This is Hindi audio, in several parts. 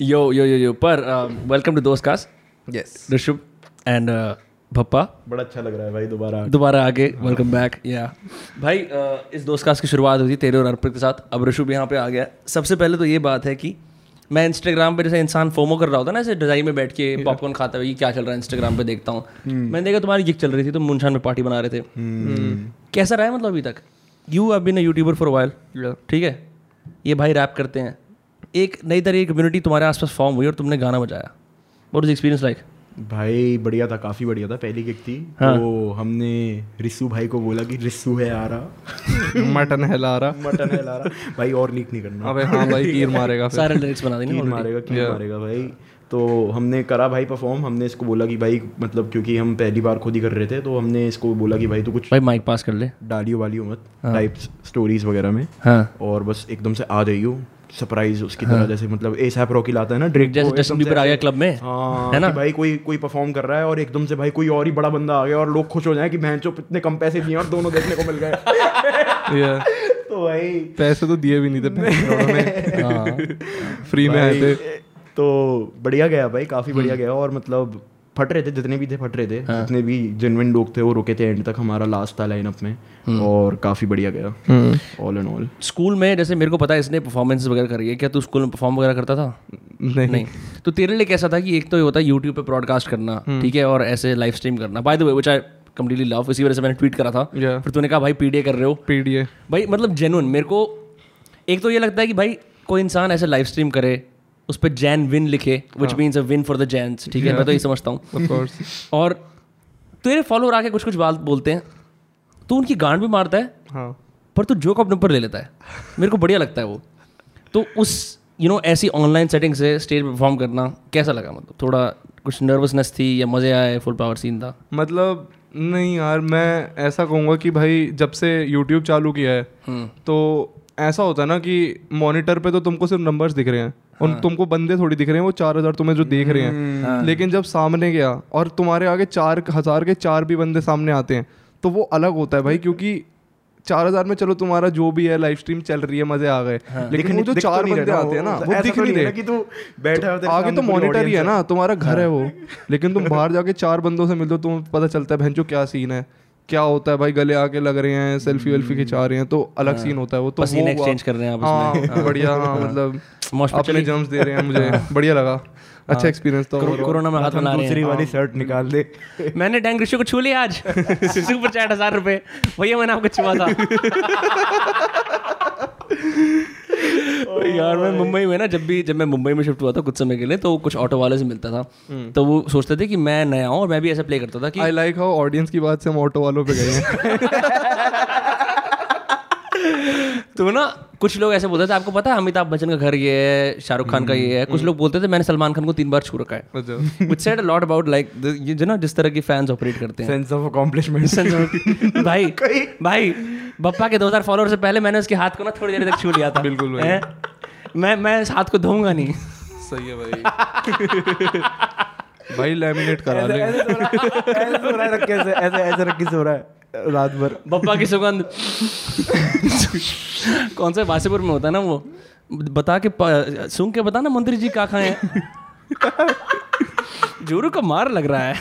यो यो यो यो पर वेलकम टू दोस्त cast yes Rishabh and Bhappa बड़ा अच्छा लग रहा है भाई दोबारा। दोबारा आके वेलकम बैक या भाई uh, इस दोस्त कास्ट की शुरुआत हुई थी तेरे और अर्पित के साथ। अब ऋषभ यहाँ पे आ गया सबसे पहले तो ये बात है कि मैं इंस्टाग्राम पे जैसे इंसान फोमो कर रहा होता ना ऐसे डिज़ाइन में बैठ के पॉपकॉर्न खाते हुए क्या चल रहा है इंस्टाग्राम पे देखता हूँ। मैंने देखा तुम्हारी गिग चल रही थी तुम मुनशान में पार्टी बना रहे थे। कैसा रहा है मतलब अभी तक? You have been a YouTuber for while ठीक है? ये भाई रैप करते हैं। एक नई तरह की कम्युनिटी तुम्हारे आसपास फॉर्म हुई और तुमने गाना बजाया। वॉट इज़ एक्सपीरियंस लाइक भाई बढ़िया था काफ़ी बढ़िया था। पहली किक थी। हाँ. तो हमने रिस्सू भाई को बोला कि रिस्सू है आ रहा मटन हिला रहा मटन है ला रहा भाई और लीक नहीं करना। अबे हाँ भाई कीर मारेगा सारे लिरिक्स बना देंगे। मारेगा कील मारेगा भाई? तो हमने करा भाई परफॉर्म हमने इसको बोला कि भाई मतलब क्योंकि हम पहली बार खुद ही कर रहे थे तो हमने इसको बोला कि भाई तू कुछ भाई माइक पास कर ले। डालियो वालियो मत टाइप स्टोरीज वगैरह में। हाँ। और बस एकदम से आ जाइयो। सरप्राइज़ उसकी तरह जैसे मतलब ए सैप रॉकी लाता है ना ड्रिक जैसे जस्टिन बीबर आ गया क्लब में हाँ है ना? भाई कोई कोई परफॉर्म कर रहा है और एकदम से भाई कोई और ही बड़ा बंदा आ गया और लोग खुश हो जाए कि बहन चो इतने कम पैसे दिए और दोनों देखने को मिल गए। तो भाई पैसे तो दिए भी नहीं थे में हाँ। फ्री में आए थे। तो बढ़िया गया भाई काफ़ी बढ़िया गया और मतलब फट रहे थे जितने भी थे फट रहे थे हाँ. जितने भी जेनविन लोग थे वो रुके थे एंड तक हमारा लास्ट था लाइनअप में और काफ़ी बढ़िया गया ऑल एंड ऑल स्कूल में जैसे मेरे को पता है इसने परफॉर्मेंस वगैरह करी है क्या तू स्कूल में परफॉर्म वगैरह करता था? नहीं। नहीं। तो तेरे लिए कैसा था कि एक तो ये होता है यूट्यूब पे ब्रॉडकास्ट करना ठीक है और ऐसे लाइव स्ट्रीम करना। By the way which I completely love इसी वजह से मैंने ट्वीट करा था। Yeah. फिर तूने कहा भाई पीडीए कर रहे हो? पीडीए भाई मतलब जेनुअन मेरे को एक तो ये लगता है कि भाई कोई इंसान ऐसे लाइव स्ट्रीम करे उस पर जैन विन लिखे which means a win for the Jains ठीक है मैं तो ये समझता हूँ। और तेरे फॉलोअर आके कुछ कुछ बात बोलते हैं। तो उनकी गांड भी मारता है हाँ। पर तू जोक अपने ऊपर ले लेता है। मेरे को बढ़िया लगता है वो। तो उस यू नो ऐसी ऑनलाइन सेटिंग से स्टेज परफॉर्म करना कैसा लगा? मतलब थोड़ा कुछ नर्वसनेस थी या मज़े आए फुल पावर सीन था? मतलब नहीं यार मैं ऐसा कहूँगा कि भाई जब से यूट्यूब चालू किया है तो ऐसा होता है ना कि मॉनिटर पे तो तुमको सिर्फ़ नंबर्स दिख रहे हैं। और तुमको बंदे थोड़ी दिख रहे हैं वो चार हज़ार तुम्हें जो देख रहे हैं। लेकिन जब सामने गया और तुम्हारे आगे चार हज़ार के चार भी बंदे सामने आते हैं तो वो अलग होता है भाई क्योंकि चार हज़ार में चलो तुम्हारा जो भी है लाइव स्ट्रीम चल रही है मज़े आ गए। लेकिन वो जो दिख तो चार बंदे आते हैं ना वो- दिख तो नहीं रहे। कि तू बैठा है आगे तो मॉनिटर ही है ना तुम्हारा घर है वो। लेकिन तुम बाहर जाके चार बंदों से मिलते हो तुम्हें पता चलता है भैंचो क्या सीन है? क्या होता है भाई गले आके लग रहे हैं सेल्फी वेल्फी खिंचा रहे हैं तो अलग सीन होता है वो तो पसीने वो exchange कर रहे हैं आपस हाँ बढ़िया हाँ मतलब अपने जम्स दे रहे हैं मुझे। बढ़िया लगा। अच्छा एक्सपीरियंस तो कोरोना में हाथ बना रहे दूसरी हैं। वाली शर्ट निकाल दे। मैंने डैंग ऋषि को छू लिया आज। सुपर चैट हज़ार रुपए। भैया मैंने आपको छुआ था। यार मैं मुंबई में ना जब भी जब मैं मुंबई में शिफ्ट हुआ था कुछ समय के लिए तो कुछ ऑटो वाले से मिलता था। तो वो सोचते थे कि मैं नया हूँ और मैं भी ऐसा प्ले करता था कि आई लाइक हाउ ऑडियंस की बात से हम ऑटो वालों पे गए हैं। तो ना कुछ लोग ऐसे बोलते थे आपको पता है अमिताभ बच्चन का घर ये है शाहरुख खान का ये है? कुछ लोग बोलते थे मैंने सलमान खान को तीन बार छू रखा है। Which said lot about like ये ना जिस तरह की फैंस ऑपरेट करते हैं। सेंस ऑफ़ अकॉम्प्लिशमेंट भाई भाई बप्पा के 2000 फॉलोअर से पहले मैंने उसके हाथ को ना थोड़ी देर तक छू लिया था। बिल्कुल मैं मैं इस हाथ को धोऊँगा नहीं। सही है भाई। भाई लैमिनेट करा ले। ऐसे सो रहा रख के ऐसे ऐसे ऐसे रख के सो रहा है। रात भर। बप्पा की सुगंध। कौन सा वासीपुर में होता है ना वो? बता के सूंघ के बता ना मंत्री जी क्या खाए जोरू का मार लग रहा है।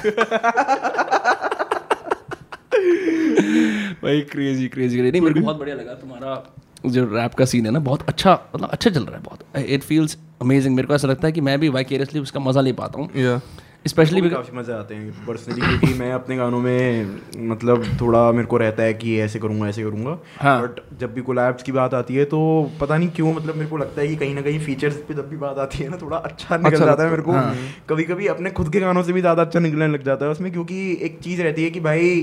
भाई क्रेजी क्रेजी नहीं मेरे को बहुत बढ़िया लगा तुम्हारा जो रैप का सीन है ना बहुत अच्छा मतलब अच्छा चल रहा है बहुत। इट फील्स अमेजिंग मेरे को ऐसा लगता है कि मैं भी वाइकेरियसली उसका मज़ा ले पाता हूँ। या स्पेशली काफ़ी मज़े आते हैं पर्सनली क्योंकि मैं अपने गानों में मतलब थोड़ा मेरे को रहता है कि ऐसे करूँगा ऐसे करूँगा। हाँ। बट जब भी कोलैब्स की बात आती है तो पता नहीं क्यों मतलब मेरे को लगता है कि कहीं ना कहीं फीचर्स पे जब भी बात आती है ना थोड़ा अच्छा निकल अच्छा जाता है मेरे को। हाँ। कभी कभी अपने खुद के गानों से भी ज़्यादा अच्छा निकलने लग जाता है उसमें क्योंकि एक चीज़ रहती है कि भाई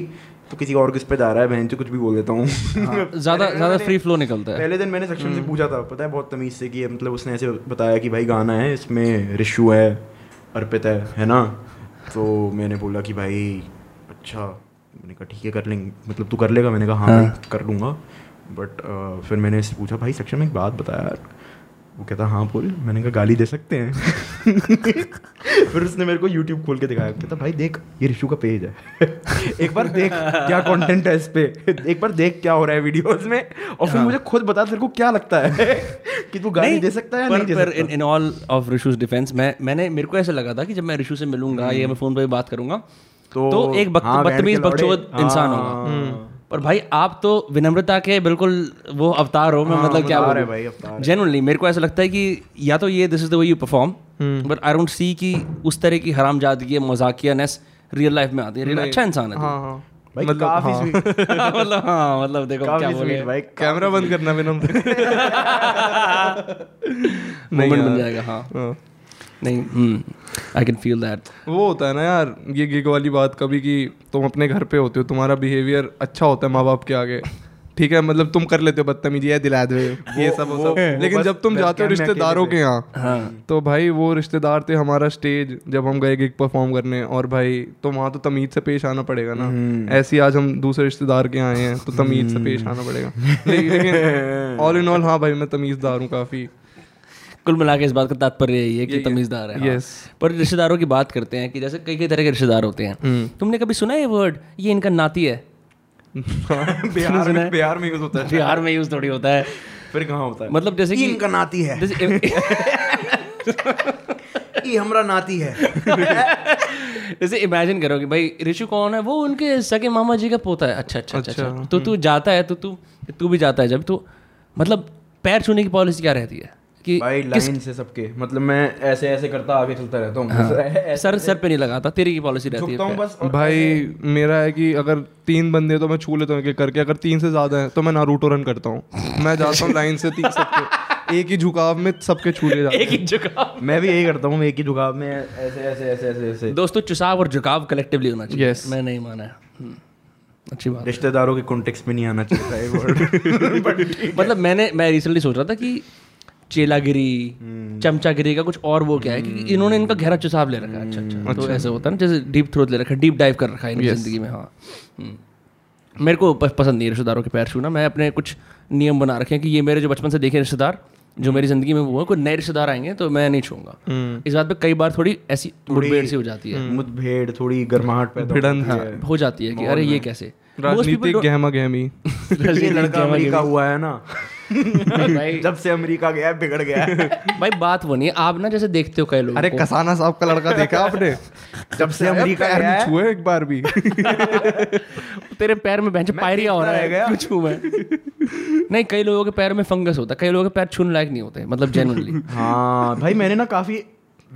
तो किसी और किस पे जा रहा है बहन से कुछ भी बोल देता हूँ। ज़्यादा ज़्यादा फ्री फ्लो निकलता है। पहले दिन मैंने सेक्शन से पूछा था पता है बहुत तमीज से कि मतलब उसने ऐसे बताया कि भाई गाना है इसमें रिशु है अर्पित है है ना? तो मैंने बोला कि भाई अच्छा मैंने कहा ठीक है कर लेंगे। मतलब तू कर लेगा? मैंने कहा हाँ हाँ। कर लूँगा। बट फिर मैंने इससे पूछा भाई सेक्शन में एक बात बता यार वो कहता हाँ बोल मैंने कहा गाली दे सकते हैं. फिर उसने मेरे को यूट्यूब खोल के दिखाया। कहता भाई देख ये ऋषु का पेज है। एक बार देख क्या कंटेंट है इस पे। एक बार देख क्या हो रहा है वीडियोस में और फिर मुझे खुद बता तेरे को क्या लगता है? कि तू गाली दे सकता है या पर, नहीं दे पर सकता? In in all of Rishu's defence मैं मैंने मेरे को ऐसा लगा था कि जब मैं ऋषु से मिलूँगा या मैं फ़ोन पे बात करूँगा तो- तो, एक बक- हाँ, बदतमीज बकचोद इंसान हाँ। होगा। पर भाई आप तो विनम्रता के बिल्कुल वो अवतार हो मैं मतलब क्या अवतार है भाई, अवतार है। जेनुअनली मेरे को ऐसा लगता है कि या तो ये this is the way you perform but I don't see कि उस तरह की हरामजादगी मजाकियानेस रियल लाइफ में आती है। Real- अच्छा इंसान है हाँ हाँ। भाई मतलब काफ़ी हाँ। sweet, मतलब हाँ मतलब देखो क्या बोले। भाई कैमरा बंद करना विनम मोमेंट बन जाएगा हाँ। हाँ। नहीं। आई कैन फील दैट वो होता है ना यार ये गिग वाली बात कभी कि तुम अपने घर पे होते हो तुम्हारा बिहेवियर अच्छा होता है माँ बाप के आगे। ठीक है मतलब तुम कर लेते हो बदतमीजी है दिला दो। ये सब वो सब। लेकिन जब तुम जाते हो रिश्तेदारों के यहाँ हाँ। तो भाई वो रिश्तेदार थे हमारा स्टेज जब हम गए गिग परफॉर्म करने और भाई तो वहाँ तो तमीज से पेश आना पड़ेगा ना। ऐसे ही आज हम दूसरे रिश्तेदार के आए हैं तो तमीज से पेश आना पड़ेगा। लेकिन ऑल इन ऑल हाँ भाई मैं तमीजदार हूँ काफ़ी। कुल मिला के इस बात का तात्पर्य यही है कि तमीजदार है हाँ। पर रिश्तेदारों की बात करते हैं कि जैसे कई कई तरह के रिश्तेदार होते हैं। तुमने कभी सुना है ये वर्ड ये इनका नाती है। बिहार में बिहार में यूज़ होता है। बिहार में यूज़ थोड़ी होता है। फिर कहाँ होता है? मतलब जैसे कि इनका नाती है। ये हमरा नाती है। जैसे इमेजिन करो कि भाई ऋषु कौन है? वो उनके सगे मामा जी का पोता है। अच्छा अच्छा अच्छा, अच्छा। तो तू जाता है तो तू तू भी जाता है। जब तू मतलब पैर छूने की पॉलिसी क्या रहती है? कि भाई लाइन से सबके। मतलब मैं ऐसे ऐसे करता आगे चलता रहता हूँ। सर सर पे नहीं लगाता तेरी की पॉलिसी रहती है बस भाई मेरा है कि अगर तीन बंदे तो मैं छू लेता हूँ एक एक करके अगर तीन से ज़्यादा है तो मैं नारूटो रन करता हूँ। मैं जाता हूँ लाइन से तीन सबके। एक ही झुकाव में सबके छू ले जाते एक ही झुकाव मैं। भी यही करता हूँ एक ही झुकाव में ऐसे ऐसे ऐसे ऐसे ऐसे। दोस्तों चुसाव और झुकाव कलेक्टिवली होना चाहिए। Yes. मैं नहीं माना है। हम्म, अच्छी बात रिश्तेदारों के कॉन्टेक्स्ट में नहीं आना चाहिए। मतलब मैंने मैं रिसेंटली सोच रहा था कि चेलागिरी चमचागिरी का कुछ और वो क्या है कि इन्होंने इनका गहरा चुसाव ले रखा है। अच्छा अच्छा। तो ऐसे होता है ना जैसे डीप थ्रोट ले रखा है डीप डाइव कर रखा है इनकी ज़िंदगी में हाँ। हम्म। मेरे को पसंद नहीं है रिश्तेदारों के पैर छूना। मैं अपने कुछ नियम बना रखे हैं कि ये मेरे जो बचपन से देखे रिश्तेदार जो मेरी ज़िंदगी में वो है कोई नए रिश्तेदार आएँगे तो मैं नहीं छूँगा। इस बात पे कई बार थोड़ी ऐसी मुठभेड़ सी हो जाती है। मुठभेड़ थोड़ी गर्माहट भिड़न होती हो जाती है कि अरे ये कैसे? राजनीतिक गहमा गहमी लड़का अमेरिका हुआ है ना। भाई जब से अमेरिका गया है, बिगड़ गया। है। भाई बात वो नहीं आप ना जैसे देखते हो कई लोग अरे कसाना साहब का लड़का देखा आपने? जब से अमेरिका गया है, छुए एक बार भी। तेरे पैर में बेंच पायरिया हो रहा है। गया। कुछ हूँ मैं नहीं कई लोगों के पैर में फंगस होता है। कई लोगों के पैर छून लायक नहीं होते मतलब जेनुअनली हाँ भाई मैंने ना काफ़ी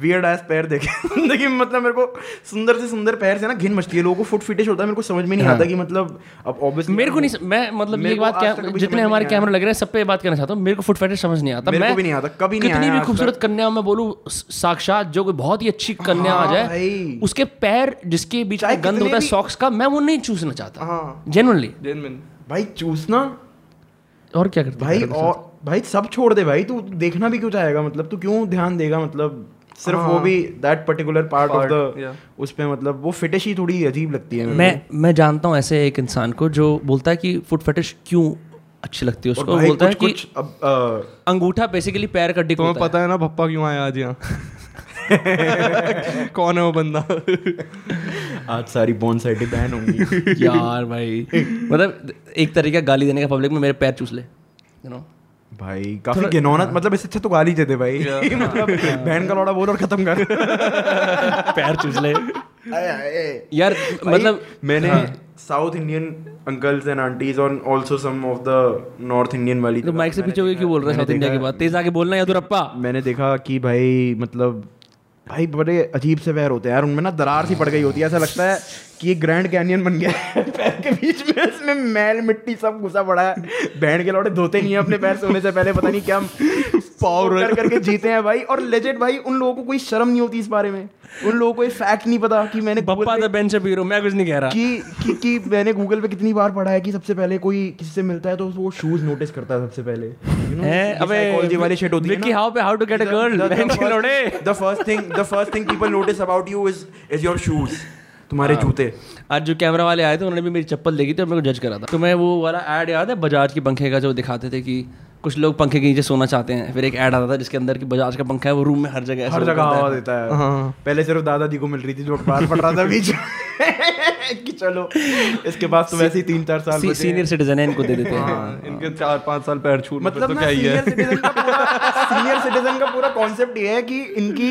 वियर्ड एस पैर देखे। ज़िंदगी में मतलब मेरे को सुंदर से सुंदर पैर से ना घिन मचती है लोगों को फुट फिटिश होता है मेरे को समझ में नहीं आता कि मतलब अब ऑब्वियसली मेरे को नहीं मैं मतलब ये बात क्या जितने हमारे कैमरे लग रहे हैं सब पे बात करना चाहता हूँ। मेरे को फुट फैटिश समझ नहीं आता। मेरे को भी नहीं आता, कभी नहीं कितनी भी खूबसूरत। कन्या मैं बोलूँ साक्षात जो कोई बहुत ही अच्छी कन्या आ हाँ जाए उसके पैर जिसके बीच में गंद होता है सॉक्स का मैं वो नहीं चूसना चाहता। हाँ। जेनुअनली जेनविन भाई चूसना? और क्या करते भाई और भाई सब छोड़ दे भाई तू देखना भी क्यों चाहेगा? मतलब तू क्यों ध्यान देगा? मतलब सिर्फ़ वो भी that particular part of the yeah. उस पे मतलब वो फिटिश ही थोड़ी अजीब लगती है मेरे मैं मैं जानता हूँ ऐसे एक इंसान को जो बोलता है कि फुट फटिश क्यों अच्छी लगती है उसको? बोलता है कि अंगूठा बेसिकली पैर का डिक होता पता है ना भप्पा क्यों आया आज यहाँ? कौन है वो बंदा? आज सारी बोन साइटें बैन होंगी। यार भाई। मतलब एक तरीका गाली देने का पब्लिक में मेरे पैर चूस ले यू नो भाई काफ़ी गिनौनत मतलब इससे अच्छा तो गाली दे दे भाई। मतलब बहन का लौड़ा बोल और खत्म कर। पैर चूस ले आए, आए। यार मतलब मैंने South Indian uncles and aunties और also some of the North Indian वाली तो माइक से पीछे हो क्यों बोल रहा है साउथ इंडिया की बात तेज आके बोलना या तो रप्पा मैंने देखा कि भाई मतलब भाई, बड़े अजीब से पैर होते हैं यार, उनमें ना दरार सी पड़ गई होती है। ऐसा लगता है कि ये ग्रैंड कैनियन बन गया है। पैर के बीच में इसमें मैल मिट्टी सब घुसा पड़ा है। बहन के लौटे धोते नहीं है अपने पैर से होने से पहले, पता नहीं क्या। पावर कर करके जीते हैं भाई। और लेजेंड भाई उन लोगों को कोई शर्म नहीं होती इस बारे में। उन लोगों को ये फैक्ट नहीं पता कि मैंने पप्पा द बेंच पीरो मैं कुछ नहीं कह रहा। कि कि कि मैंने गूगल पे कितनी बार पढ़ा है कि सबसे पहले कोई किसी से मिलता है तो वो शूज़ नोटिस करता है सबसे पहले। You know, हैं? अबे psychology वाली shit होती है विक्की ना। हाउ पे how to get a girl bench लोड़े the first thing the first thing people notice about you is is your shoes तुम्हारे जूते। आज जो कैमरा वाले आए थे उन्होंने भी मेरी चप्पल देखी थी और मेरे को जज करा था। तो मैं वो वाला ऐड याद है? बजाज के पंखे का जो दिखाते थे कि कुछ लोग पंखे के नीचे सोना चाहते हैं। फिर एक ऐड आता था जिसके अंदर की बजाज का पंखा है वो रूम में हर जगह हर जगह हवा देता है। हाँ। पहले सिर्फ़ दादाजी को मिल रही थी जो अखबार पढ़ रहा था बीच कि चलो इसके पास तो वैसे ही तीन चार साल सी- सीनियर सिटीजन है। इनको दे देते हैं। हाँ, इनके चार पाँच साल पैर छूट मतलब तो क्या ही है। सीनियर सिटीजन का पूरा सीनियर सिटीजन का पूरा कॉन्सेप्ट ये है कि इनकी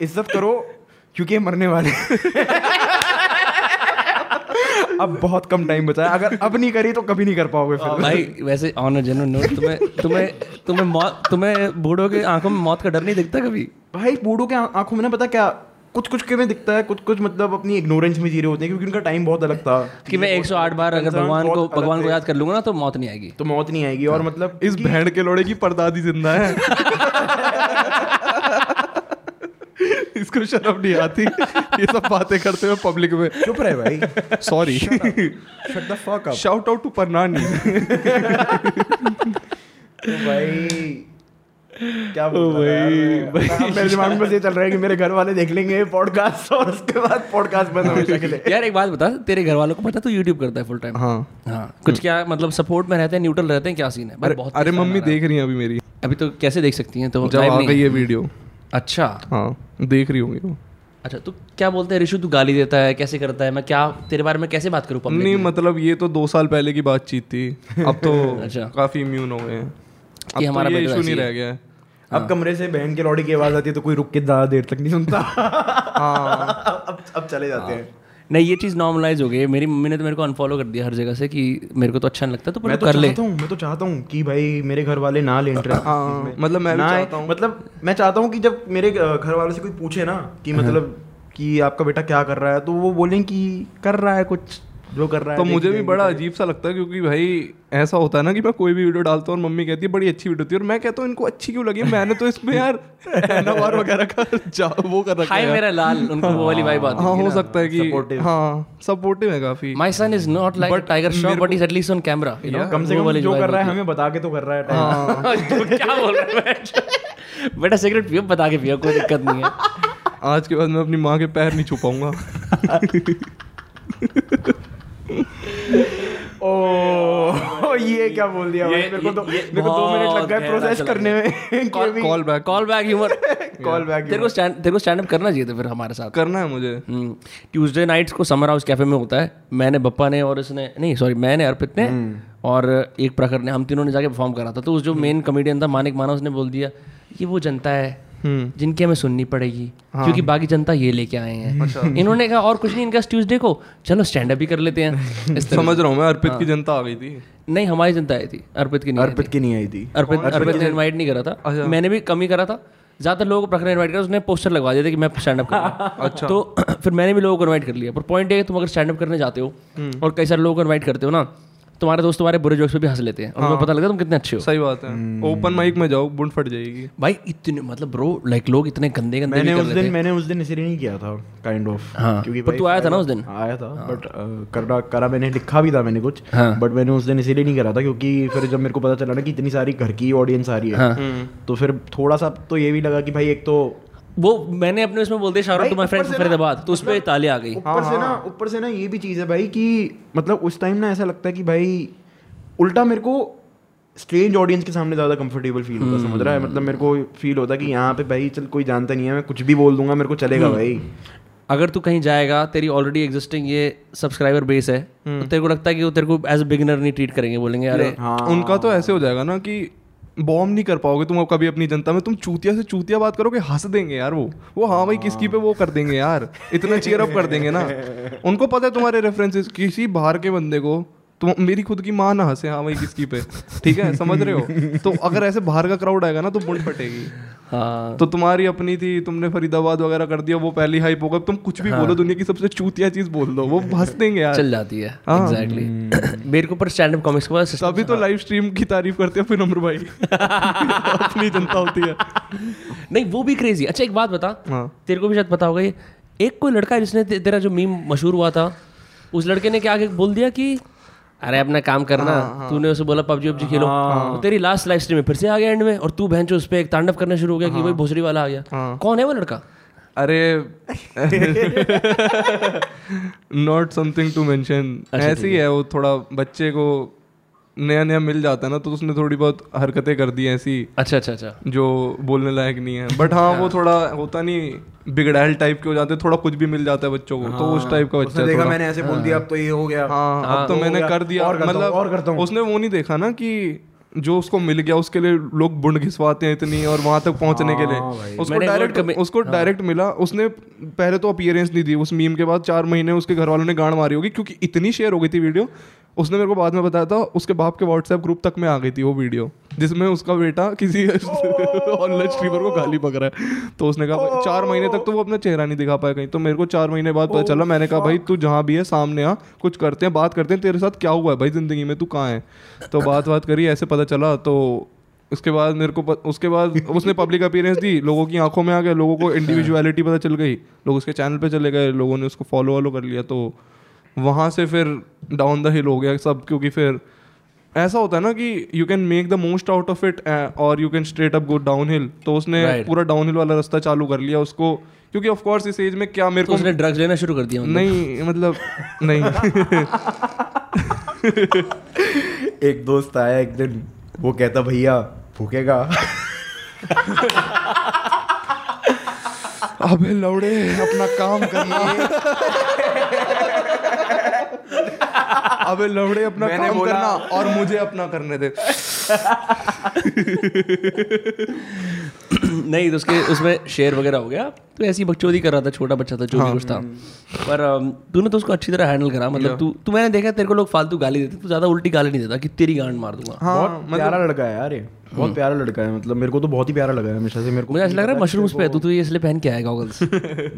इज़्ज़त करो क्योंकि मरने वाले हैं। अब बहुत कम टाइम बचा है। अगर अब नहीं करी तो कभी नहीं कर पाओगे फिर। भाई वैसे ऑन जनरल नोट तुम्हें तुम्हें तुम्हें मौत तुम्हें बूढ़ों की आँखों में मौत का डर नहीं दिखता कभी? भाई बूढ़ों के आँखों में ना पता क्या कुछ कुछ के में दिखता है कुछ कुछ मतलब अपनी इग्नोरेंस में जी रहे होते हैं क्योंकि उनका टाइम बहुत अलग था। कि मैं 108 बार अगर भगवान को भगवान को याद कर लूँगा ना तो मौत नहीं आएगी। तो मौत नहीं आएगी और मतलब इस भेड़ के लोड़े की परदादी ज़िंदा है। इसको शर्म नहीं आती। ये सब बातें करते हुए पब्लिक में। चुप रहे भाई। Sorry shut the fuck up shout out to परनानी तो भाई क्या बोल है मैं? अब मेरे दिमाग में बस ये चल रहा है कि मेरे घर वाले देख लेंगे पॉडकास्ट और उसके बाद पॉडकास्ट बंद हमेशा के लिए। यार एक बात बता तेरे घर वालों को पता तू यूट्यूब करता है फुल टाइम हाँ। हाँ। कुछ क्या मतलब सपोर्ट में रहते हैं न्यूट्रल रहते हैं क्या सीन है? अरे मम्मी है। देख रही है अभी मेरी। अभी तो कैसे देख सकती हैं? तो जब आ गई है। है वीडियो अच्छा। हाँ देख रही होंगी वो। अच्छा तो क्या बोलते हैं ऋषु तू गाली देता है कैसे करता है? मैं क्या तेरे बारे में कैसे बात करूँ पब्लिक नहीं मतलब ये तो दो साल पहले की बातचीत थी। अब तो अच्छा। काफ़ी इम्यून हो गए हैं। अब हमारा तो ये इशू नहीं रह गया है। अब कमरे से बहन के लौड़ी की आवाज़ आती है तो कोई रुक के ज़्यादा देर तक नहीं सुनता। हाँ। अब अब चले जाते हैं। नहीं ये चीज़ नॉर्मलाइज हो गई है मेरी मम्मी ने तो मेरे को अनफॉलो कर दिया हर जगह से कि मेरे को तो अच्छा नहीं लगता तो मैं तो कर ले चाहता हूँ मैं तो चाहता हूँ कि भाई मेरे घर वाले ना ले इंटरेस्ट हाँ मतलब मैं ना चाहता हूँ। मतलब मैं चाहता हूँ कि जब मेरे घर वालों से कोई पूछे ना कि हाँ। मतलब कि आपका बेटा क्या कर रहा है तो वो बोलें कि कर रहा है कुछ जो कर रहा है तो मुझे भी बड़ा अजीब सा लगता है क्योंकि भाई ऐसा होता है ना कि मैं कोई भी वीडियो डालता हूँ और मम्मी कहती है बड़ी अच्छी वीडियो थी और मैं कहता हूँ इनको अच्छी क्यों लगी? मैंने तो इसमें यार एनावार वगैरह का जा- वो कर रखा है मेरा लाल उनको वो वाली वाइब आती हाँ हो सकता है कि हाँ सपोर्टिव है काफ़ी। My son is not like Tiger Shroff but is at least on camera you know कम से कम जो कर रहा है हमें बता के तो कर रहा है हाँ। क्या बोल रहा है बेटा सिगरेट पियो बता के पियो कोई दिक्कत नहीं है। आज के बाद मैं अपनी माँ के पैर नहीं छुपाऊँगा। ओ ये क्या बोल दिया भाई? मेरे को तो ये- ये मेरे को दो मिनट लग गए प्रोसेस करने में। Call back call back humour call back तेरे को स्टैंड तेरे को स्टैंड अप करना चाहिए था फिर हमारे साथ। करना है मुझे। ट्यूसडे नाइट्स को समर हाउस कैफ़े में होता है। मैंने बप्पा ने और इसने नहीं सॉरी मैंने अर्पित ने और एक प्रखर ने हम तीनों ने जाके परफॉर्म करा था। तो उस जो मेन कॉमेडियन था मानिक माना उसने बोल दिया ये वो जनता है जिनकी हमें सुननी पड़ेगी। हाँ। क्योंकि बाकी जनता ये लेके आए हैं। इन्होंने कहा और कुछ नहीं इनका ट्यूसडे को चलो स्टैंड अप भी कर लेते हैं। समझ रहा हूँ मैं अर्पित हाँ। की जनता आ गई थी। नहीं हमारी जनता आई थी अर्पित की नहीं अर्पित की नहीं आई थी। अर्पित अर्पित ने इनवाइट नहीं करा था। मैंने भी कम ही करा था। ज़्यादातर लोगों को प्रखर इनवाइट करा उसने पोस्टर लगवा दिया था कि मैं स्टैंड अप अच्छा। तो फिर मैंने भी लोगों को इनवाइट कर लिया। पर पॉइंट ये है कि तुम अगर स्टैंड अप करने जाते हो और कई सारे लोगों को इनवाइट करते हो ना तुम्हारे दोस्त तुम्हारे बुरे जोक्स पे भी हंस लेते हैं और तुम्हें पता लगता है तुम कितने अच्छे हो। सही बात है। ओपन माइक में जाओ बुंड फट जाएगी। भाई इतने मतलब ब्रो लाइक लोग इतने गंदे गंदे मैंने उस दिन मैंने उस दिन इसलिए नहीं किया था काइंड ऑफ़ हाँ, पर तू आया था ना उस दिन? आया था बट करा करा मैंने लिखा भी था मैंने कुछ हाँ। बट मैंने उस दिन इसीलिए नहीं करा था क्योंकि फिर जब मेरे को पता चला ना कि इतनी सारी घर की ऑडियंस आ रही है हाँ। तो फिर थोड़ा सा तो ये भी लगा कि भाई एक तो वो मैंने अपने उसमें बोल दिया Shahrukh to my friends Faridabad तो उस पर ताली आ गई। ऊपर से ना ऊपर से ना ये भी चीज़ है भाई कि मतलब उस टाइम ना ऐसा लगता है कि भाई उल्टा मेरे को स्ट्रेंज ऑडियंस के सामने ज़्यादा कंफर्टेबल फील होता समझ रहा है? मतलब मेरे को फील होता कि यहाँ पे भाई चल कोई जानता नहीं है मैं कुछ भी बोल दूँगा मेरे को चलेगा भाई। अगर तू कहीं जाएगा तेरी ऑलरेडी एग्जिस्टिंग ये सब्सक्राइबर बेस है तो तेरे को लगता है कि वो तेरे को एज बिगिनर नहीं ट्रीट करेंगे बोलेंगे अरे हाँ उनका तो ऐसे हो जाएगा ना कि बॉम्ब नहीं कर पाओगे तुम कभी अपनी जनता में तुम चूतिया से चूतिया बात करोगे हंस देंगे यार वो। वो हाँ भाई किसकी पे वो कर देंगे यार? इतना चेयर अप कर देंगे ना। उनको पता है तुम्हारे रेफरेंसेस किसी बाहर के बंदे को तुम मेरी खुद की माँ ना हंसे हाँ भाई किसकी पे? ठीक है समझ रहे हो? तो अगर ऐसे बाहर का क्राउड आएगा ना तो बुंड फटेगी। हाँ। तो तुम्हारी अपनी थी तुमने फरीदाबाद वगैरह कर दिया वो पहली हाइप होगा तुम कुछ भी हाँ। बोलो दुनिया की सबसे चूतिया चीज़ बोल दो वो हंस देंगे यार। चल जाती है हाँ। एग्जैक्टली मेरे को पर स्टैंड अप कॉमिक्स के तभी तो लाइव स्ट्रीम की तारीफ़ करते हैं फिर नम्र भाई। अपनी जनता होती है। नहीं वो भी क्रेजी अच्छा एक बात बता। हाँ। तेरे को भी शायद पता होगा ये एक कोई लड़का है जिसने तेरा जो मीम मशहूर हुआ था उस लड़के ने क्या आगे बोल दिया कि अरे अपना काम करना। तूने उसे बोला पबजी पबजी खेलो। तो तेरी लास्ट लाइफ स्ट्रीम में फिर से आ गया एंड में और तू बहन उस पर एक तांडव करना शुरू हो गया कि भाई भोसड़ी वाला आ गया। कौन है वो लड़का? अरे नॉट समथिंग टू मेंशन ऐसे ही। है वो थोड़ा बच्चे को नया नया मिल जाता है ना तो उसने थोड़ी बहुत हरकतें कर दी ऐसी। अच्छा अच्छा अच्छा। जो बोलने लायक नहीं है। बट हाँ वो थोड़ा होता नहीं बिगड़ैल टाइप के हो जाते हैं, थोड़ा कुछ भी मिल जाता है बच्चों को तो उस टाइप का बच्चा उसने देखा मैंने ऐसे बोल दिया अब तो ये हो गया। हाँ अब तो मैंने कर दिया। हूँ, मतलब और करता हूँ। उसने वो नहीं देखा ना कि जो उसको मिल गया उसके लिए लोग बुंड घिसवाते हैं इतनी और वहाँ तक पहुँचने के हाँ लिए उसको डायरेक्ट उसको डायरेक्ट मिला। उसने पहले तो अपियरेंस नहीं दी। उस मीम के बाद चार महीने उसके घर वालों ने गाड़ मारी होगी क्योंकि इतनी शेयर हो गई थी वीडियो उसने मेरे को बाद में बताया था उसके बाप के व्हाट्सएप ग्रुप तक में आ गई थी वो वीडियो जिसमें उसका बेटा किसी ऑनलाइन स्ट्रीमर को गाली पक रहा है। तो उसने कहा भाई, चार महीने तक तो वो अपना चेहरा नहीं दिखा पाया कहीं। तो मेरे को चार महीने बाद पता चला मैंने कहा भाई तू जहाँ भी है सामने आ कुछ करते हैं बात करते हैं तेरे साथ क्या हुआ है भाई ज़िंदगी में तू कहाँ है? तो बात बात करी ऐसे पता चला तो उसके बाद मेरे को पत, उसके बाद उसने पब्लिक अपीयरेंस दी लोगों की आँखों में आ गया लोगों को इंडिविजुअलिटी पता चल गई लोग उसके चैनल पे चले गए लोगों ने उसको फॉलो वॉलो कर लिया तो वहाँ से फिर डाउन द हिल हो गया सब क्योंकि फिर ऐसा होता है ना कि you can make the most out of it और you can straight up go downhill तो उसने Right. पूरा डाउन हिल वाला रास्ता चालू कर लिया उसको क्योंकि ऑफ़ कोर्स इस एज में क्या मेरे तो को उसने ड्रग्स लेना शुरू कर दिया मतलब। नहीं मतलब नहीं एक दोस्त आया एक दिन वो कहता भैया भूखेगा अबे लौड़े अपना काम करना अबे लौड़े अपना मैंने काम बोला- करना और मुझे अपना करने दे। नहीं तो उसके उसमें शेर वगैरह हो गया। तो ऐसी बकचोदी कर रहा था छोटा बच्चा था जो भी कुछ था। पर तूने तो उसको अच्छी तरह हैंडल करा। मतलब तू तू मैंने देखा तेरे को लोग फालतू गाली देते। तू ज़्यादा उल्टी गाली नहीं देता कि तेरी गांड मार दूँगा। हाँ बहुत प्यारा लड़का है यार ये। बहुत प्यारा लड़का है मतलब मेरे को तो बहुत ही प्यारा लगा है हमेशा से मेरे को मुझे ऐसा लग रहा है मशरूम्स पे तू तो ये इसलिए पहन के आएगा गॉगल्स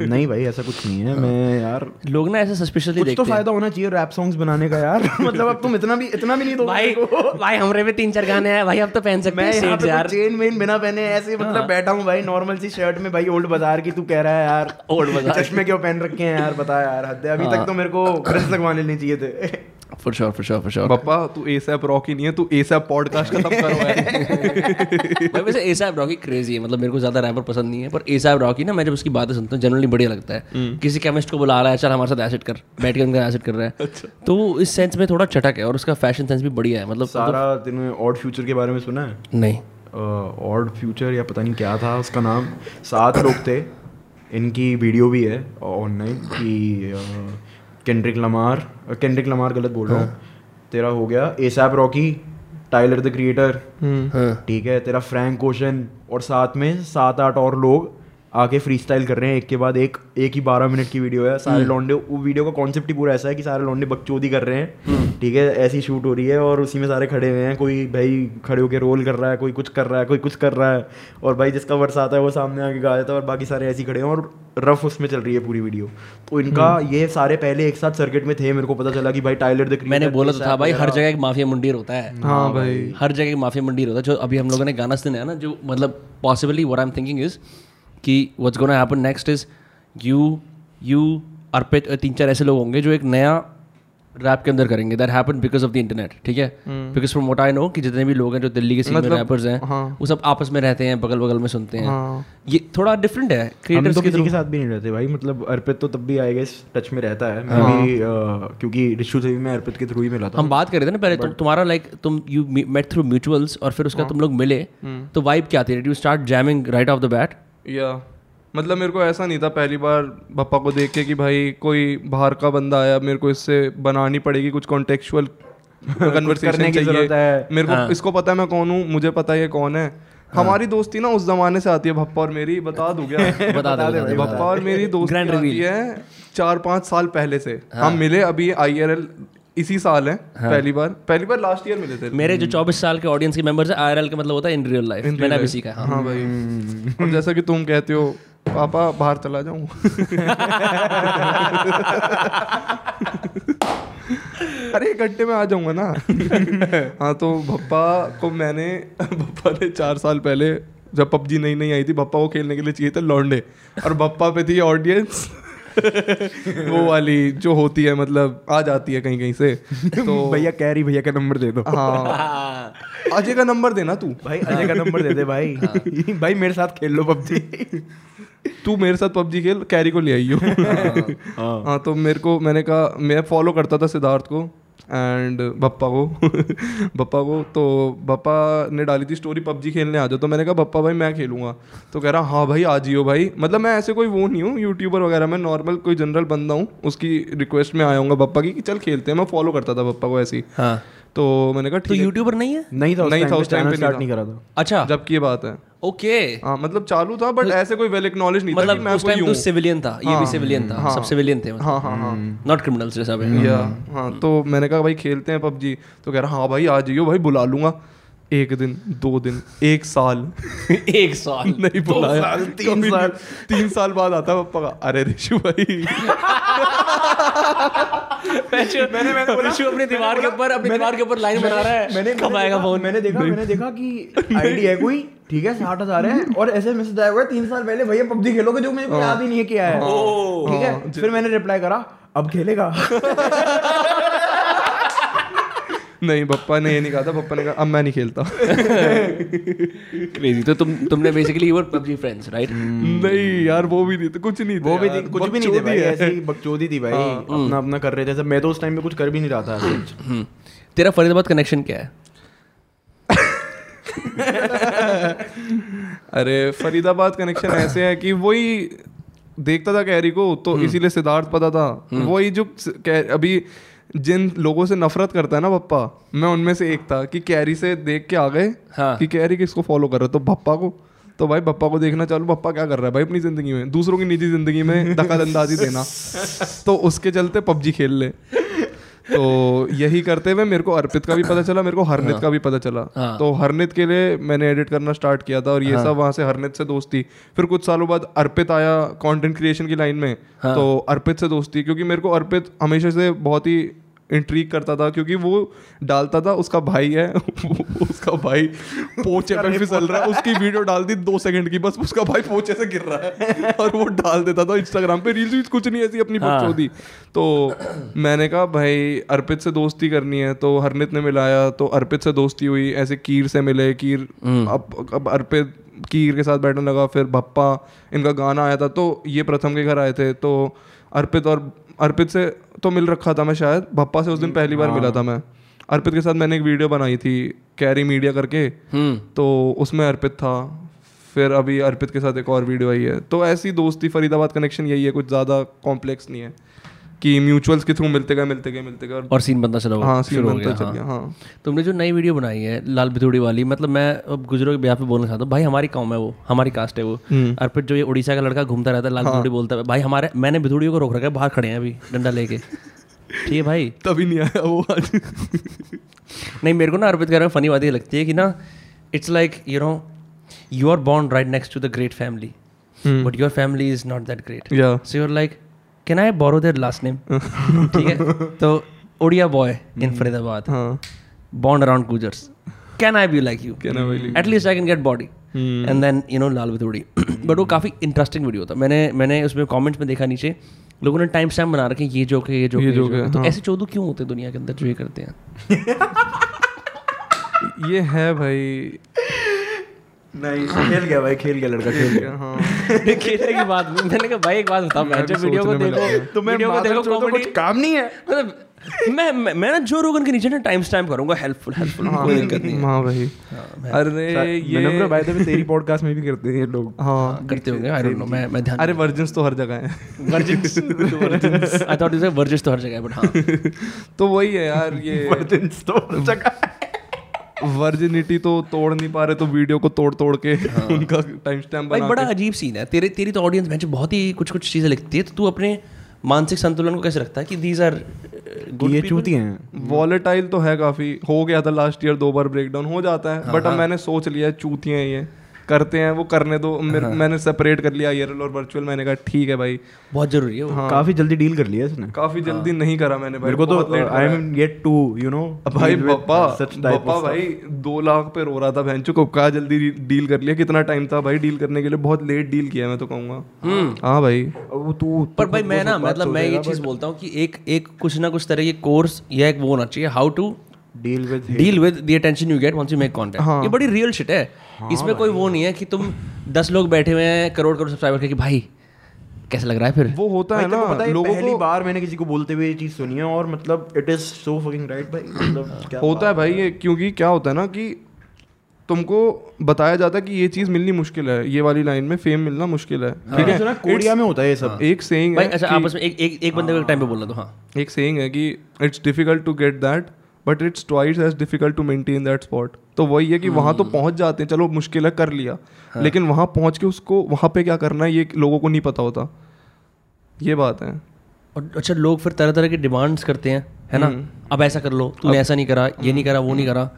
नहीं भाई ऐसा कुछ नहीं है मैं यार लोग ना ऐसे सस्पिशियसली कुछ तो देखते हैं। फ़ायदा होना चाहिए रैप सॉन्ग्स बनाने का यार मतलब अब तुम इतना भी इतना भी नहीं दो भाई भाई हमरे में तीन चार गाने हैं भाई अब तो पहन सकते हैं यहाँ shades यार। चेन वेन बिना पहने ऐसे मतलब बैठा हूँ भाई नॉर्मल सी शर्ट में भाई ओल्ड बाज़ार की तू कह रहा है यार। Old बाज़ार चश्मे क्यों पहन रखे हैं यार बता यार हद है अभी तक तो मेरे को ब्रश लगवाने नहीं चाहिए थे। For sure for sure for sure पप्पा तू एसएप रॉकी नहीं है तू एसएप पॉडकास्ट खत्म करवाए मैं वैसे एसैप रॉकी क्रेजी है मतलब मेरे को ज़्यादा रैपर पसंद नहीं है पर एसैप रॉकी ना मैं जब उसकी बातें सुनता हूँ जनरली बढ़िया लगता है। किसी केमिस्ट को बुला रहा है चल हमारे साथ एसिड कर बैठ के उनका एसिड कर रहा है। अच्छा। तो इस सेंस में थोड़ा चटक है और उसका फ़ैशन सेंस भी बढ़िया है मतलब सारा तूने ऑड फ्यूचर के बारे में सुना है? नहीं। ऑड फ्यूचर या पता नहीं क्या था उसका नाम। सात लोग थे इनकी वीडियो भी है ऑनलाइन कि केंड्रिक लमार केंड्रिक लमार गलत बोल रहा हूँ। तेरा हो गया ASAP Rocky Tyler the Creator हाँ। ठीक है तेरा फ्रैंक ओशन और साथ में सात आठ और लोग आके फ्री स्टाइल कर रहे हैं। एक के बाद एक एक ही बारह मिनट की वीडियो है। सारे लौंडे वो वीडियो का कॉन्सेप्ट ही पूरा ऐसा है कि सारे लौंडे बकचोदी कर रहे हैं। ठीक है ऐसी शूट हो रही है और उसी में सारे खड़े हुए हैं। कोई भाई खड़े होकर रोल कर रहा है कोई कुछ कर रहा है कोई कुछ कर रहा है। और भाई जिसका वर्ष आता है वो सामने आके गा जाता है और बाकी सारे ऐसे खड़े हैं और रफ उसमें चल रही है पूरी वीडियो तो इनका ये सारे पहले एक साथ सर्किट में थे मेरे को पता चला कि भाई टाइलर द मैंने बोला तो था भाई हर जगह एक माफिया मुंडीर होता है। हाँ भाई। हर जगह एक माफिया मंडीर होता है जो अभी हम लोगों ने गाना सुना है ना जो मतलब possibly what I am thinking is कि what's gonna happen next is you you Arpit तीन चार ऐसे लोग होंगे जो एक नया रैप के अंदर करेंगे. That happen because of the internet ठीक है? Because from what I know कि जितने भी लोग हैं जो दिल्ली के सीन में मतलब, रैपर्स हैं हाँ। वो सब आपस में रहते हैं बगल बगल में सुनते हैं. हाँ। ये थोड़ा डिफरेंट है. क्रिएटर्स तो के किसी के साथ भी नहीं रहते भाई. मतलब अर्पित तो तब भी आएगा इस टच में रहता है. मैं भी अ, क्योंकि रिशु से भी मैं अर्पित के थ्रू ही मिला था. हम बात कर रहे थे ना पहले तुम तुम्हारा लाइक तुम यू मेट थ्रू म्यूचुअल्स और फिर उसका तुम लोग मिले तो वाइब क्या थी? You start jamming right off the bat या मतलब मेरे को ऐसा नहीं था पहली बार पापा को देख के कि भाई कोई बाहर का बंदा आया मेरे को इससे बनानी पड़ेगी कुछ कॉन्टेक्चुअल कन्वर्सेशन करने की ज़रूरत चाहिए है। मेरे को हाँ. इसको पता है मैं कौन हूँ मुझे पता है ये कौन है। हाँ। हमारी दोस्ती ना उस जमाने से आती है भप्पा और मेरी बता दूँ क्या? बता दे भप्पा और मेरी दोस्ती आती है चार पाँच साल पहले से। हम मिले अभी आई इसी साल है हाँ. पहली बार। पहली बार लास्ट ईयर मिले थे। मेरे जो 24 साल के ऑडियंस के मेंबर्स है आईआरएल का मतलब होता है इन रियल लाइफ मैंने अभी सीखा है हाँ। हाँ भाई। और जैसा कि तुम कहते हो पापा बाहर चला जाऊँ। अरे एक घंटे में आ जाऊँगा ना। हाँ तो भप्पा को मैंने भप्पा ने चार साल पहले जब पबजी नई नई आई थी भप्पा को खेलने के लिए चाहिए थे लौंडे। और भप्पा पे थी ऑडियंस वो वाली जो होती है मतलब आ जाती है कहीं कहीं से तो भैया कैरी भैया का नंबर दे दो। हाँ। अजय का नंबर देना तू। भाई अजय का नंबर दे दे भाई। भाई मेरे साथ खेल लो पबजी। तू मेरे साथ पबजी खेल कैरी को ले आई हो। हाँ। तो मेरे को मैंने कहा मैं फॉलो करता था सिद्धार्थ को। एंड बप्पा को। बप्पा को तो बप्पा ने डाली थी स्टोरी पबजी खेलने आ जाओ तो मैंने कहा, बप्पा भाई, मैं खेलूँगा। तो कह रहा हाँ भाई आ जियो भाई। मतलब मैं ऐसे कोई वो नहीं हूँ यूट्यूबर वगैरह, मैं नॉर्मल कोई जनरल बंदा हूँ, उसकी रिक्वेस्ट में आया हूँ बप्पा की कि चल खेलते हैं, मैं फॉलो करता था पप्पा को ऐसी ही। हाँ। तो मैंने कहा तो ठीक है। यूट्यूबर नहीं है? नहीं था नहीं था उस टाइम पे स्टार्ट नहीं करा था। अच्छा। जबकि ये बात है। ओके। हाँ मतलब चालू था बट ऐसे कोई वेल एक्नॉलेज नहीं था मतलब मैं उस टाइम तो सिविलियन था ये भी सिविलियन था सब सिविलियन थे। हाँ हाँ हाँ। नॉट क्रिमिनल्स जैसा भाई या हाँ तो मैंने कहा भाई खेलते हैं पबजी तो कह रहा हाँ भाई आ जाइयो भाई बुला लूँगा। एक दिन दो दिन एक साल। एक साल। नहीं बुलाया साल, तीन साल। तीन साल बाद आता है पप्पा का अरे ऋषु भाई। मैंने मैंने बोला अपनी दीवार के ऊपर अपनी दीवार के ऊपर लाइन बना रहा है। मैंने कब आएगा देखा- फ़ोन मैंने देखा मैंने देखा कि आईडी है कोई ठीक है साठ हज़ार है और ऐसे मैसेज आया हुआ है तीन साल पहले भैया पबजी खेलोगे जो मुझे याद ही नहीं है क्या है। ठीक है? फिर मैंने रिप्लाई करा अब खेलेगा। नहीं पप्पा ने ये नहीं कहा था पप्पा ने कहा अब मैं नहीं खेलता. क्रेजी तो तुम तुमने basically were PUBG friends right नहीं यार वो भी नहीं थे कुछ नहीं वो भी कुछ भी नहीं थे भाई है। ऐसे ही बकचोदी थी भाई अपना अपना कर रहे थे मैं तो उस टाइम में कुछ कर भी नहीं रहा था हम्म। तेरा फरीदाबाद कनेक्शन क्या है? अरे फरीदाबाद कनेक्शन ऐसे है कि वही देखता था कैरी को तो हम्म। इसीलिए सिद्धार्थ पता था। वही जो अभी जिन लोगों से नफरत करता है ना पप्पा मैं उनमें से एक था कि कैरी से देख के आ गए हाँ। कि कैरी किसको फॉलो कर रहे तो पप्पा को तो भाई पप्पा को देखना चालू पप्पा क्या कर रहा है भाई अपनी ज़िंदगी में? दूसरों की निजी ज़िंदगी में दखल अंदाजी देना। तो उसके चलते पबजी खेल ले। तो यही करते हुए मेरे को अर्पित का भी पता चला मेरे को हरनित हाँ, का भी पता चला। हाँ। तो हरनित के लिए मैंने एडिट करना स्टार्ट किया था और ये हाँ, सब वहाँ से हरनित से दोस्ती। फिर कुछ सालों बाद अर्पित आया कंटेंट क्रिएशन की लाइन में। तो अर्पित से दोस्ती क्योंकि मेरे को अर्पित हमेशा से बहुत ही इंट्रीक करता था क्योंकि वो डालता था उसका भाई है उसका भाई पोचे पे फिसल रहा है उसकी वीडियो डाल दी दो सेकंड की बस उसका भाई पोचे से गिर रहा है और वो डाल देता था इंस्टाग्राम पे रील्स वील्स कुछ नहीं ऐसी अपनी हाँ। बकचोदी तो मैंने कहा भाई अर्पित से दोस्ती करनी है। तो हरनित ने मिलाया तो अर्पित से दोस्ती हुई ऐसे कीर से मिले कीर अब अब अर्पित कीर के साथ बैठने लगा फिर भप्पा इनका गाना आया था तो ये प्रथम के घर आए थे तो अर्पित और अर्पित से तो मिल रखा था मैं शायद। भप्पा से उस दिन पहली बार मिला था मैं। अर्पित के साथ मैंने एक वीडियो बनाई थी कैरी मीडिया करके। हम्म। तो उसमें अर्पित था। फिर अभी अर्पित के साथ एक और वीडियो आई है। तो ऐसी दोस्ती फरीदाबाद कनेक्शन यही है कुछ ज़्यादा कॉम्प्लेक्स नहीं है। कि म्यूचुअल्स के थ्रू मिलते गए मिलते गए मिलते गए और और सीन बनता चला हाँ सीन हो बनता चल हाँ। गया हाँ। तुमने जो नई वीडियो बनाई है लाल बिथोड़ी वाली मतलब मैं अब गुजरों के ब्याह पे बोलना चाहता हूँ भाई हमारी कौम है वो हमारी कास्ट है वो। अर्पित जो ये उड़ीसा का लड़का घूमता रहता है लाल बिथोड़ी बोलता है भाई हमारे मैंने बिथोड़ियों को रोक रखा है बाहर खड़े हैं अभी डंडा लेके। ठीक है भाई? तभी नहीं आया वो आज। नहीं मेरे को ना अर्पित कर फनी बात ये लगती है कि ना it's like you know you are born right next to the great family but your family is not that great so you're like can I borrow their last name ठीक है? तो Odia boy in Faridabad bond around Gujjars can I be like you Can I be like at least I can get body and then you know लाल विथोड़ी बट वो काफ़ी इंटरेस्टिंग वीडियो था. मैंने मैंने उसमें कमेंट्स में देखा नीचे लोगों ने टाइम स्टैम्प बना रखे ये जोक है ये जोक ये joke है, तो हाँ। ऐसे चौदह क्यों होते हैं दुनिया के अंदर जो ये करते हैं? ये है भाई। नहीं खेल गया भाई खेल गया लड़का खेल गया। हाँ। खेलने की बात मैंने कहा भाई एक बात बताओ मैं जब वीडियो को देखो। तुम्हें वीडियो को देखो तो कॉमेडी कुछ काम नहीं है। मतलब मैं मैं ना जो रोगन के नीचे ना टाइम स्टैम्प करूँगा हेल्पफुल हेल्पफुल कोई दिक्कत नहीं है। हाँ भाई। अरे ये मैंने भाई तो तेरी पॉडकास्ट में भी करते हैं ये लोग। हाँ करते होंगे आई डोंट नो मैं मैं ध्यान अरे वर्जिन्स तो हर जगह है। आई थॉट यू से वर्जिस तो हर जगह है बट हाँ। तो वही है यार ये वर्जिन्स तो हर जगह वर्जिनिटी तो तोड़ नहीं पा रहे तो वीडियो को तोड़ तोड़ के उनका टाइम स्टैम्प भाई बना बड़ा अजीब सीन है। तेरे तेरी तो ऑडियंस बेंच बहुत ही कुछ कुछ चीज़ें लिखती है तो तू अपने मानसिक संतुलन को कैसे रखता है कि दीज आर ये चूती हैं। वॉलेटाइल तो है काफ़ी। हो गया था लास्ट ईयर दो बार ब्रेकडाउन हो जाता है बट अब मैंने सोच लिया चूतियाँ ये। करते हैं वो करने दो। मेरे- मैंने सेपरेट कर लिया आईआरएल और वर्चुअल मैंने कहा ठीक है भाई। बहुत ज़रूरी है वो। काफ़ी जल्दी डील कर लिया इसने। काफ़ी जल्दी नहीं करा मैंने भाई मेरे को तो I am yet to you know भाई पप्पा पप्पा भाई दो लाख पे रो रहा था बहन को। कहा जल्दी डील कर लिया? कितना टाइम था भाई डील करने के लिए? बहुत लेट डील किया मैं तो कहूँगा। हाँ भाई। वो तू पर भाई मैं ना मतलब मैं ये चीज़ बोलता हूँ कि एक एक कुछ ना कुछ तरह के कोर्स या एक वो होना चाहिए। How to deal with deal with the attention you get once you make content ये बड़ी रियल शिट है। इसमें कोई वो नहीं है कि तुम दस लोग बैठे हुए हैं करोड़ करोड़ सब्सक्राइबर के कि भाई कैसा लग रहा है फिर? वो होता है ना को पता है लोगों पहली को बार मैंने किसी को बोलते हुए ये चीज़ सुनी है और मतलब it is so fucking right भाई मतलब क्या होता है भाई ये क्योंकि क्या होता है ना कि तुमको बताया जाता है कि ये चीज़ मिलनी मुश्किल है। ये वाली लाइन में फेम मिलना मुश्किल है। ठीक है? सुना कोरिया में होता है ये सब। एक सेइंग भाई है अच्छा आपस में एक एक एक बंदे को टाइम पे बोलना तो हाँ। एक सेइंग है कि it's difficult to get that but it's twice as difficult to maintain that spot तो वही है कि वहाँ तो पहुँच जाते हैं चलो मुश्किल है कर लिया। लेकिन वहाँ पहुँच के उसको वहाँ पे क्या करना है ये लोगों को नहीं पता होता। ये बात है। और अच्छा लोग फिर तरह तरह के डिमांड्स करते हैं है ना? अब ऐसा कर लो तूने ऐसा नहीं करा ये नहीं करा वो नहीं करा।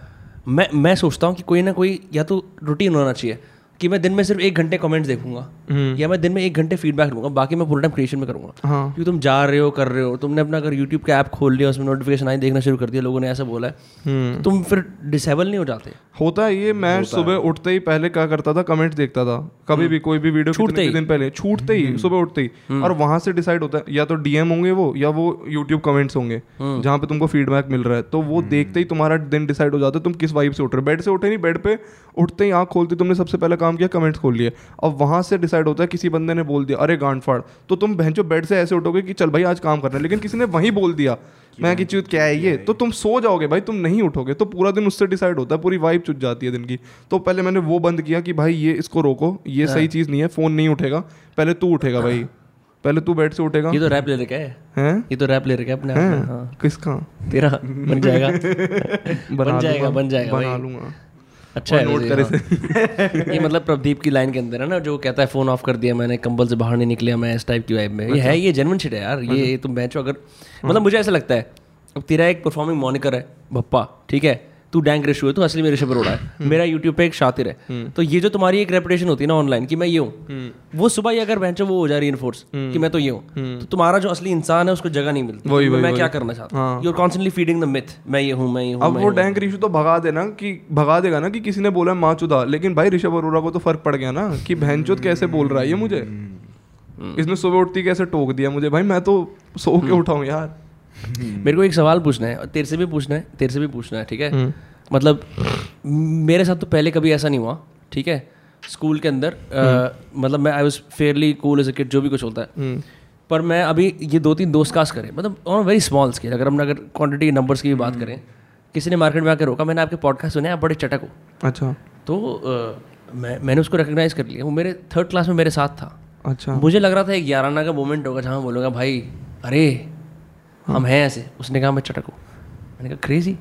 मैं मैं सोचता हूँ कि कोई ना कोई या तो रूटीन होना चाहिए। कि मैं दिन में सिर्फ़ एक घंटे कमेंट्स देखूँगा या मैं दिन में एक घंटे फीडबैक लूँगा बाकी मैं पूरा टाइम क्रिएशन में करूँगा। हाँ। क्योंकि तुम जा रहे हो कर रहे हो तुमने अपना अगर यूट्यूब का ऐप खोल लिया उसमें नोटिफिकेशन आई देखना शुरू कर दिया लोगों ने ऐसा बोला है तो तुम फिर डिसेबल नहीं हो जाते। होता है ये मैं सुबह उठते ही पहले क्या करता था कमेंट देखता था। कभी भी कोई भी वीडियो छूटते छूटते ही। दिन पहले छूटते ही सुबह उठते ही। और वहाँ से डिसाइड होता है या तो डीएम होंगे वो या वो यूट्यूब कमेंट्स होंगे जहाँ पे तुमको फीडबैक मिल रहा है। तो वो देखते ही तुम्हारा दिन डिसाइड हो जाता है तुम किस वाइब से उठ रहे हो। बेड से उठे नहीं बेड पे उठते ही आँख खोलते तुमने सबसे पहला काम किया कमेंट्स खोल लिए। अब वहाँ से डिसाइड होता है किसी बंदे ने बोल दिया अरे गांड फाड़। तो तुम बहनचो बेड से ऐसे उठोगे कि चल भाई आज काम करना है। लेकिन किसी ने वहीं बोल दिया मैं कि चूत क्या है ये? तो तुम सो जाओगे भाई तुम नहीं उठोगे। तो पूरा दिन उससे डिसाइड होता है पूरी वाइब चुट जाती है दिन की। तो पहले मैंने वो बंद किया कि भाई ये इसको रोको ये सही चीज़ नहीं है फ़ोन नहीं उठेगा पहले तू उठेगा भाई पहले तू बेड से उठेगा। ये तो रैप ले रखा है। हैं? ये तो रैप ले रखा है अपने हैं? हाँ। किसका? तेरा बन जाएगा। बन जाएगा बन जाएगा बना लूँगा। अच्छा है नोट करे हाँ। ये मतलब प्रदीप की लाइन के अंदर है ना जो कहता है फ़ोन ऑफ़ कर दिया मैंने कंबल से बाहर नहीं निकलिया मैं इस टाइप की वाइब में। ये है ये जेनवन शिट है यार। ये तुम मैच अगर मतलब मुझे ऐसा लगता है अब तेरा एक परफॉर्मिंग मॉनिकर है भप्पा ठीक है? तू डैंक ऋषु है तू असली में ऋषभ अरोड़ा है। मेरा यूट्यूब पे एक शातिर है। तो ये जो तुम्हारी एक रेपुटेशन होती है ना ऑनलाइन कि मैं ये हूँ वो सुबह ही अगर बेंचो वो हो जाए रीइंफोर्स कि मैं तो ये हूँ। तो तुम्हारा जो असली इंसान है उसको जगह नहीं मिलती। वही, तो वही, मैं वही। क्या करना चाहता हूँ? You are constantly feeding the myth मैं ये हूँ मैं ये हूँ अब वो डैंक ऋषु तो भगा देना कि भगा देगा ना कि किसी ने बोला माँ चुदा। लेकिन भाई ऋषभ अरोड़ा को तो फ़र्क पड़ गया ना कि बहनचोद कैसे बोल रहा है ये मुझे। इसने सुबह उठती कैसे टोक दिया मुझे? भाई मैं तो सो के उठाऊं यार। मेरे को एक सवाल पूछना है और तेरे से भी पूछना है तेरे से भी पूछना है ठीक है? मतलब मेरे साथ तो पहले कभी ऐसा नहीं हुआ ठीक है? स्कूल के अंदर अ, मतलब मैं I was fairly cool as a kid जो भी कुछ होता है। पर मैं अभी ये दो तीन दोस्त कास्ट करें मतलब ऑन वेरी स्मॉल स्केल अगर हम अगर क्वांटिटी नंबर्स की भी बात करें किसी ने मार्केट में आकर रोका मैंने आपके पॉडकास्ट सुने आप बड़े चटक हो। अच्छा। तो मैं मैंने उसको रिकग्नाइज कर लिया वो मेरे थर्ड क्लास में मेरे साथ था। अच्छा। मुझे लग रहा था एक ग्यारह का मोमेंट होगा जहाँ बोलूँगा भाई अरे हम हैं ऐसे उसने कहा मैं चटक। हूँ मैंने कहा क्रेजी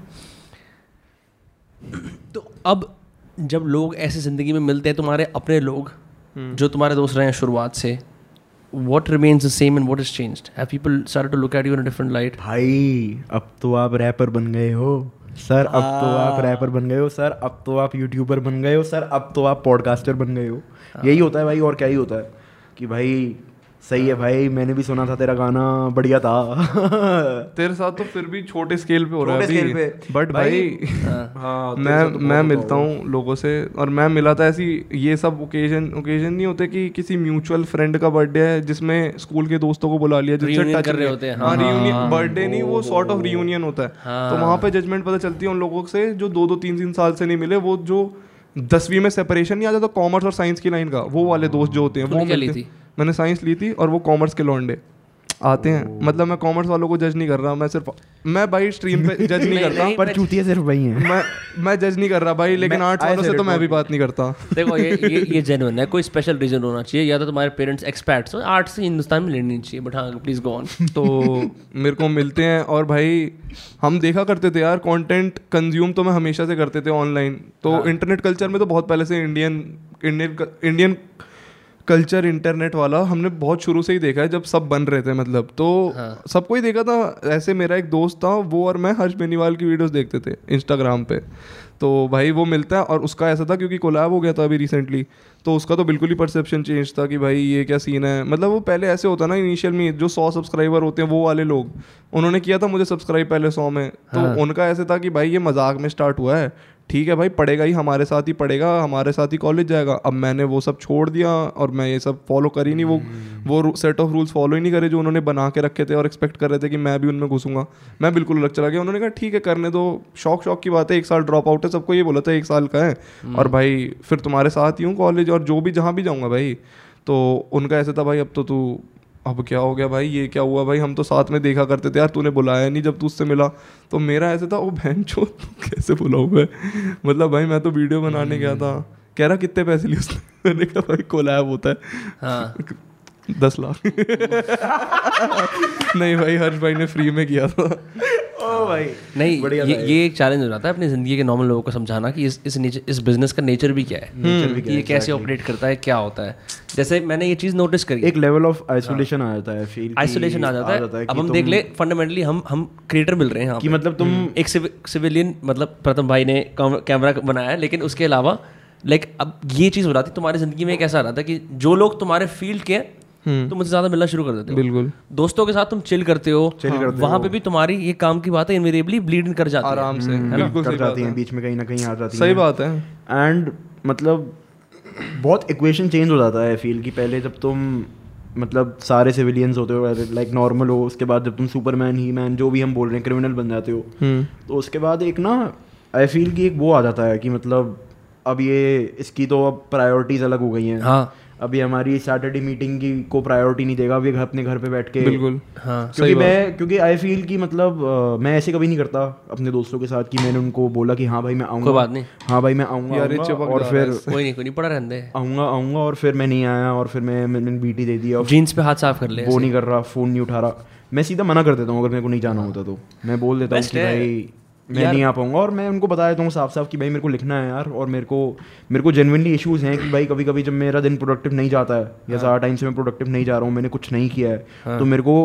तो अब जब लोग ऐसे ज़िंदगी में मिलते हैं तुम्हारे अपने लोग जो तुम्हारे दोस्त रहे हैं शुरुआत से what remains the same and what has changed? Have people started to look at you in a different light? भाई अब तो आप रैपर बन गए हो। सर अब तो आप रैपर बन गए हो। सर अब तो आप यूट्यूबर बन गए हो। सर अब तो आप पॉडकास्टर बन गए हो। यही होता है भाई और क्या ही होता है कि भाई सही है भाई मैंने भी सुना था तेरा गाना बढ़िया था। तेरे साथ तो फिर भी छोटे स्केल पे हो रहा है अभी। बट भाई हाँ मैं तो मैं मिलता हूँ लोगों से और मैं मिला था ऐसी ये सब ओकेजन ओकेजन नहीं होते कि किसी म्यूचुअल फ्रेंड का बर्थडे है जिसमें स्कूल के दोस्तों को बुला लिया जिससे टच कर रहे होते हैं, हाँ बर्थडे नहीं वो सॉर्ट ऑफ़ रियूनियन होता है। तो वहाँ पे जजमेंट पता चलती है उन लोगों से जो दो दो तीन तीन साल से नहीं मिले वो जो दसवीं में सेपरेशन नहीं आ जाता कॉमर्स और साइंस की लाइन का वो वाले दोस्त जो होते हैं वो मिलते-? मैंने साइंस ली थी और वो कॉमर्स के लौंडे आते हैं। मतलब मैं कॉमर्स वालों को जज नहीं कर रहा मैं सिर्फ़ मैं भाई स्ट्रीम पे जज नहीं करता। नहीं, पर चूतिया सिर्फ़ वही हैं। मैं मैं जज नहीं कर रहा भाई लेकिन आर्ट्स वालों से तो मैं भी बात नहीं करता। देखो ये ये ये जेन्युइन है कोई स्पेशल रीजन होना चाहिए या तो तुम्हारे पेरेंट्स एक्सपर्ट्स हो आर्ट्स से हिंदुस्तान में लेनी चाहिए बट हाँ प्लीज़ गो ऑन तो मेरे को मिलते हैं और भाई हम देखा करते थे यार कंटेंट कंज्यूम तो मैं हमेशा से करते थे ऑनलाइन तो इंटरनेट कल्चर में तो बहुत पहले से Indian Indian Indian culture internet वाला हमने बहुत शुरू से ही देखा है जब सब बन रहे थे मतलब। तो हाँ. सबको ही देखा था ऐसे मेरा एक दोस्त था वो और मैं हर्ष बेनीवाल की वीडियोस देखते थे इंस्टाग्राम पे। तो भाई वो मिलता है और उसका ऐसा था क्योंकि कोलैब हो गया था अभी रिसेंटली तो उसका तो बिल्कुल ही परसेप्शन चेंज था कि भाई ये क्या सीन है। मतलब वो पहले ऐसे होता ना इनिशियल में जो सौ सब्सक्राइबर होते हैं वो वाले लोग उन्होंने किया था मुझे सब्सक्राइब पहले सौ में। तो उनका ऐसे था कि भाई ये मज़ाक में स्टार्ट हुआ है ठीक है भाई पढ़ेगा ही हमारे साथ ही पढ़ेगा हमारे साथ ही कॉलेज जाएगा। अब मैंने वो सब छोड़ दिया और मैं ये सब फॉलो कर ही नहीं वो वो सेट ऑफ़ रूल्स फॉलो ही नहीं करे जो उन्होंने बना के रखे थे और एक्सपेक्ट कर रहे थे कि मैं भी उनमें घुसूँगा। मैं बिल्कुल अलग चला गया। उन्होंने कहा ठीक है करने दो। शौक शौक की बात है एक साल ड्रॉप आउट है सबको ये बोला था एक साल का है। और भाई फिर तुम्हारे साथ ही हूँ कॉलेज और जो भी जहाँ भी जाऊँगा भाई। तो उनका ऐसे था भाई अब तो तू अब क्या हो गया भाई? ये क्या हुआ भाई? हम तो साथ में देखा करते थे यार तूने बुलाया नहीं जब तू उससे मिला। तो मेरा ऐसे था वो बहन चो कैसे बुलाऊ मैं? मतलब भाई मैं तो वीडियो बनाने गया था। कह रहा कितने पैसे लिए उसने? मैंने कहा भाई कोलैब होता है। हाँ। दस लाख। नहीं भाई हर्ष भाई ने फ्री में किया था। ओ भाई नहीं ये ये एक चैलेंज हो जाता है अपनी ज़िंदगी के नॉर्मल लोगों को समझाना कि इस इस नेचर इस बिज़नेस का नेचर भी क्या है? Nature भी क्या ये कैसे ऑपरेट करता है क्या होता है? जैसे मैंने ये चीज़ नोटिस करी। एक लेवल ऑफ़ आइसोलेशन आ जाता है फील आइसोलेशन आ जाता है। अब हम देख ले फंडामेंटली हम हम क्रिएटर मिल रहे हैं कि मतलब तुम एक सिविलियन मतलब प्रथम भाई ने कैमरा बनाया है लेकिन उसके अलावा लाइक अब ये चीज़ हो रहा थी तुम्हारी ज़िंदगी में एक ऐसा आ रहा था कि जो लोग तुम्हारे फ़ील्ड के हैं तुम मुझसे ज़्यादा मिलना शुरू कर देते हो। बिल्कुल। दोस्तों के साथ तुम चिल करते हो Chill करते वहाँ पे भी तुम्हारी ये काम की बात है इनवेरिएबली ब्लीड इन कर जाती है। आराम से हम्म, बिल्कुल कर सही बात जाती है। बीच में कहीं ना कहीं आ जाती है। सही बात है। एंड मतलब बहुत इक्वेशन चेंज हो जाता है फील कि पहले जब तुम मतलब सारे सिविलियंस होते हो लाइक नॉर्मल हो उसके बाद जब तुम सुपरमैन ही मैन जो भी हम बोल रहे हैं क्रिमिनल बन जाते हो हम्म। तो उसके बाद एक ना आई फील कि एक वो आ जाता है कि मतलब अब ये इसकी तो अब प्रायोरिटीज अलग हो गई हैं। हाँ। अभी हमारी सैटरडे मीटिंग की को प्रायोरिटी नहीं देगा अभी अपने घर पे बैठ के बिल्कुल। हाँ क्योंकि मैं क्योंकि आई फील कि मतलब अ, मैं ऐसे कभी नहीं करता अपने दोस्तों के साथ कि मैंने उनको बोला कि हाँ भाई मैं आऊँगा बात नहीं। हाँ भाई मैं आऊँगा और है फिर कोई नहीं कोई नहीं पड़ा रहने दे। आऊँगा आऊँगा और फिर मैं नहीं आया और फिर मैं मैंने बीटी दे दिया जीन्स पे हाथ साफ़ कर ले वो नहीं कर रहा फ़ोन नहीं उठा रहा। मैं सीधा मना कर देता हूँ अगर मेरे को नहीं जाना होता तो। मैं बोल देता हूँ कि भाई मैं नहीं आ पाऊँगा। और मैं उनको बता देता हूँ साफ़ साफ़ कि भाई मेरे को लिखना है यार और मेरे को मेरे को जेनविनली इशूज़ हैं कि भाई कभी कभी जब मेरा दिन प्रोडक्टिव नहीं जाता है या ज़्यादा टाइम से मैं प्रोडक्टिव नहीं जा रहा हूँ मैंने कुछ नहीं किया है तो मेरे को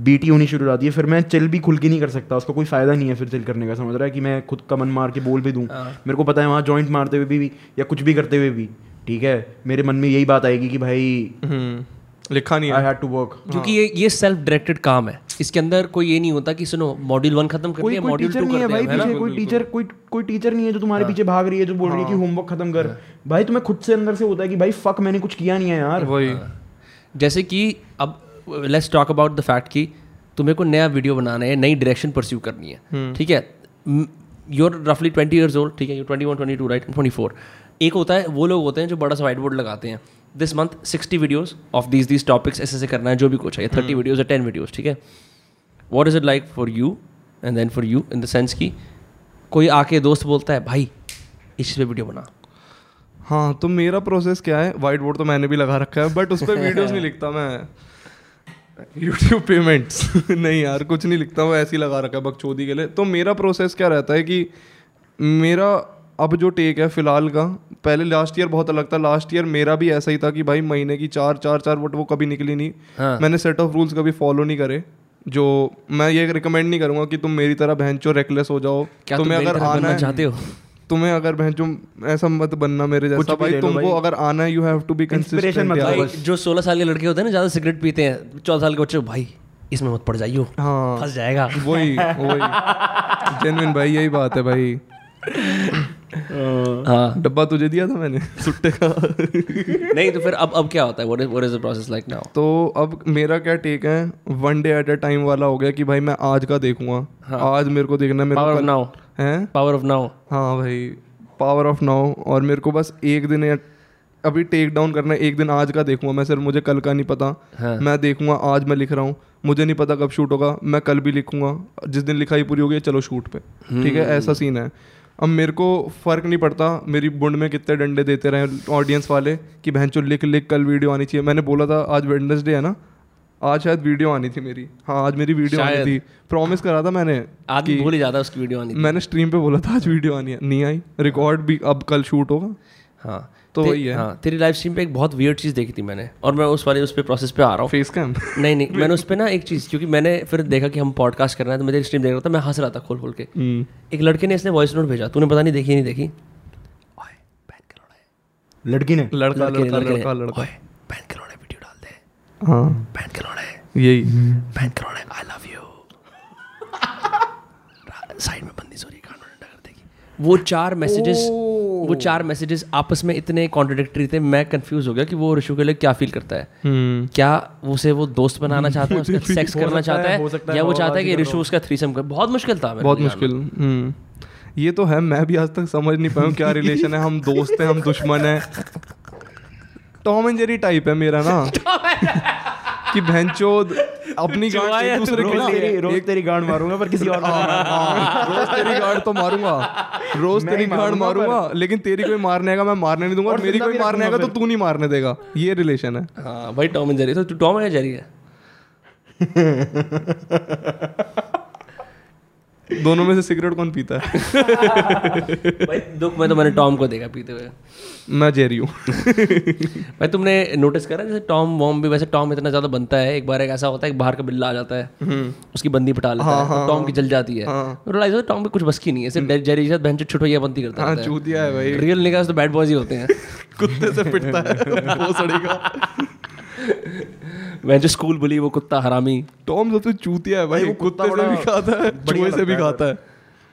बीटी होनी शुरू हो जाती है। फिर मैं चिल भी खुल के नहीं कर सकता उसका कोई फ़ायदा नहीं है फिर चिल करने का। समझ रहा है कि मैं खुद का मन मार के बोल भी दूँ। मेरे को पता है वहाँ जॉइंट मारते हुए भी या कुछ भी करते हुए भी ठीक है? मेरे मन में यही बात आएगी कि भाई हम्म। लिखा नहीं आई है। हैड टू वर्क क्योंकि ये ये सेल्फ डायरेक्टेड काम है। इसके अंदर कोई ये नहीं होता कि सुनो मॉड्यूल वन खत्म कर कोई मॉड्यूल टू नहीं है करते भाई हैं है हाँ। पीछे कोई टीचर कोई कोई टीचर नहीं है जो तुम्हारे पीछे भाग रही है जो बोल रही है कि होमवर्क खत्म कर। भाई तुम्हें खुद से अंदर से होता है कि भाई फक मैंने कुछ किया नहीं है यार। वही। जैसे कि अब let's talk about the fact कि तुम्हें को नया वीडियो बनाना है नई डायरेक्शन परस्यू करनी है। ठीक है? यूर रफली ट्वेंटी ईयर्स ओल्ड ठीक है? You twenty one twenty two right twenty four एक होता है वो लोग होते हैं जो बड़ा सा वाइट बोर्ड लगाते हैं। This month sixty videos of these these topics ऐसे ऐसे करना है जो भी कुछ है थर्टी वीडियोज़ या टेन वीडियोज़ ठीक है? What is it like for you and then for you in the sense कि कोई आके दोस्त बोलता है भाई इस पे वीडियो बना. हाँ तो मेरा प्रोसेस क्या है? वाइट बोर्ड तो मैंने भी लगा रखा है बट उस पर वीडियोज़ नहीं लिखता मैं। यूट्यूब पेमेंट्स नहीं यार कुछ नहीं लिखता वो ऐसे ही लगा रखा है बकचोदी के लिए। तो मेरा प्रोसेस क्या रहता है कि मेरा अब जो टेक है फ़िलहाल का पहले लास्ट ईयर बहुत अलग था। लास्ट ईयर मेरा भी ऐसा ही था कि भाई महीने की चार चार चार बट वो कभी निकली नहीं। हाँ। मैंने सेट ऑफ़ रूल्स कभी फॉलो नहीं करे जो मैं ये रिकमेंड नहीं करूँगा कि तुम मेरी तरह बहन चो रेकलेस हो जाओ। क्या तुम्हें अगर आना चाहते हो? तुम्हें अगर बहन चो ऐसा मत बनना मेरे जैसा भाई तुमको अगर आना है you have to be consistent. जो सोलह साल के लड़के होते हैं ना ज़्यादा सिगरेट पीते हैं चौदह साल के बच्चे भाई इसमें मत पड़ जाइयो। हाँ। फंस जाएगा। वही वही। जेनविन भाई यही बात है भाई। हाँ। डब्बा तुझे दिया था मैंने सुट्टे का। नहीं तो फिर अब अब क्या होता है? What is what is the process like now तो अब मेरा क्या टेक है? One day at a time वाला हो गया कि भाई मैं आज का देखूँगा। हाँ. आज मेरे को देखना मेरे पावर ऑफ़ नाउ हैं? पावर ऑफ़ नाउ हाँ भाई पावर ऑफ़ नाउ और मेरे को बस एक दिन या अभी टेक डाउन करना है एक दिन आज का देखूँगा मैं सिर्फ़ मुझे कल का नहीं पता। हाँ। मैं देखूँगा आज मैं लिख रहा हूँ। मुझे नहीं पता कब शूट होगा मैं कल भी लिखूँगा। जिस दिन लिखाई पूरी होगी चलो शूट पे। ठीक है? ऐसा सीन है। अब मेरे को फ़र्क नहीं पड़ता मेरी बुंड में कितने डंडे देते रहे ऑडियंस वाले कि बहन चो लिख लिख कल वीडियो आनी चाहिए। मैंने बोला था आज वेडनेसडे है ना? आज शायद वीडियो आनी थी मेरी। हाँ आज मेरी वीडियो आनी थी। प्रॉमिस करा था मैंने आज भूल ही जाता उसकी वीडियो आनी थी। मैंने स्ट्रीम पे बोला था आज वीडियो आनी है। नहीं आई। रिकॉर्ड भी अब कल शूट होगा। हाँ। तो वही है। हाँ तेरी लाइव स्ट्रीम पे एक बहुत वियर्ड चीज़ देखी थी मैंने और मैं उस वाले उस पे प्रोसेस पे आ रहा हूँ। फेस कैम नहीं नहीं मैंने उस पे ना एक चीज़ क्योंकि मैंने फिर देखा कि हम पॉडकास्ट कर रहे हैं तो मैं तेरी स्ट्रीम देख रहा था मैं हंस रहा था खोल खोल के एक लड़के ने इसने वॉइस नोट भेजा तूने पता नहीं देखी नहीं देखी? लड़की ने? लड़का लड़के लड़का लड़के ने, लड़का। लड़का ओए बहन के लोड़े वीडियो डाल दे। हाँ। बहन के लोड़े यही। बहन के लोड़े आई लव यू साइड में बंदी सॉरी कान में डंडा कर देगी वो चार मैसेजेस वो चार मैसेजेस आपस में इतने कॉन्ट्रोडिक्टरी थे मैं कंफ्यूज हो गया कि वो ऋषु के लिए क्या फील करता है। हम्म। क्या उसे वो दोस्त बनाना चाहता है उसका सेक्स करना चाहता है है, या वो चाहता है कि ऋषु उसका थ्रीसम कर? बहुत मुश्किल था बहुत मुश्किल हम्म। ये तो है मैं भी आज तक समझ नहीं पाया क्या रिलेशन है हम दोस्त हैं हम दुश्मन हैं। टॉम एंड जेरी टाइप है मेरा ना। कि भैंचोद अपनी गांड एक दूसरे के लिए। तेरी रोज तेरी गांड मारूँगा पर किसी और को। हाँ, रोज तेरी गांड तो मारूँगा। रोज तेरी गांड मारूँगा लेकिन तेरी कोई मारने आएगा मैं मारने नहीं दूँगा और मेरी कोई मारने आएगा तो तू नहीं मारने देगा। ये रिलेशन है। हाँ भाई टॉम एंड जेरी तो टॉम या जेरी है? दोनों में से सिगरेट कौन पीता है? भाई दुख में तो मैंने टॉम को देखा पीते हुए। मैं जेरी हूँ। भाई तुमने नोटिस करा जैसे टॉम वॉम भी वैसे टॉम इतना ज़्यादा बनता है एक बार एक ऐसा होता है एक बाहर का बिल्ला आ जाता है उसकी बंदी पटा लेता है तो टॉम की जल जाती है। रियलाइज़ होता है टॉम की कुछ बस की नहीं है सिर्फ़ जेरी के साथ बहन छुटवैया बनती करता हाँ है। चूतिया है भाई। रियल निकास तो बैड बॉयज़ ही होते हैं। कुत्ते से पिटता है वह जो स्कूल बुली वो कुत्ता हरामी। टॉम सबसे चूतिया है भाई वो कुत्ता से भी खाता है चूहे से भी खाता है।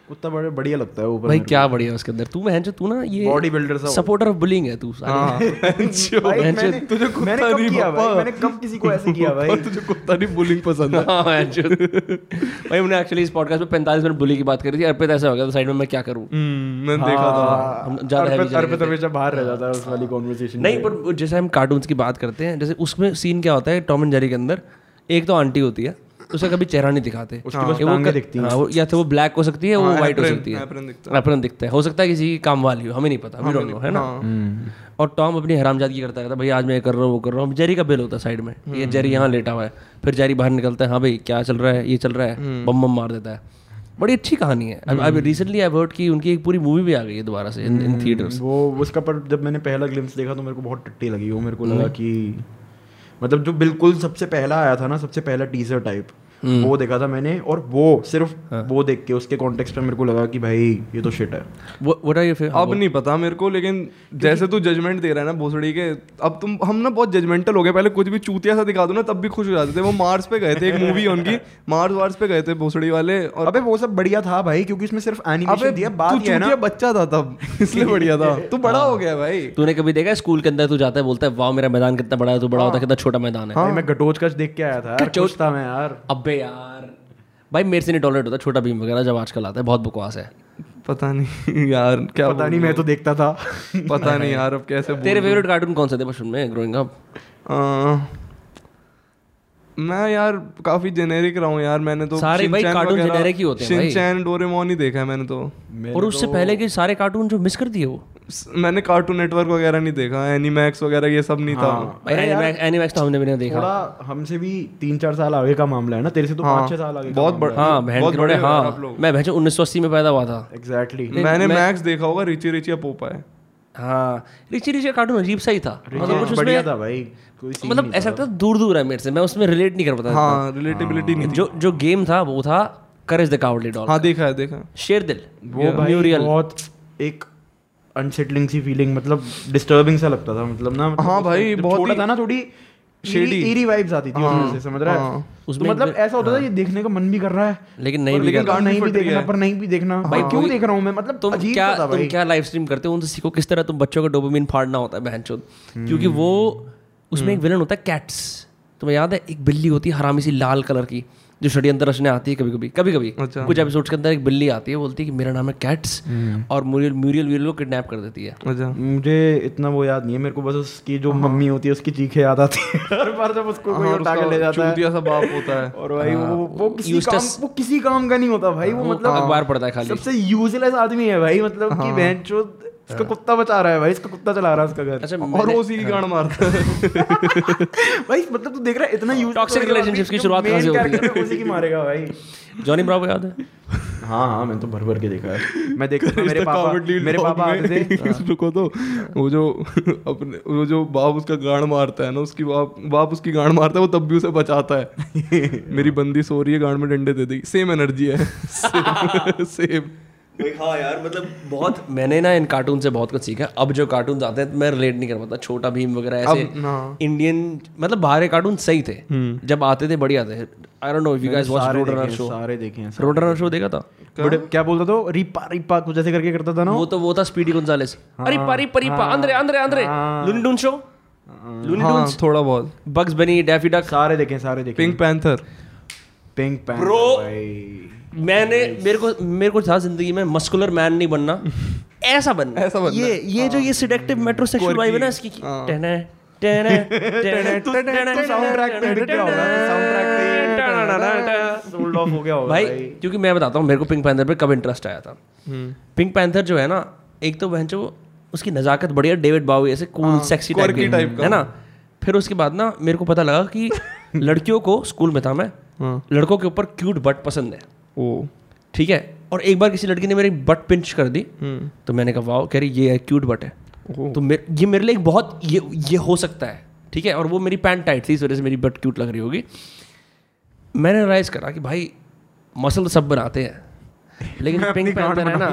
कुत्ता बड़े बढ़िया लगता है ऊपर भाई क्या बढ़िया है उसके अंदर। तू मैं तू ना ये बॉडी बिल्डर सा सपोर्टर ऑफ़ बुलिंग है तू हाँ। मैंने तुझे कुत्ता नहीं किया भाई? मैंने कब किसी को ऐसे किया भाई? तुझे कुत्ता नहीं बुलिंग पसंद है। हाँ, भाई हमने एक्चुअली इस पॉडकास्ट में पैंतालीस मिनट बुली की बात करी थी अर्पित ऐसा हो गया साइड में मैं क्या करूँ? हम्म, मैंने देखा था। हम ज़्यादा अर्पित अर्पित हमेशा बाहर रह जाता है उस वाली कॉन्वर्सेशन नहीं पर जैसे हम कार्टून्स की बात करते हैं जैसे उसमें सीन क्या होता है टॉम एंड जेरी के अंदर एक तो आंटी होती है उसका कभी चेहरा नहीं दिखाते। उसकी बस वो दिखती हाँ, वो या तो वो ब्लैक हो सकती है वो हाँ, वाइट हो सकती है। दिखता एप्रन दिखता है। हो सकता है किसी की काम वाली हो हमें नहीं पता वी है ना? हाँ। और टॉम अपनी हरामजादगी करता रहता है भाई आज मैं ये कर रहा हूँ वो कर रहा हूँ। जेरी का बिल होता है साइड में ये जेरी यहाँ लेटा हुआ है। फिर जेरी बाहर निकलता है हाँ भाई क्या चल रहा है? ये चल रहा है। बम बम मार देता है। बड़ी अच्छी कहानी है। अब अभी रिसेंटली आई हर्ड कि उनकी एक पूरी मूवी भी आ गई है दोबारा से इन इन थिएटर्स वो उसका पर जब मैंने पहला ग्लिम्स देखा तो मेरे को बहुत टट्टी लगी। वो मेरे को लगा कि मतलब जो बिल्कुल सबसे पहला आया था ना सबसे पहला टीजर टाइप वो देखा था मैंने और वो सिर्फ़ हाँ. वो देख के उसके कॉन्टेक्स्ट पे मेरे को लगा कि भाई ये तो शिट है। व्हाट आर योर अब नहीं पता मेरे को लेकिन जैसे तू जजमेंट दे रहा है ना भोसड़ी के अब तुम हम ना बहुत जजमेंटल हो गए। पहले कुछ भी चूतिया सा दिखा दो ना तब भी खुश हो जाते थे। वो मार्स पे गए थे एक मूवी उनकी। मार्स वार्स पे गए थे भोसड़ी वाले और अबे वो सब बढ़िया था भाई क्योंकि उसमें सिर्फ़ एनिमेशन दिया बात ये है ना। बच्चा था तब इसलिए बढ़िया था। तू बड़ा हो गया भाई। तूने कभी देखा है स्कूल के अंदर तू जाता है बोलता है वाह मेरा मैदान कितना बड़ा है तू बड़ा होता है कितना छोटा मैदान है? मैं गटोच कच देख के आया था था मैं यार। अबे यार। भाई मेरे से नहीं टॉलरेट होता छोटा भीम वगैरह जब आजकल आता है बहुत बकवास है। पता नहीं यार क्या पता नहीं मैं तो देखता था। पता नहीं यार अब कैसे तेरे फेवरेट कार्टून कौन से थे बचपन में ग्रोइंग अप मैं यार काफ़ी जेनेरिक रहा हूँ यार मैंने तो सारे भाई कार्टून generic ही होते हैं भाई। शिनचैन डोरेमोन ही देखा है मैंने तो। और उससे तो... पहले के सारे कार्टून जो मिस कर दिए वो? मैंने कार्टून नेटवर्क वगैरह नहीं देखा एनीमैक्स वगैरह ये सब नहीं था। हाँ। भाई एनिमैक्स एनिमैक्स तो हमने भी नहीं देखा। थोड़ा हमसे भी तीन चार साल आगे का मामला है ना तेरे से तो पाँच छह साल आगे बहुत बड़ा हाँ। बहन बहुत बड़े हो हाँ। मैं भैंसो उन्नीस सौ अस्सी में पैदा हुआ था। एग्जैक्टली मैंने मैक्स देखा होगा रिची रिची पोपा है हाँ रिची रिची कार्टून अजीब सा ही था। मतलब कुछ उसमें था भाई कोई मतलब ऐसा लगता था दूर दूर है मेरे से मैं उसमें रिलेट नहीं कर पाता हाँ रिलेटेबिलिटी नहीं था। जो जो गेम था वो था करेज द कावर्डली डॉग हाँ देखा है देखा शेर दिल वो भाई बहुत एक अनसेटलिंग सी फीलिंग मतलब डिस्टर्बिंग सा लगता था मतलब ना हाँ भाई, बहुत छोटा ही था ना थोड़ी shady। ईरी वाइब्स आती थी उसमें से समझ रहा है? हाँ। तो उसमें मतलब ऐसा होता था ये देखने का मन भी कर रहा है लेकिन नहीं भी लेकिन नहीं भी भी फट रही देखना पर नहीं भी देखना। भाई क्यों देख रहा हूँ मैं? मतलब तुम क्या तुम क्या लाइव स्ट्रीम करते हो? उनसे सीखो किस तरह तुम बच्चों को डोपामिन फाड़ना होता है बहन क्योंकि वो उसमें एक विलन होता है कैट्स तुम्हें याद है? एक बिल्ली होती है हरामी सी लाल कलर की। जो षड्यंत्र रचने आती है कभी कभी कभी कभी अच्छा। कुछ एपिसोड्स के अंदर एक बिल्ली आती है बोलती है कि मेरा नाम है कैट्स और म्यूरियल म्यूरियल म्यूरियल को किडनैप कर देती है। अच्छा। मुझे इतना वो याद नहीं है मेरे को बस उसकी जो मम्मी होती है उसकी चीखे याद आती है। हर बार जब उसको कोई हाँ, उठा के ले जाता है। सा बाप होता है। और भाई वो वो किसी काम वो किसी काम का नहीं होता भाई वो वो मतलब अखबार पढ़ता है खाली। सबसे यूजलेस आदमी है भाई मतलब कि बहन चो इसका कुत्ता बचा रहा है भाई इसका कुत्ता चला रहा है उसका घर। अच्छा और वो उसी की गांड मारता है। भाई मतलब तू देख रहा है इतना यूज़ Toxic relationships की शुरुआत कहाँ से होती है? उसी की मारेगा भाई। जॉनी ब्रावो याद है? हाँ हाँ मैंने तो भर भर के देखा है। मैं देखता था मेरे. पापा मेरे पापा आते थे। रुको तो वो जो अपने वो जो बाप उसका गांड मारता है ना उसकी बाप बाप उसकी गांड मारता है वो तब भी उसे बचाता है। मेरी बंदी सो रही है गांड में डंडे दे दी। सेम एनर्जी है। सेम भाई हाँ यार मतलब बहुत मैंने ना इन कार्टून से बहुत कुछ सीखा अब जो कार्टून आते हैं तो मैं रिलेट नहीं कर पाता। छोटा भीम वगैरह ऐसे हाँ इंडियन मतलब बाहर के कार्टून सही थे। जब आते थे बढ़िया थे। I don't know if you guys watch Road Runner show सारे देखे हैं रोड रनर शो देखा था? बड़े क्या बोलता था रिपा रिपा कुछ ऐसे करके करता था ना वो तो वो था स्पीडी गोंजालेस अरे परी परी पा अंदरे अंदरे अंदरे। लूनी टून शो लूनी हाँ थोड़ा बहुत। बग्स बनी डैफी डक सारे देखे सारे देखे पिंक पैंथर पिंक पैंथर मैंने मेरे को मेरे को था ज़िंदगी में मस्कुलर मैन नहीं बनना। ऐसा बनना। ऐसा बनना। ये ये जो ये सिडेक्टिव मेट्रोसेक्सुअल वाइब है ना इसकी हाँ। टहने सोल्ड ऑफ़ हो गया होगा भाई क्योंकि मैं बताता हूँ मेरे को पिंक पैंथर पे कब इंटरेस्ट आया था। पिंक पैंथर जो है ना एक तो बहन जो उसकी नजाकत बढ़िया डेविड बावी ऐसे कूल सेक्सी टाइप। है ना? फिर उसके बाद ना मेरे को पता लगा कि लड़कियों को स्कूल में था मैं हाँ। लड़कों के ऊपर क्यूट बट पसंद है। ओ ठीक है? और एक बार किसी लड़की ने मेरी बट पिंच कर दी हम्म। तो मैंने कहा वाह कह रही ये क्यूट बट है। तो मेरे ये मेरे लिए एक बहुत ये ये हो सकता है ठीक है? और वो मेरी पैंट टाइट थी इस वजह से मेरी बट क्यूट लग रही होगी। मैंने रियलाइज़ करा कि भाई मसल सब बनाते हैं लेकिन पिंक पैंथर है ना।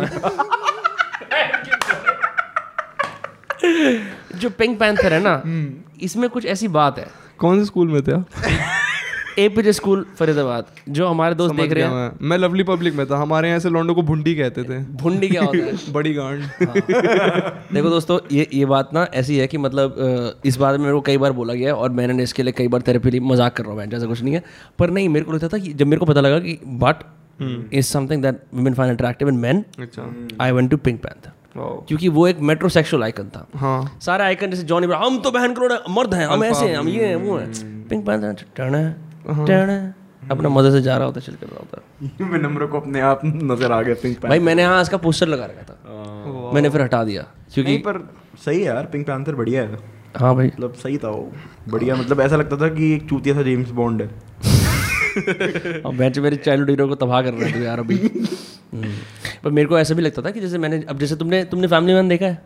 जो पिंक पैंथर है ना इसमें कुछ ऐसी बात है। कौन से स्कूल में थे आप? एपीजे स्कूल फरीदाबाद जो हमारे दोस्त देख रहे हैं। मैं। लवली पब्लिक में था। हमारे यहाँ से लौंडो को भुंडी कहते थे। भुंडी क्या होता है? बड़ी गांड। देखो दोस्तों ये ये बात ना ऐसी है कि मतलब इस बारे में मेरे को कई बार बोला गया और मैंने इसके लिए कई बार थेरेपी ली मज़ाक कर रहा हूँ मैं जैसा कुछ नहीं है। पर नहीं मेरे को लगता था कि जब मेरे को पता लगा कि but is something that women find attractive in man I went to Pink Panther क्योंकि वो एक मेट्रोसेक्सुअल आइकन था। हाँ। सारे आइकन जैसे जॉनी हम तो बहन करोड़ मर्द हैं हम ऐसे हैं हम ये हैं वो हैं। पिंक पैंथर टर्न टर्न अपना मज़े से जा रहा होता चल कर रहा होता। मैं नम्र को अपने आप नज़र आ गया पिंक भाई मैंने यहाँ इसका पोस्टर लगा रखा था। मैंने फिर हटा दिया क्योंकि पर सही है यार पिंक पैंथर बढ़िया है। हाँ भाई। मतलब सही था वो बढ़िया मतलब ऐसा लगता था कि एक चूतिया था जेम्स बॉन्ड है। और बेंच मेरे चाइल्ड हीरो को तबाह कर रहे थे यार अभी। हम्म। पर मेरे को ऐसा भी लगता था कि जैसे मैंने अब जैसे तुमने तुमने फैमिली मैन देखा है?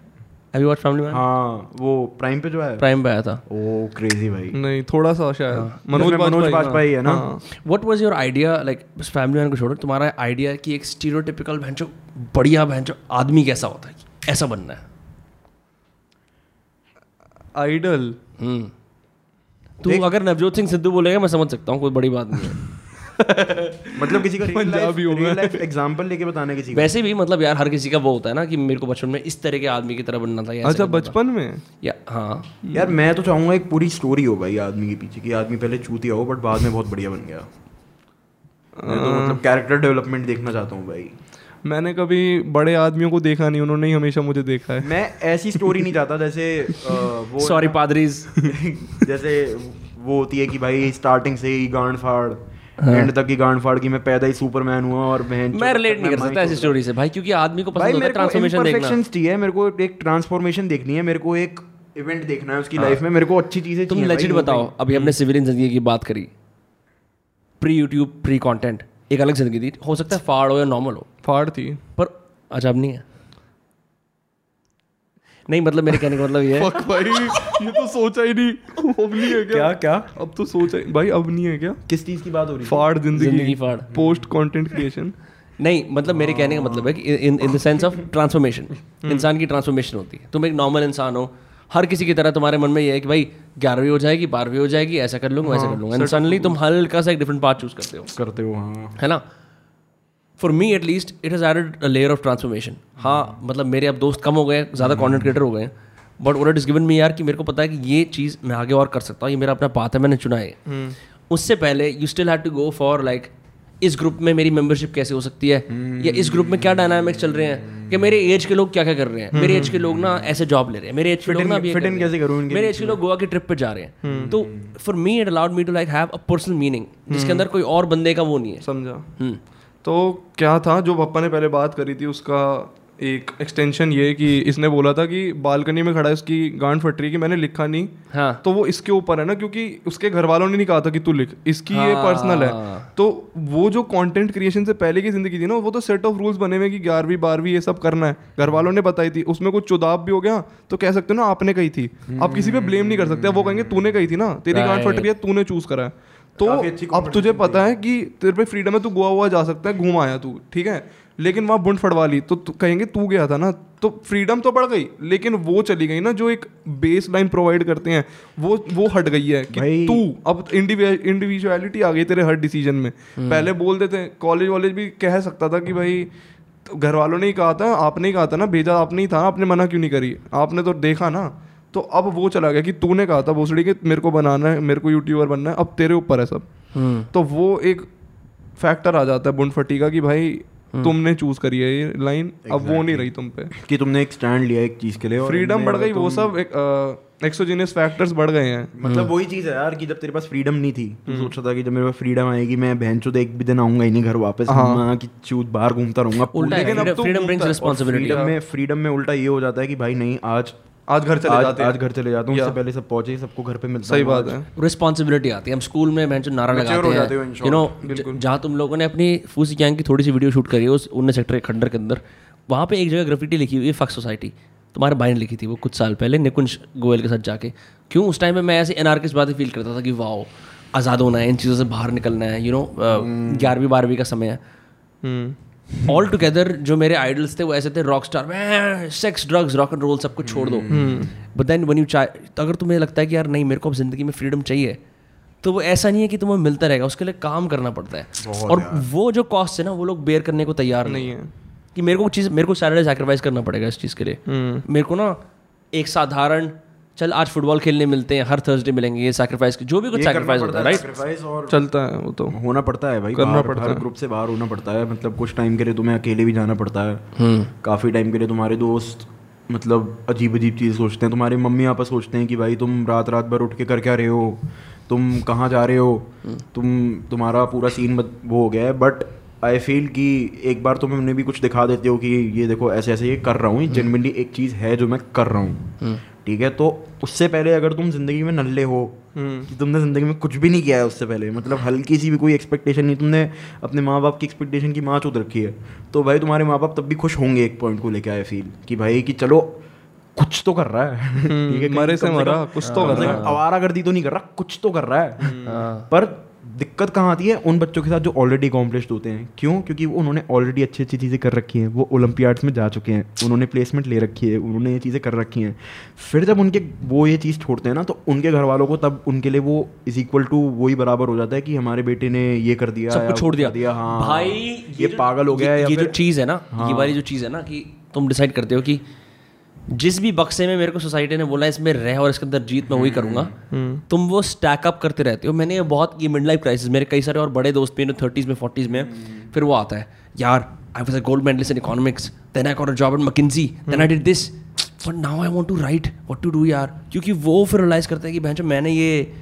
अभी वॉच फैमिली मैन हाँ वो प्राइम पे जो है। प्राइम पे आया था। ओ क्रेजी भाई। नहीं थोड़ा सा शायद। मनोज मनोज बाजपेयी बाजपेयी है ना? हाँ। What was your idea like Family Man को छोड़ो तुम्हारा आइडिया कि एक स्टीरियोटिपिकल भैंचो बढ़िया भैंचो आदमी कैसा होता है ऐसा बनना है। आइडल हम्म। तू अगर नवजोत सिंह सिद्धू बोलेगा मैं समझ सकता हूँ कोई बड़ी बात नहीं है। मतलब किसी का रियल लाइफ पंजाबी हो एग्जांपल लेके बताने किसी का वैसे भी मतलब यार हर किसी का वो होता है ना कि मेरे को बचपन में इस तरह के आदमी की तरह बनना था अच्छा बचपन में? या हाँ। यार मैं तो चाहूँगा एक पूरी स्टोरी हो भाई आदमी के पीछे कि आदमी पहले चूतिया हो बट बाद में बहुत बढ़िया बन गया। मैं तो मतलब कैरेक्टर डेवलपमेंट देखना चाहता हूँ भाई। मैंने कभी बड़े आदमियों को देखा नहीं उन्होंने ही हमेशा मुझे देखा है। मैं ऐसी स्टोरी नहीं चाहता जैसे वो सॉरी पादरीज जैसे वो होती है कि भाई स्टार्टिंग से ही गांड फाड़ एंड तक की गांड फाड़ की मैं पैदा ही सुपरमैन हुआ और बहन मैं रिलेट नहीं कर सकता ऐसी स्टोरी से। भाई क्योंकि आदमी को पसंद होता है मेरे को ट्रांसफॉर्मेशन देखना। चाहिए मेरे को एक ट्रांसफॉर्मेशन देखनी है मेरे को एक इवेंट देखना है उसकी लाइफ में मेरे को अच्छी चीज़ें तुम लेजिट बताओ अभी हमने सिविलियन ज़िंदगी की बात करी। प्री यूट्यूब प्री कंटेंट एक अलग ज़िंदगी थी हो सकता है फाड़ हो या नॉर्मल हो। फाड़ थी। पर अजब नहीं है। नहीं मतलब मेरे कहने का मतलब ये है। भाई ये तो सोचा ही नहीं। अब नहीं है क्या? क्या क्या? अब तो सोचा ही भाई अब नहीं है क्या? किस चीज़ की बात हो रही है? फाड़ ज़िंदगी। ज़िंदगी फाड़। पोस्ट कंटेंट क्रिएशन नहीं मतलब मेरे कहने का मतलब है कि in in the sense of transformation इंसान की ट्रांसफॉर्मेशन होती है। तुम एक नॉर्मल इंसान हो। हर किसी की तरह तुम्हारे मन में ये है कि भाई ग्यारहवीं हो जाएगी बारहवीं हो जाएगी ऐसा कर लूँगा वैसा कर लूँगा। एंड सडनली तुम हल्का सा एक डिफरेंट पाथ चूज़ करते हो। करते हो हाँ। है ना? For me at least it has added a layer of transformation हाँ मतलब मेरे अब दोस्त कम हो गए ज़्यादा कंटेंट क्रिएटर हो गए but what is given me यार कि मेरे को पता है कि ये चीज़ मैं आगे और कर सकता हूँ ये मेरा अपना पाथ है मैंने चुना है। उससे पहले you still have to go for like इस ग्रुप में मेरी मेंबरशिप कैसे हो सकती है? या इस ग्रुप में क्या डायनामिक्स चल रहे हैं? कि मेरे एज के लोग क्या क्या कर रहे हैं? मेरे एज के लोग ना ऐसे जॉब ले रहे हैं। मेरे एज के लोग ना रहे हैं। कैसे करूँ मेरे एज के लोग गोवा की ट्रिप पे जा रहे हैं। तो for me it allowed me to like have a personal meaning जिसके अंदर कोई और बंदे का वो नहीं है। समझा। हम्म। तो क्या था जो पप्पा ने पहले बात करी थी उसका एक एक्सटेंशन ये कि इसने बोला था कि बालकनी में खड़ा है उसकी गांड फट रही है कि मैंने लिखा नहीं। हाँ। तो वो इसके ऊपर है ना क्योंकि उसके घर वालों ने नहीं कहा था कि तू लिख इसकी हाँ. ये। पर्सनल है। तो वो जो कंटेंट क्रिएशन से पहले की ज़िंदगी थी ना वो तो सेट ऑफ़ रूल्स बने हुए कि ग्यारहवीं बारहवीं ये सब करना है। घर वालों ने बताई थी उसमें कुछ चुदाब भी हो गया तो कह सकते हो ना आपने कही थी। आप किसी पे ब्लेम नहीं कर सकते वो कहेंगे तूने कही थी ना तेरी गांड फट रही है तूने चूज़ करा है। तो अब तुझे पता है कि तेरे पे फ्रीडम है तू गोवा हुआ जा सकता है घूम आया तू ठीक है? लेकिन वहाँ बुंड फड़वा ली तो कहेंगे तू गया था ना? तो फ्रीडम तो बढ़ गई लेकिन वो चली गई ना जो एक बेस लाइन प्रोवाइड करते हैं वो वो हट गई है कि तू अब इंडिविजुअलिटी आ गई तेरे हर डिसीज़न में। पहले बोल देते कॉलेज वॉलेज भी कह सकता था कि भाई तो घर वालों ने ही कहा था आपने ही कहा था ना भेजा आपने ही था आपने मना क्यों नहीं करी? आपने तो देखा ना तो अब वो चला गया कि तूने कहा था भोसड़ी कि मेरे को बनाना है मेरे को यूट्यूबर बनना है अब तेरे ऊपर है सब। तो वो एक फैक्टर आ जाता है बुंड फटी का कि भाई तुमने चूज़ करी है ये लाइन exactly. अब वो नहीं रही तुम पे। कि तुमने एक स्टैंड लिया एक चीज़ के लिए फ्रीडम बढ़ गई वो सब एक एक्सोजीनियस फैक्टर्स बढ़ गए हैं। मतलब वही चीज़ है यार कि जब तेरे पास फ्रीडम नहीं थी तू सोच रहा था कि जब मेरे पास फ्रीडम आएगी मैं बहन चोद एक भी दिन आऊँगा ही नहीं घर वापस माँ की चूत बाहर घूमता रहूँगा लेकिन अब तो फ्रीडम ब्रिंग्स घूमता है। और रिस्पांसिबिलिटी फ्रीडम में फ्रीडम में उल्टा ये हो जाता है कि भाई नहीं आज आज घर चले आज, जाते हैं। आज घर चले जाता हूँ। उससे पहले सब पहुँचे सबको घर पे मिलता सही बात है। रिस्पॉन्सिबिलिटी आती है। हम स्कूल में मैं नारा लगाते हो। जाते यू नो जहाँ तुम लोगों ने अपनी फूसी गैंग की थोड़ी सी वीडियो शूट करी है उस उन्नीस सेक्टर खंडर के अंदर वहाँ पे एक जगह ग्राफिटी लिखी हुई है फक सोसाइटी तुम्हारे भाई ने लिखी थी वो कुछ साल पहले निकुंज गोयल के साथ जाके। क्यों? उस टाइम में मैं ऐसे एनआरकिस बातें फील करता था कि वाओ आज़ाद होना है इन चीज़ों से बाहर निकलना है यू नो ग्यारहवीं बारहवीं का समय है। हम्म ऑल टुगेदर जो मेरे आइडल्स थे वो ऐसे थे rock star sex drugs rock and roll सब कुछ छोड़ दो। बट देन वन यू तो अगर तुम्हें लगता है कि यार नहीं मेरे को अब ज़िंदगी में फ्रीडम चाहिए तो वो ऐसा नहीं है कि तुम्हें मिलता रहेगा उसके लिए काम करना पड़ता है। और वो जो कॉस्ट है ना वो लोग बेयर करने को तैयार नहीं है। है। कि मेरे को चीज़ मेरे को सैटरडे सेक्रीफाइस करना पड़ेगा इस चीज़ के लिए। हम्म। मेरे को ना एक साधारण चल आज फुटबॉल खेलने मिलते हैं हर थर्सडे मिलेंगे ये सैक्रिफाइस जो भी कुछ सैक्रिफाइस होता है राइट और चलता है वो तो। होना पड़ता है भाई करना पड़ता है। ग्रुप से बाहर होना पड़ता है मतलब कुछ टाइम के लिए तुम्हें अकेले भी जाना पड़ता है। काफ़ी टाइम के लिए तुम्हारे दोस्त मतलब अजीब अजीब चीज़ सोचते हैं तुम्हारे मम्मी आपस सोचते हैं कि भाई तुम रात रात भर उठ के कर क्या रहे हो तुम कहाँ जा रहे हो तुम तुम्हारा पूरा सीन वो हो गया है बट आई फील कि एक बार तुम उन्हें भी कुछ दिखा देते हो कि ये देखो ऐसे ऐसे ये कर रहा हूँ जेनविनली एक चीज़ है जो मैं कर रहा हूँ। ठीक है? तो उससे पहले अगर तुम ज़िंदगी में नल्ले हो कि तुमने ज़िंदगी में कुछ भी नहीं किया है उससे पहले मतलब हल्की सी भी कोई एक्सपेक्टेशन नहीं तुमने अपने माँ बाप की एक्सपेक्टेशन की माँ चूत रखी है तो भाई तुम्हारे माँ बाप तब भी खुश होंगे एक पॉइंट को लेके आए फील कि भाई कि चलो कुछ तो कर रहा है। ठीक है मरे से मरा, कुछ तो कर से रहा कम आवारागर्दी तो नहीं कर रहा कुछ तो कर रहा है। पर दिक्कत कहाँ आती है उन बच्चों के साथ जो ऑलरेडी कॉम्प्लेस्ड होते हैं? क्यों? क्योंकि वो उन्होंने ऑलरेडी अच्छी अच्छी चीज़ें कर रखी हैं। वो ओलंपियाड्स में जा चुके हैं। उन्होंने प्लेसमेंट ले रखी है। उन्होंने ये चीज़ें कर रखी हैं। फिर जब उनके वो ये चीज़ छोड़ते हैं ना तो उनके घर वालों को तब उनके लिए वो इज़ इक्वल टू वही बराबर हो जाता है कि हमारे बेटे ने ये कर दिया सब कुछ छोड़ दिया। दिया हाँ। भाई ये पागल हो गया ये, ये जो चीज़ है ना ये हाँ। वाली जो चीज़ है ना कि तुम डिसाइड करते हो कि जिस भी बक्से में मेरे को सोसाइटी ने बोला इसमें रह और इसके अंदर जीत मैं वही करूँगा तुम वो स्टैक अप करते रहते हो। मैंने ये बहुत की मिड लाइफ क्राइसिस मेरे कई सारे और बड़े दोस्त भी थर्टीज में फोर्टीज में फिर वो आता है यार I was a gold medalist in economics then I got a job in McKinsey then I did this but now I want to right what to do यार? क्योंकि वो फिर रियलाइज़ करते हैं कि बहन मैंने ये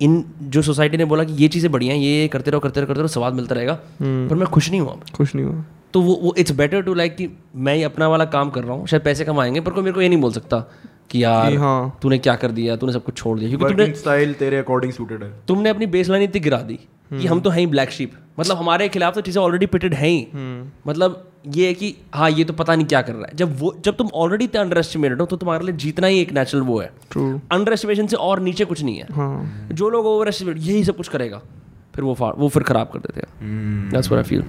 इन जो सोसाइटी ने बोला कि ये चीज़ें बढ़िया हैं ये करते रहो करते रहो करते रहो स्वाद मिलता रहेगा। पर मैं खुश नहीं हुआ खुश नहीं हुआ तो वो वो इट्स बेटर टू लाइक कि मैं ही अपना वाला काम कर रहा हूँ शायद पैसे कमाएँगे पर कोई मेरे को ये नहीं बोल सकता कि यार हाँ। तूने क्या कर दिया तूने सब कुछ छोड़ दिया क्योंकि तुमने स्टाइल तेरे अकॉर्डिंग सूटेड है। तुमने अपनी बेस लाइन इतनी गिरा दी कि हम तो हैं ही ब्लैक शीप मतलब हमारे खिलाफ तो चीज़ें ऑलरेडी पिटेड हैं ही। मतलब ये है कि हाँ ये तो पता नहीं क्या कर रहा है। जब वो जब तुम ऑलरेडी इतने अंडर एस्टिमेटेड हो तो तुम्हारे लिए जीतना ही एक नेचुरल वो है। अंडर एस्टिमेशन से और नीचे कुछ नहीं है। हाँ। जो लोग ओवर एस्टिमेट यही सब कुछ करेगा। फिर वो वो फिर खराब कर देते हैं। दैट्स व्हाट आई फील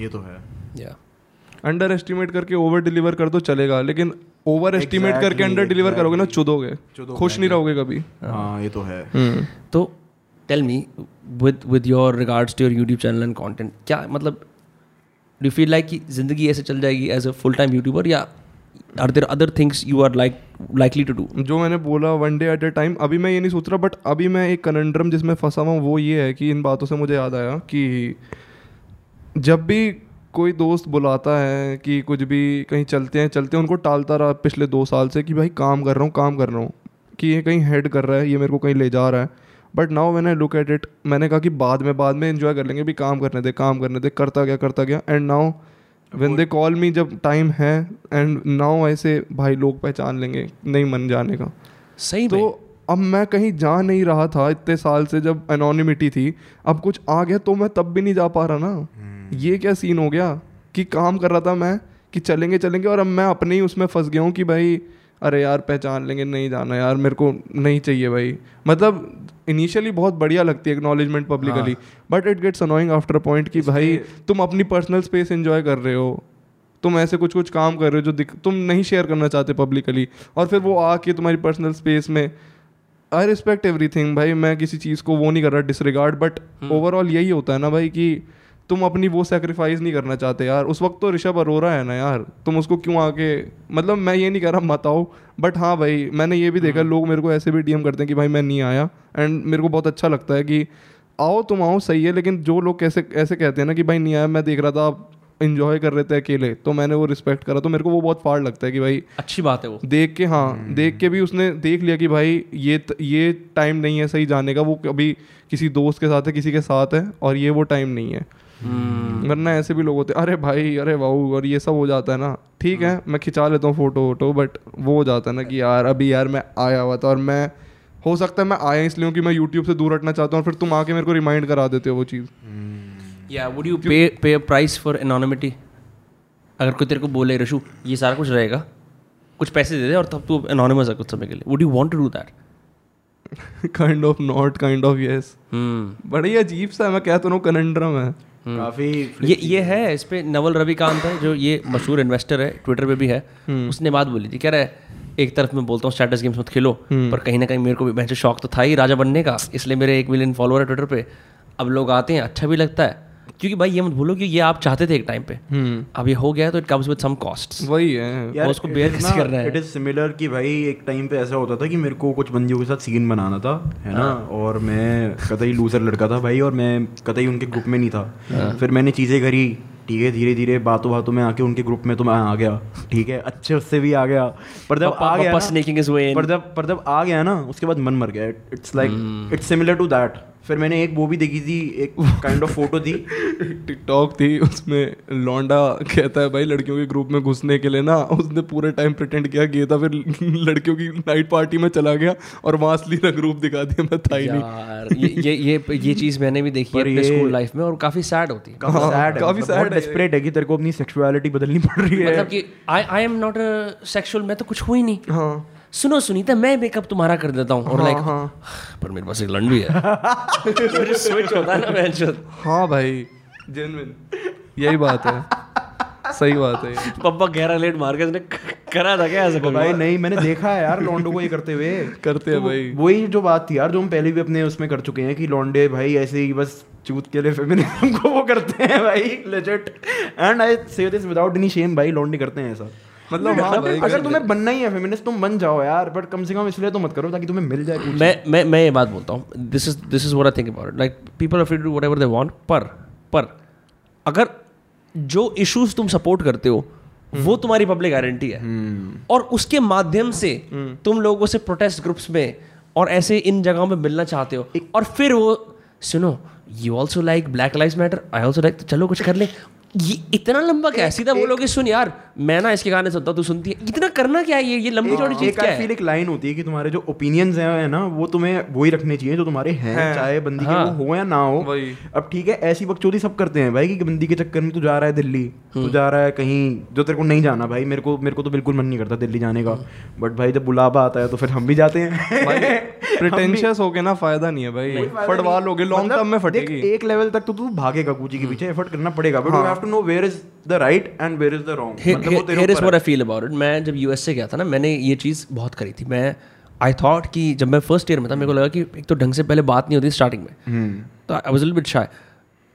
ये तो है। या अंडर एस्टिमेट करके ओवर डिलीवर कर दो चलेगा लेकिन ओवर एस्टिमेट करके अंडर डिलीवर करोगे ना चुदोगे। चुदोगे, खुश नहीं रहोगे कभी। हाँ ये तो है। तो tell me with with your regards to your YouTube channel and content क्या मतलब डू फील लाइक कि ज़िंदगी ऐसे चल जाएगी as a full time YouTuber या are there other things you are like likely to do जो मैंने बोला one day at a time अभी मैं ये नहीं सोच रहा बट अभी मैं एक कनंड्रम जिसमें फंसा हुआ वो ये है कि इन बातों से मुझे याद आया कि जब भी कोई दोस्त बुलाता है कि कुछ भी कहीं चलते हैं चलते हैं, उनको टालता रहा पिछले दो साल से कि भाई काम कर रहा हूँ, काम कर रहा हूँ, कि ये कहीं हेड कर रहा है, ये मेरे को कहीं ले जा रहा है बट नाउ मैंने लुक एट इट मैंने कहा कि बाद में बाद में इन्जॉय कर लेंगे। भी काम करने दे काम करने दे करता गया करता गया। And now when they call me जब टाइम है एंड नाउ ऐसे भाई लोग पहचान लेंगे नहीं मन जाने का सही तो अब मैं कहीं जा नहीं रहा था इतने साल से जब एनोनिमिटी थी। अब कुछ आ गया तो मैं तब भी नहीं जा पा रहा ना। ये क्या सीन हो गया? कि काम कर रहा था मैं कि चलेंगे चलेंगे और अब मैं अपने ही उसमें फंस गया हूँ कि भाई अरे यार पहचान लेंगे नहीं जाना यार मेरे को नहीं चाहिए भाई। मतलब इनिशियली बहुत बढ़िया लगती है acknowledgement publicly but it gets annoying after point कि भाई तुम अपनी पर्सनल स्पेस एंजॉय कर रहे हो। तुम ऐसे कुछ कुछ काम कर रहे हो जो दिख, तुम नहीं शेयर करना चाहते पब्लिकली और फिर वो आके तुम्हारी पर्सनल स्पेस में आई रिस्पेक्ट एवरीथिंग भाई मैं किसी चीज़ को वो नहीं कर रहा डिसरिगार्ड बट ओवरऑल यही होता है ना भाई कि तुम अपनी वो सेक्रीफाइस नहीं करना चाहते यार उस वक्त तो ऋषभ अरोरा है ना यार तुम उसको क्यों आके मतलब मैं ये नहीं कह रहा मत आओ बट हाँ भाई मैंने ये भी देखा लोग मेरे को ऐसे भी डीएम करते हैं कि भाई मैं नहीं आया एंड मेरे को बहुत अच्छा लगता है कि आओ तुम आओ सही है लेकिन जो लोग कैसे ऐसे कहते हैं ना कि भाई नहीं आया मैं देख रहा था आप इंजॉय कर रहे थे अकेले तो मैंने वो रिस्पेक्ट करा तो मेरे को वो बहुत फाड़ लगता है कि भाई अच्छी बात है वो देख के हाँ हम्म। देख के भी उसने देख लिया कि भाई ये त- ये टाइम नहीं है सही जाने का वो कभी किसी दोस्त के साथ है किसी के साथ है और ये वो टाइम नहीं है। वरना ऐसे भी लोग होते अरे भाई अरे वाऊ और ये सब हो जाता है ना। ठीक है हम्म। मैं खिंचा लेता हूँ फ़ोटो वोटो बट वो हो जाता है ना कि यार अभी यार मैं आया हुआ था और मैं हो सकता है मैं आया इसलिए हूँ कि मैं यूट्यूब से दूर हटना चाहता हूँ और फिर तुम आके मेरे को रिमाइंड करा देते हो वो चीज़। या वुड यू पे पे अ प्राइस फॉर एनोनिमिटी अगर कोई तेरे को बोले रशु ये सारा कुछ रहेगा कुछ पैसे दे दे और तब तू एनोनिमस है कुछ समय के लिए। Would you want to do that kind of not kind of yes हम्म। बड़ा ही अजीब सा है मैं कहता हूँ कनंड्रम है। काफ़ी ये ये है। इस पर नवल रवि कांत है जो ये मशहूर इन्वेस्टर है ट्विटर पे भी है। उसने बात बोली थी कह रहा है एक तरफ़ मैं बोलता हूँ स्टेटस गेम्स मत खेलो पर कहीं ना कहीं मेरे को भी वैसे शौक तो था ही राजा बनने का इसलिए मेरे एक मिलियन फॉलोअर है ट्विटर पे। अब लोग आते हैं अच्छा भी लगता है क्योंकि भाई ये मत भूलो कि ये आप चाहते थे एक टाइम पे। अब ये हो गया तो it comes with some cost वही है। वो उसको bear कैसे कर रहा है? इट इज़ सिमिलर कि भाई एक टाइम पे ऐसा होता था कि मेरे को कुछ बंदियों के साथ सीन बनाना था है ना? हाँ। और मैं कतई लूजर लड़का था भाई और मैं कतई उनके ग्रुप में नहीं था। हाँ। फिर मैंने चीज़ें करी ठीक है? धीरे धीरे बातों बातों में आके उनके ग्रुप में तो मैं आ गया ठीक है? अच्छे उससे भी आ गया। पर जब आ गया. पर जब पर जब आ गया ना उसके बाद मन मर गया। It's like. It's similar to that फिर मैंने एक वो भी देखी थी एक काइंड ऑफ़ फ़ोटो थी। टिकटॉक थी उसमें लौंडा कहता है भाई लड़कियों के ग्रुप में घुसने के लिए ना उसने पूरे टाइम प्रिटेंड किया गया था फिर लड़कियों की नाइट पार्टी में चला गया और वहाँ असली का ग्रुप दिखा दिया मैं था ही नहीं। ये ये ये ये चीज़ मैंने भी देखी है स्कूल लाइफ में और काफ़ी सैड होती है। काफ़ी हाँ, सैड काफ़ी sad है। कि तेरे को अपनी सेक्सुअलिटी बदलनी पड़ रही है। मतलब कि I I am not sexual मैं तो कुछ हुई नहीं। हाँ। सुनो सुनीता मैं मेकअप तुम्हारा कर देता हूँ। और हाँ, लाइक हाँ। पर मेरे पास एक लंड भी है स्विच होता है ना बेंच हाँ भाई। जेनविन यही बात है। सही बात है। पप्पा गहरा लेट मार के उसने करा था क्या ऐसा भाई नहीं मैंने देखा है यार लॉन्डो को ये करते हुए। करते हैं तो भाई। वही जो बात थी यार जो हम पहले भी अपने उसमें कर चुके हैं कि लॉन्डे भाई ऐसे ही बस चूत के लिए फेमिनिज्म को वो करते हैं भाई लेजिट एंड आई से दिस विदाउट एनी शेम भाई लॉन्डे करते हैं ऐसा। मतलब हाँ भाई अगर तुम्हें बनना ही है फेमिनिस्ट तुम बन जाओ यार बट कम से कम इसलिए तो मत करो ताकि तुम्हें मिल जाए मैं मैं मैं ये बात बोलता हूँ this is this is what I think about like people are free to whatever they want पर पर अगर जो इश्यूज़ तुम सपोर्ट करते हो वो तुम्हारी पब्लिक आइडेंटिटी है। और उसके माध्यम से तुम लोगों से प्रोटेस्ट ग्रुप्स में और ऐसे इन जगहों में मिलना चाहते हो। और फिर वो सुनो you also like black life matter I also like चलो कुछ कर ले। ये इतना लंबा क्या है सीधा बोलोगे सुन यार मैं ना इसके गाने सुनता हूँ तू सुनती है। इतना करना क्या है ये? ये लंबी चौड़ी चीज़ क्या आई फील है एक लाइन होती है कि तुम्हारे जो ओपिनियंस हैं है ना वो तुम्हें वही रखने चाहिए जो तुम्हारे हैं है, चाहे बंदी हाँ, के वो हो या ना हो। अब ठीक है ऐसी बकचोदी सब करते हैं भाई कि बंदी के चक्कर में तू जा रहा है दिल्ली तू जा रहा है कहीं जो तेरे को नहीं जाना भाई मेरे को मेरे को तो बिल्कुल मन नहीं करता दिल्ली जाने का। बट भाई जब बुलावा आता है तो फिर हम भी जाते हैं। प्रिटेंशियस हो के ना फ़ायदा नहीं है भाई। फटवा लोगे लॉन्ग मतलब टर्म में फटेगी। एक लेवल तक तो तू भागेगा कूची के पीछे एफर्ट करना पड़ेगा। But have to know where is the right and where is the wrong मतलब इज़ फील अबाउट इट मैं जब यूएसए गया था ना मैंने ये चीज़ बहुत करी थी। मैं आई थॉट कि जब मैं फ़र्स्ट ईयर में था मेरे को लगा कि एक तो ढंग से पहले बात नहीं होती स्टार्टिंग में। हम्म। तो आई वाज बिट शाय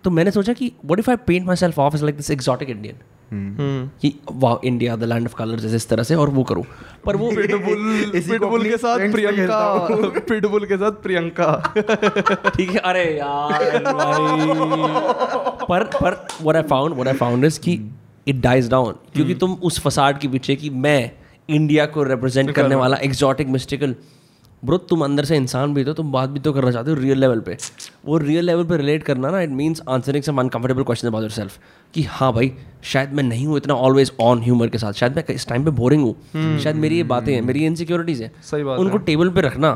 तो मैंने सोचा कि what if I paint myself of age like this exotic Indian. कि वाह India the land of colours इस तरह से और वो करो। पर वो पिटबुल पिटबुल के साथ प्रियंका पिटबुल के साथ प्रियंका। ठीक है अरे यार भाई। पर पर what I found what I found is कि इट डाइज डाउन क्योंकि तुम उस फसाड के पीछे कि मैं इंडिया को रिप्रेजेंट करने वाला एग्जॉटिक मिस्टिकल ब्रो तुम अंदर से इंसान भी तो तुम बात भी तो करना चाहते हो रियल लेवल पे। वो रियल लेवल पे रिलेट करना ना it means answering some uncomfortable question about yourself कि हाँ भाई शायद मैं नहीं हूँ इतना ऑलवेज ऑन ह्यूमर के साथ। शायद मैं इस टाइम पे बोरिंग हूँ। hmm. शायद मेरी ये बातें हैं मेरी इनसिक्योरिटीज हैं। सही बात उनको टेबल पे रखना।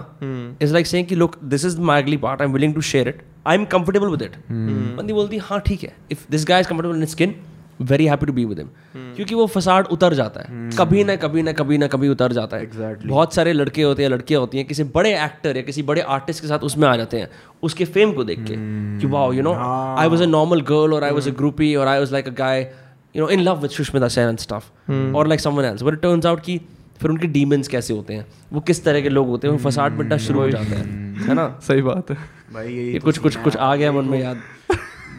इज़ लाइक सेइंग कि look this is my ugly part I am willing to share it I am comfortable with it बंदी बोलती है हाँ ठीक है। If this guy is comfortable in skin very happy to be with him क्योंकि वो फसाड उतर जाता है। Hmm. कभी ना कभी ना कभी ना कभी उतर जाता है। Exactly. बहुत सारे लड़के होते हैं लड़कियाँ होती हैं किसी बड़े एक्टर या किसी बड़े आर्टिस्ट के साथ उसमें आ जाते हैं उसके फेम को देख के। कि wow you know I was a normal girl और आई वाज अ ग्रुपी और I was like a guy you know in love with Sushmita Sen and stuff और like someone else but it turns out कि फिर उनके डीमंस कैसे होते हैं? वो किस तरह के लोग होते हैं? वो फसाड मिटना शुरू हो जाता है। है ना? सही बात है। भाई ये कुछ कुछ कुछ आ गया मन में याद।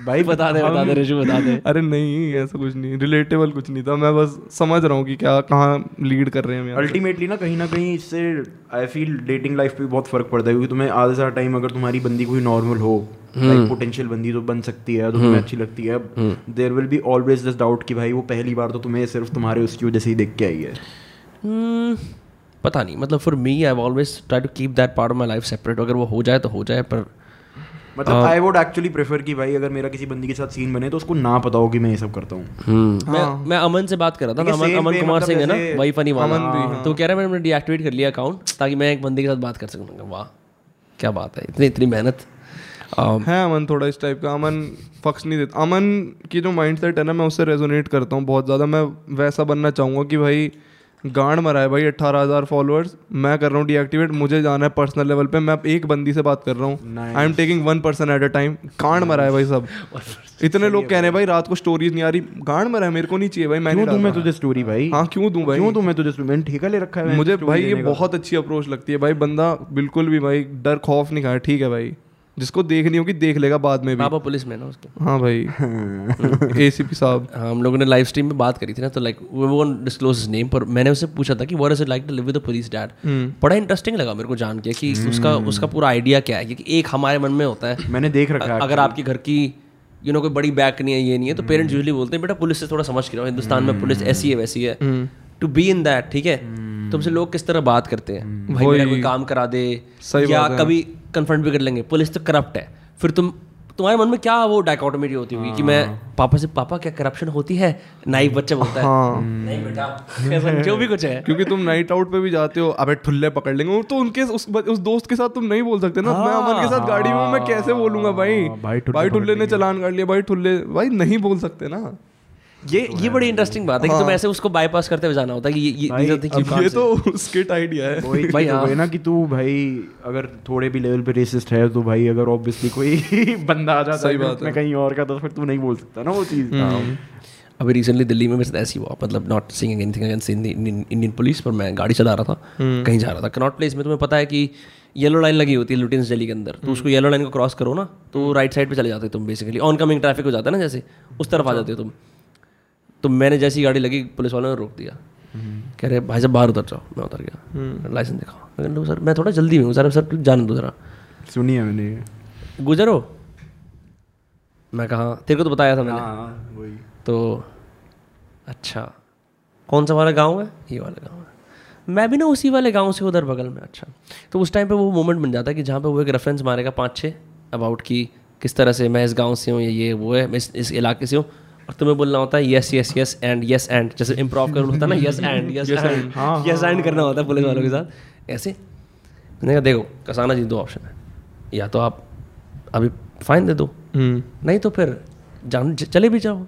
भाई बता दे बता दे ऋषु बता दे। अरे नहीं ऐसा कुछ नहीं रिलेटेबल कुछ नहीं था। मैं बस समझ रहा हूँ कि क्या कहाँ लीड कर रहे हैं। अल्टीमेटली ना कहीं ना कहीं इससे आई फील डेटिंग लाइफ पे बहुत फ़र्क पड़ता है क्योंकि तुम्हें आधे सारा टाइम अगर तुम्हारी बंदी कोई नॉर्मल हो लाइक पोटेंशियल बंदी तो बन सकती है तो तुम्हें अच्छी लगती है। There will be always this doubt कि भाई वो पहली बार तो तुम्हें सिर्फ़ तुम्हारे उसकी वजह से ही देख के आई है। Hmm, पता नहीं मतलब for me I always try to keep that part of my life separate अगर वो हो जाए तो हो जाए पर मतलब आई वुड एक्चुअली प्रेफर कि भाई अगर मेरा किसी बंदी के साथ सीन बने तो उसको ना पता हो कि मैं ये सब करता हूँ। मैं मैं अमन से बात कर रहा था ना अमन अमन कुमार मतलब सिंह है ना वही फनी वाला अमन भी, हाँ। तो कह रहा है मैंने डीएक्टिवेट कर लिया अकाउंट ताकि मैं एक बंदे के साथ बात कर सकूँ। वाह क्या बात है इतनी इतनी मेहनत। Um, है अमन थोड़ा इस टाइप का। अमन फक्स नहीं देता। अमन की जो माइंड सेट है ना मैं उससे रेजोनेट करता हूँ बहुत ज़्यादा। मैं वैसा बनना चाहूँगा कि भाई गांड मरा है भाई अट्ठारह हज़ार फॉलोअर्स मैं कर रहा हूँ डीएक्टिवेट मुझे जाना है पर्सनल लेवल पे। मैं अब एक बंदी से बात कर रहा हूँ। I am taking one person at a time गांड मरा है भाई सब। इतने लोग कह रहे हैं भाई रात को स्टोरीज नहीं आ रही। गांड मरा है मेरे को नहीं चाहिए भाई मैं क्यों दूँ मैं तुझे स्टोरी भाई? हाँ क्यों दूँ भाई? क्यों दूँ मैं तुझे? मैंने ठेका ले रखा है मुझे भाई ये बहुत अच्छी अप्रोच लगती है। भाई बंदा बिल्कुल भी भाई डर खौफ नहीं खाया। ठीक है भाई। जिसको देखनी होगी देख लेगा बाद में भी। पापा पुलिस में ना उसके। हाँ भाई। एसीपी साहब। हाँ, हम लोगों ने लाइव स्ट्रीम में बात करी थी ना तो लाइक वो वोंट डिस्क्लोज हिज नेम पर मैंने उससे पूछा था कि what is it like to live with the police dad बड़ा इंटरेस्टिंग लगा मेरे को जान के कि उसका उसका पूरा आइडिया क्या है क्योंकि एक हमारे मन में होता है। मैंने देख रखा है अगर आपके घर की यू नो कोई बड़ी बैक नहीं है ये नहीं है तो पेरेंट्स यूजली बोलते हैं बेटा पुलिस से थोड़ा समझ के रहो हिंदुस्तान में पुलिस ऐसी है वैसी है। टू बी इन दैट ठीक है? तुमसे लोग किस तरह बात करते हैं? भाई मेरा कोई काम करा दे या कभी कन्फ्रंट भी कर लेंगे। पुलिस तो करप्ट है। फिर तुम तुम्हारे मन में क्या वो डायकोटोमिटी होती होगी कि मैं पापा से पापा क्या करप्शन होती है? नाइव बच्चा बोलता है। हाँ। नहीं बेटा जो भी कुछ है। क्योंकि तुम नाइट आउट पे भी जाते हो अबे ठुल्ले पकड़ लेंगे। तो उनके उस उस दोस्त के साथ तुम नहीं बोल सकते ना। मैं अमन के साथ गाड़ी में मैं कैसे बोलूँगा भाई? हाँ, भाई ठुल्ले भाई ठुल्ले ने चलान कर लिया भाई ठुल्ले भाई नहीं बोल सकते ना। ये ये बड़ी इंटरेस्टिंग बात है कि तुम ऐसे उसको बाईपास करते हुए जाना होता है कि ये ये can't ये तो स्किट आइडिया है वही भाई हाँ। ना कि तू भाई अगर थोड़े भी लेवल पे रेसिस्ट है तो भाई अगर ऑब्वियसली कोई बंदा आ जाता है में कहीं और का तो फिर तू नहीं बोल सकता ना वो चीज़। अभी रिसेंटली दिल्ली में मेरे साथ ऐसी हुआ मतलब not singing anything against Indian police पर मैं गाड़ी चला रहा था कहीं जा रहा था। कनॉट प्लेस में तुम्हें पता है कि येलो लाइन लगी होती है लुटिन्स दिल्ली के अंदर तो उसको येलो लाइन को क्रॉस करो ना तो राइट साइड पे चले जाते हो तुम बेसिकली ऑन कमिंग ट्रैफ़िक हो जाता है ना जैसे उस तरफ़ आ जाते हो तुम। तो मैंने जैसी गाड़ी लगी पुलिस वालों ने रोक दिया। कह रहे भाई साहब बाहर उतर जाओ मैं उतर गया। लाइसेंस दिखाओ। मैं सर मैं थोड़ा जल्दी में हूँ सर सर जाने दो जरा। सुनिए मैंने गुजरो? मैं कहा तेरे को तो बताया था मैंने। हाँ वही। तो अच्छा कौन सा वाला गाँव है? ये वाला गाँव है। मैं भी ना उसी वाले गाँव से उधर बगल में अच्छा। तो उस टाइम पे वो मोमेंट बन जाता है कि जहाँ पे वो एक रेफरेंस मारेगा पाँच छः अबाउट की किस तरह से मैं इस गाँव से हूँ ये ये वो है मैं इस, इस इलाके से हूँ। और तुम्हें बोलना होता है yes yes yes and yes and जैसे इम्प्रोव करना होता है ना yes and yes and yes and करना होता है पुलिस वालों के साथ. ऐसे मैंने कहा देखो कसाना जी दो ऑप्शन है. या तो आप अभी फाइन दे दो। हम्म। नहीं तो फिर जान चले भी जाओ।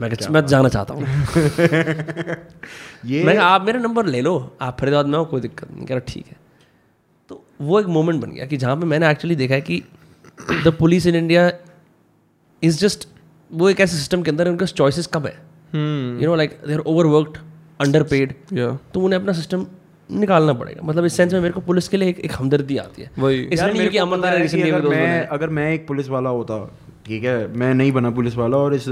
मैं कहा, मैं जाना चाहता हूँ। ये मैं आप मेरा नंबर ले लो। आप फरीदाबाद में हो कोई दिक्कत नहीं। कह रहा ठीक है। तो वो एक मोमेंट बन गया कि जहाँ पे मैंने एक्चुअली देखा है कि the police in India is just वो एक ऐसे सिस्टम के अंदर उनके चॉइसेस कम है? हम्म you know like they are overworked underpaid तो उन्हें अपना सिस्टम निकालना पड़ेगा। मतलब इस सेंस में मेरे को पुलिस के लिए एक, एक हमदर्दी आती है। वही। इसलिए मेरा कि अगर मैं अगर मैं एक पुलिस वाला होता ठीक है मैं नहीं बना पुलिस वाला और इस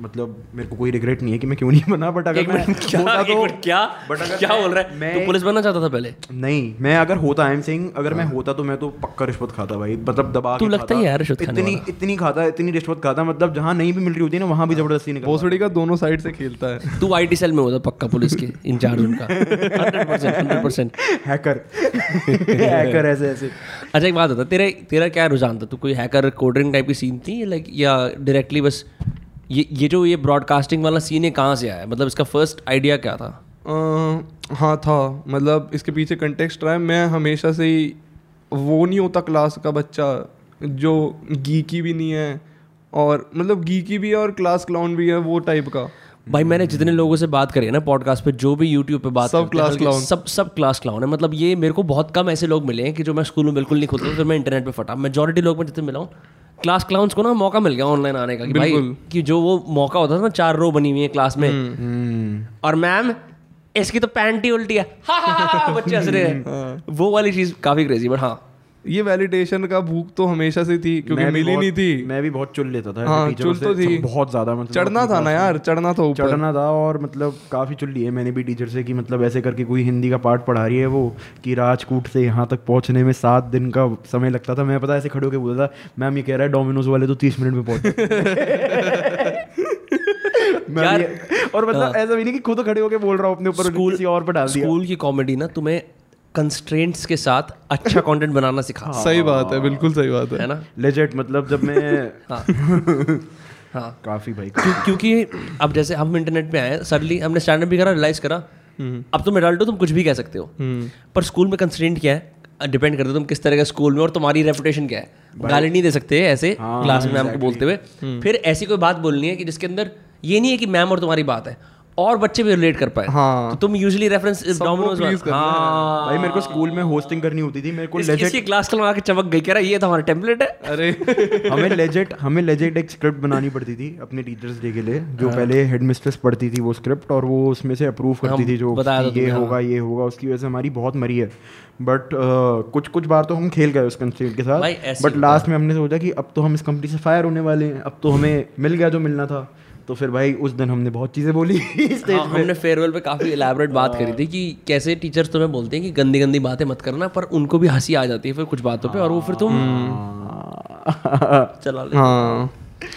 मतलब मेरे को कोई रिग्रेट नहीं है कि मैं क्यों नहीं बना बट अगर मैं क्या होता तो क्या but अगर क्या बोल रहा है? मैं- तू पुलिस बनना चाहता था पहले? नहीं मैं अगर होता आई एम सिंह अगर मैं होता तो मैं तो पक्का रिश्वत खाता भाई मतलब दबा तू लगता है यार रिश्वत इतनी इतनी खाता इतनी रिश्वत खाता मतलब जहाँ नहीं भी मिल रही होती ना वहाँ भी ज़बरदस्ती निकल भोसड़ी का दोनों साइड से खेलता है। तू आईटी सेल में होता पक्का पुलिस के इंचार्ज उनका hundred percent hundred percent hacker hacker ऐसे ऐसे। अच्छा एक बात होता तेरा तेरा क्या रुझान था? तू कोई हैकर कोडरिंग टाइप की सीन थी लाइक या डायरेक्टली बस ये ये जो ये ब्रॉडकास्टिंग वाला सीन है कहाँ से आया? मतलब इसका फ़र्स्ट आइडिया क्या था? अ, हाँ था। मतलब इसके पीछे कंटेक्स्ट रहा है। मैं हमेशा से ही वो नहीं होता क्लास का बच्चा जो गीकी भी नहीं है और मतलब गीकी भी है और क्लास क्लाउन भी है वो टाइप का। भाई मैंने जितने लोगों से बात करी है ना पॉडकास्ट पे जो भी यूट्यूब पे बात सब हल्के- clown। सब सब क्लास क्लाउन है। मतलब ये मेरे को बहुत कम ऐसे लोग मिले हैं कि जो मैं स्कूल में बिल्कुल नहीं खुलता फिर मैं इंटरनेट पे फटा। मेजोरिटी लोग मैं जितने मिला हूँ क्लास क्लाउंस को ना मौका मिल गया ऑनलाइन आने का कि भाई कि जो वो मौका होता था ना चार रो बनी हुई है क्लास में। हम्म, और मैम इसकी तो पैंटी उल्टी है। हा, हा, हा, हा, बच्चे हंस रहे हैं। वो वाली चीज़ काफ़ी क्रेजी बट हाँ। ये वैलिडेशन का भूख तो हमेशा से थी क्योंकि मिली नहीं थी। मैं भी बहुत चुल लेता था हाँ, चुल तो थी। बहुत ज़्यादा मतलब चढ़ना था ना यार चढ़ना था ऊपर। चढ़ना था और मतलब काफ़ी चुल लिए मैंने भी टीचर से कि मतलब ऐसे करके कोई हिंदी का पाठ पढ़ा रही है वो कि राजकूट से यहाँ तक पहुँचने में सात दिन का समय लगता था। मैं पता ऐसे खड़े होकर बोलता था मैम ये कह रहा है डोमिनोज वाले तो तीस मिनट में पहुँच और मतलब ऐसा भी नहीं कि खुद खड़े होकर बोल रहा हूँ अपने ऊपर और स्कूल किसी और पर डाल स्कूल की कॉमेडी ना तुम्हें कंस्ट्रेंट्स के साथ अच्छा कंटेंट बनाना सिखा। सही बात है बिल्कुल सही बात है। है ना? लेजेट मतलब जब मैं हाँ। हाँ। काफ़ी भाई क्यों- क्योंकि अब जैसे हम इंटरनेट पे आए सडनली हमने स्टैंड भी करा रियलाइज़ करा। अब तुम एडल्ट हो तुम कुछ भी कह सकते हो। पर स्कूल में कंस्ट्रेंट क्या है? डिपेंड करता है तुम किस तरह का स्कूल में और तुम्हारी रेपुटेशन क्या है। गाली नहीं दे सकते ऐसे क्लास में मैम को बोलते हुए। फिर ऐसी कोई बात बोलनी है कि जिसके अंदर ये नहीं है कि मैम और तुम्हारी बात है। और बच्चे भी रिलेट कर पाए। हाँ। तो तुम यूजुअली रेफरेंस डोमिनोज हाँ। भाई मेरे को स्कूल में होस्टिंग करनी होती थी मेरे को इस- लेजेट इसकी क्लास कल आके चमक गई कह रहा ये तो हमारा टेम्पलेट है। अरे। हमें लेजेट हमें लेजेट एक स्क्रिप्ट बनानी पड़ती थी अपने टीचर्स डे के लिए जो पहले हेड मिस्ट्रेस पढ़ती थी वो स्क्रिप्ट और वो उसमें से अप्रूव करती थी जो कि ये होगा ये होगा उसकी वजह से हमारी बहुत मरी है। बट कुछ कुछ बार तो हम खेल गए उस कंस्ट्रेंट के साथ। बट लास्ट में हमने सोचा कि अब तो हम इस कंपनी से फायर होने वाले हैं अब तो हमें मिल गया जो मिलना था। तो फिर भाई उस दिन हमने बहुत चीज़ें बोली स्टेज हाँ, हमने फेयरवेल पे काफ़ी इलेबोरेट बात करी थी कि कैसे टीचर्स तुम्हें बोलते हैं कि गंदी गंदी बातें मत करना पर उनको भी हँसी आ जाती है फिर कुछ बातों पे और वो फिर तुम चला ले हाँ।